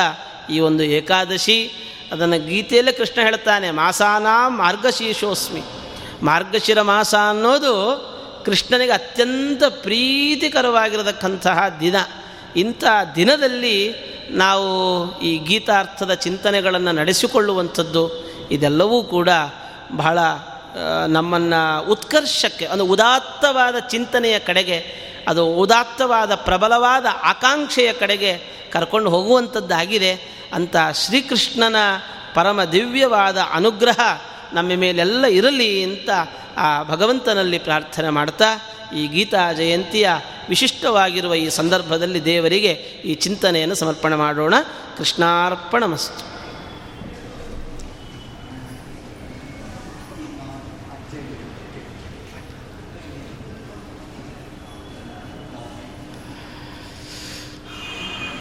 [SPEAKER 1] ಈ ಒಂದು ಏಕಾದಶಿ. ಅದನ್ನು ಗೀತೆಯಲ್ಲೇ ಕೃಷ್ಣ ಹೇಳ್ತಾನೆ, ಮಾಸಾನ ಮಾರ್ಗಶೀರ್ಷೋಸ್ಮಿ. ಮಾರ್ಗಶಿರ ಮಾಸ ಅನ್ನೋದು ಕೃಷ್ಣನಿಗೆ ಅತ್ಯಂತ ಪ್ರೀತಿಕರವಾಗಿರತಕ್ಕಂತಹ ದಿನ. ಇಂಥ ದಿನದಲ್ಲಿ ನಾವು ಈ ಗೀತಾರ್ಥದ ಚಿಂತನೆಗಳನ್ನು ನಡೆಸಿಕೊಳ್ಳುವಂಥದ್ದು, ಇದೆಲ್ಲವೂ ಕೂಡ ಬಹಳ ನಮ್ಮನ್ನು ಉತ್ಕರ್ಷಕ್ಕೆ, ಒಂದು ಉದಾತ್ತವಾದ ಚಿಂತನೆಯ ಕಡೆಗೆ ಅದು ಉದಾತ್ತವಾದ ಪ್ರಬಲವಾದ ಆಕಾಂಕ್ಷೆಯ ಕಡೆಗೆ ಕರ್ಕೊಂಡು ಹೋಗುವಂಥದ್ದಾಗಿದೆ ಅಂತ ಶ್ರೀಕೃಷ್ಣನ ಪರಮ ದಿವ್ಯವಾದ ಅನುಗ್ರಹ ನಮ್ಮ ಮೇಲೆಲ್ಲ ಇರಲಿ ಅಂತ ಆ ಭಗವಂತನಲ್ಲಿ ಪ್ರಾರ್ಥನೆ ಮಾಡ್ತಾ ಈ ಗೀತಾ ಜಯಂತಿಯ ವಿಶಿಷ್ಟವಾಗಿರುವ ಈ ಸಂದರ್ಭದಲ್ಲಿ ದೇವರಿಗೆ ಈ ಚಿಂತನೆಯನ್ನು ಸಮರ್ಪಣೆ ಮಾಡೋಣ. ಕೃಷ್ಣಾರ್ಪಣ ಮಸ್ತು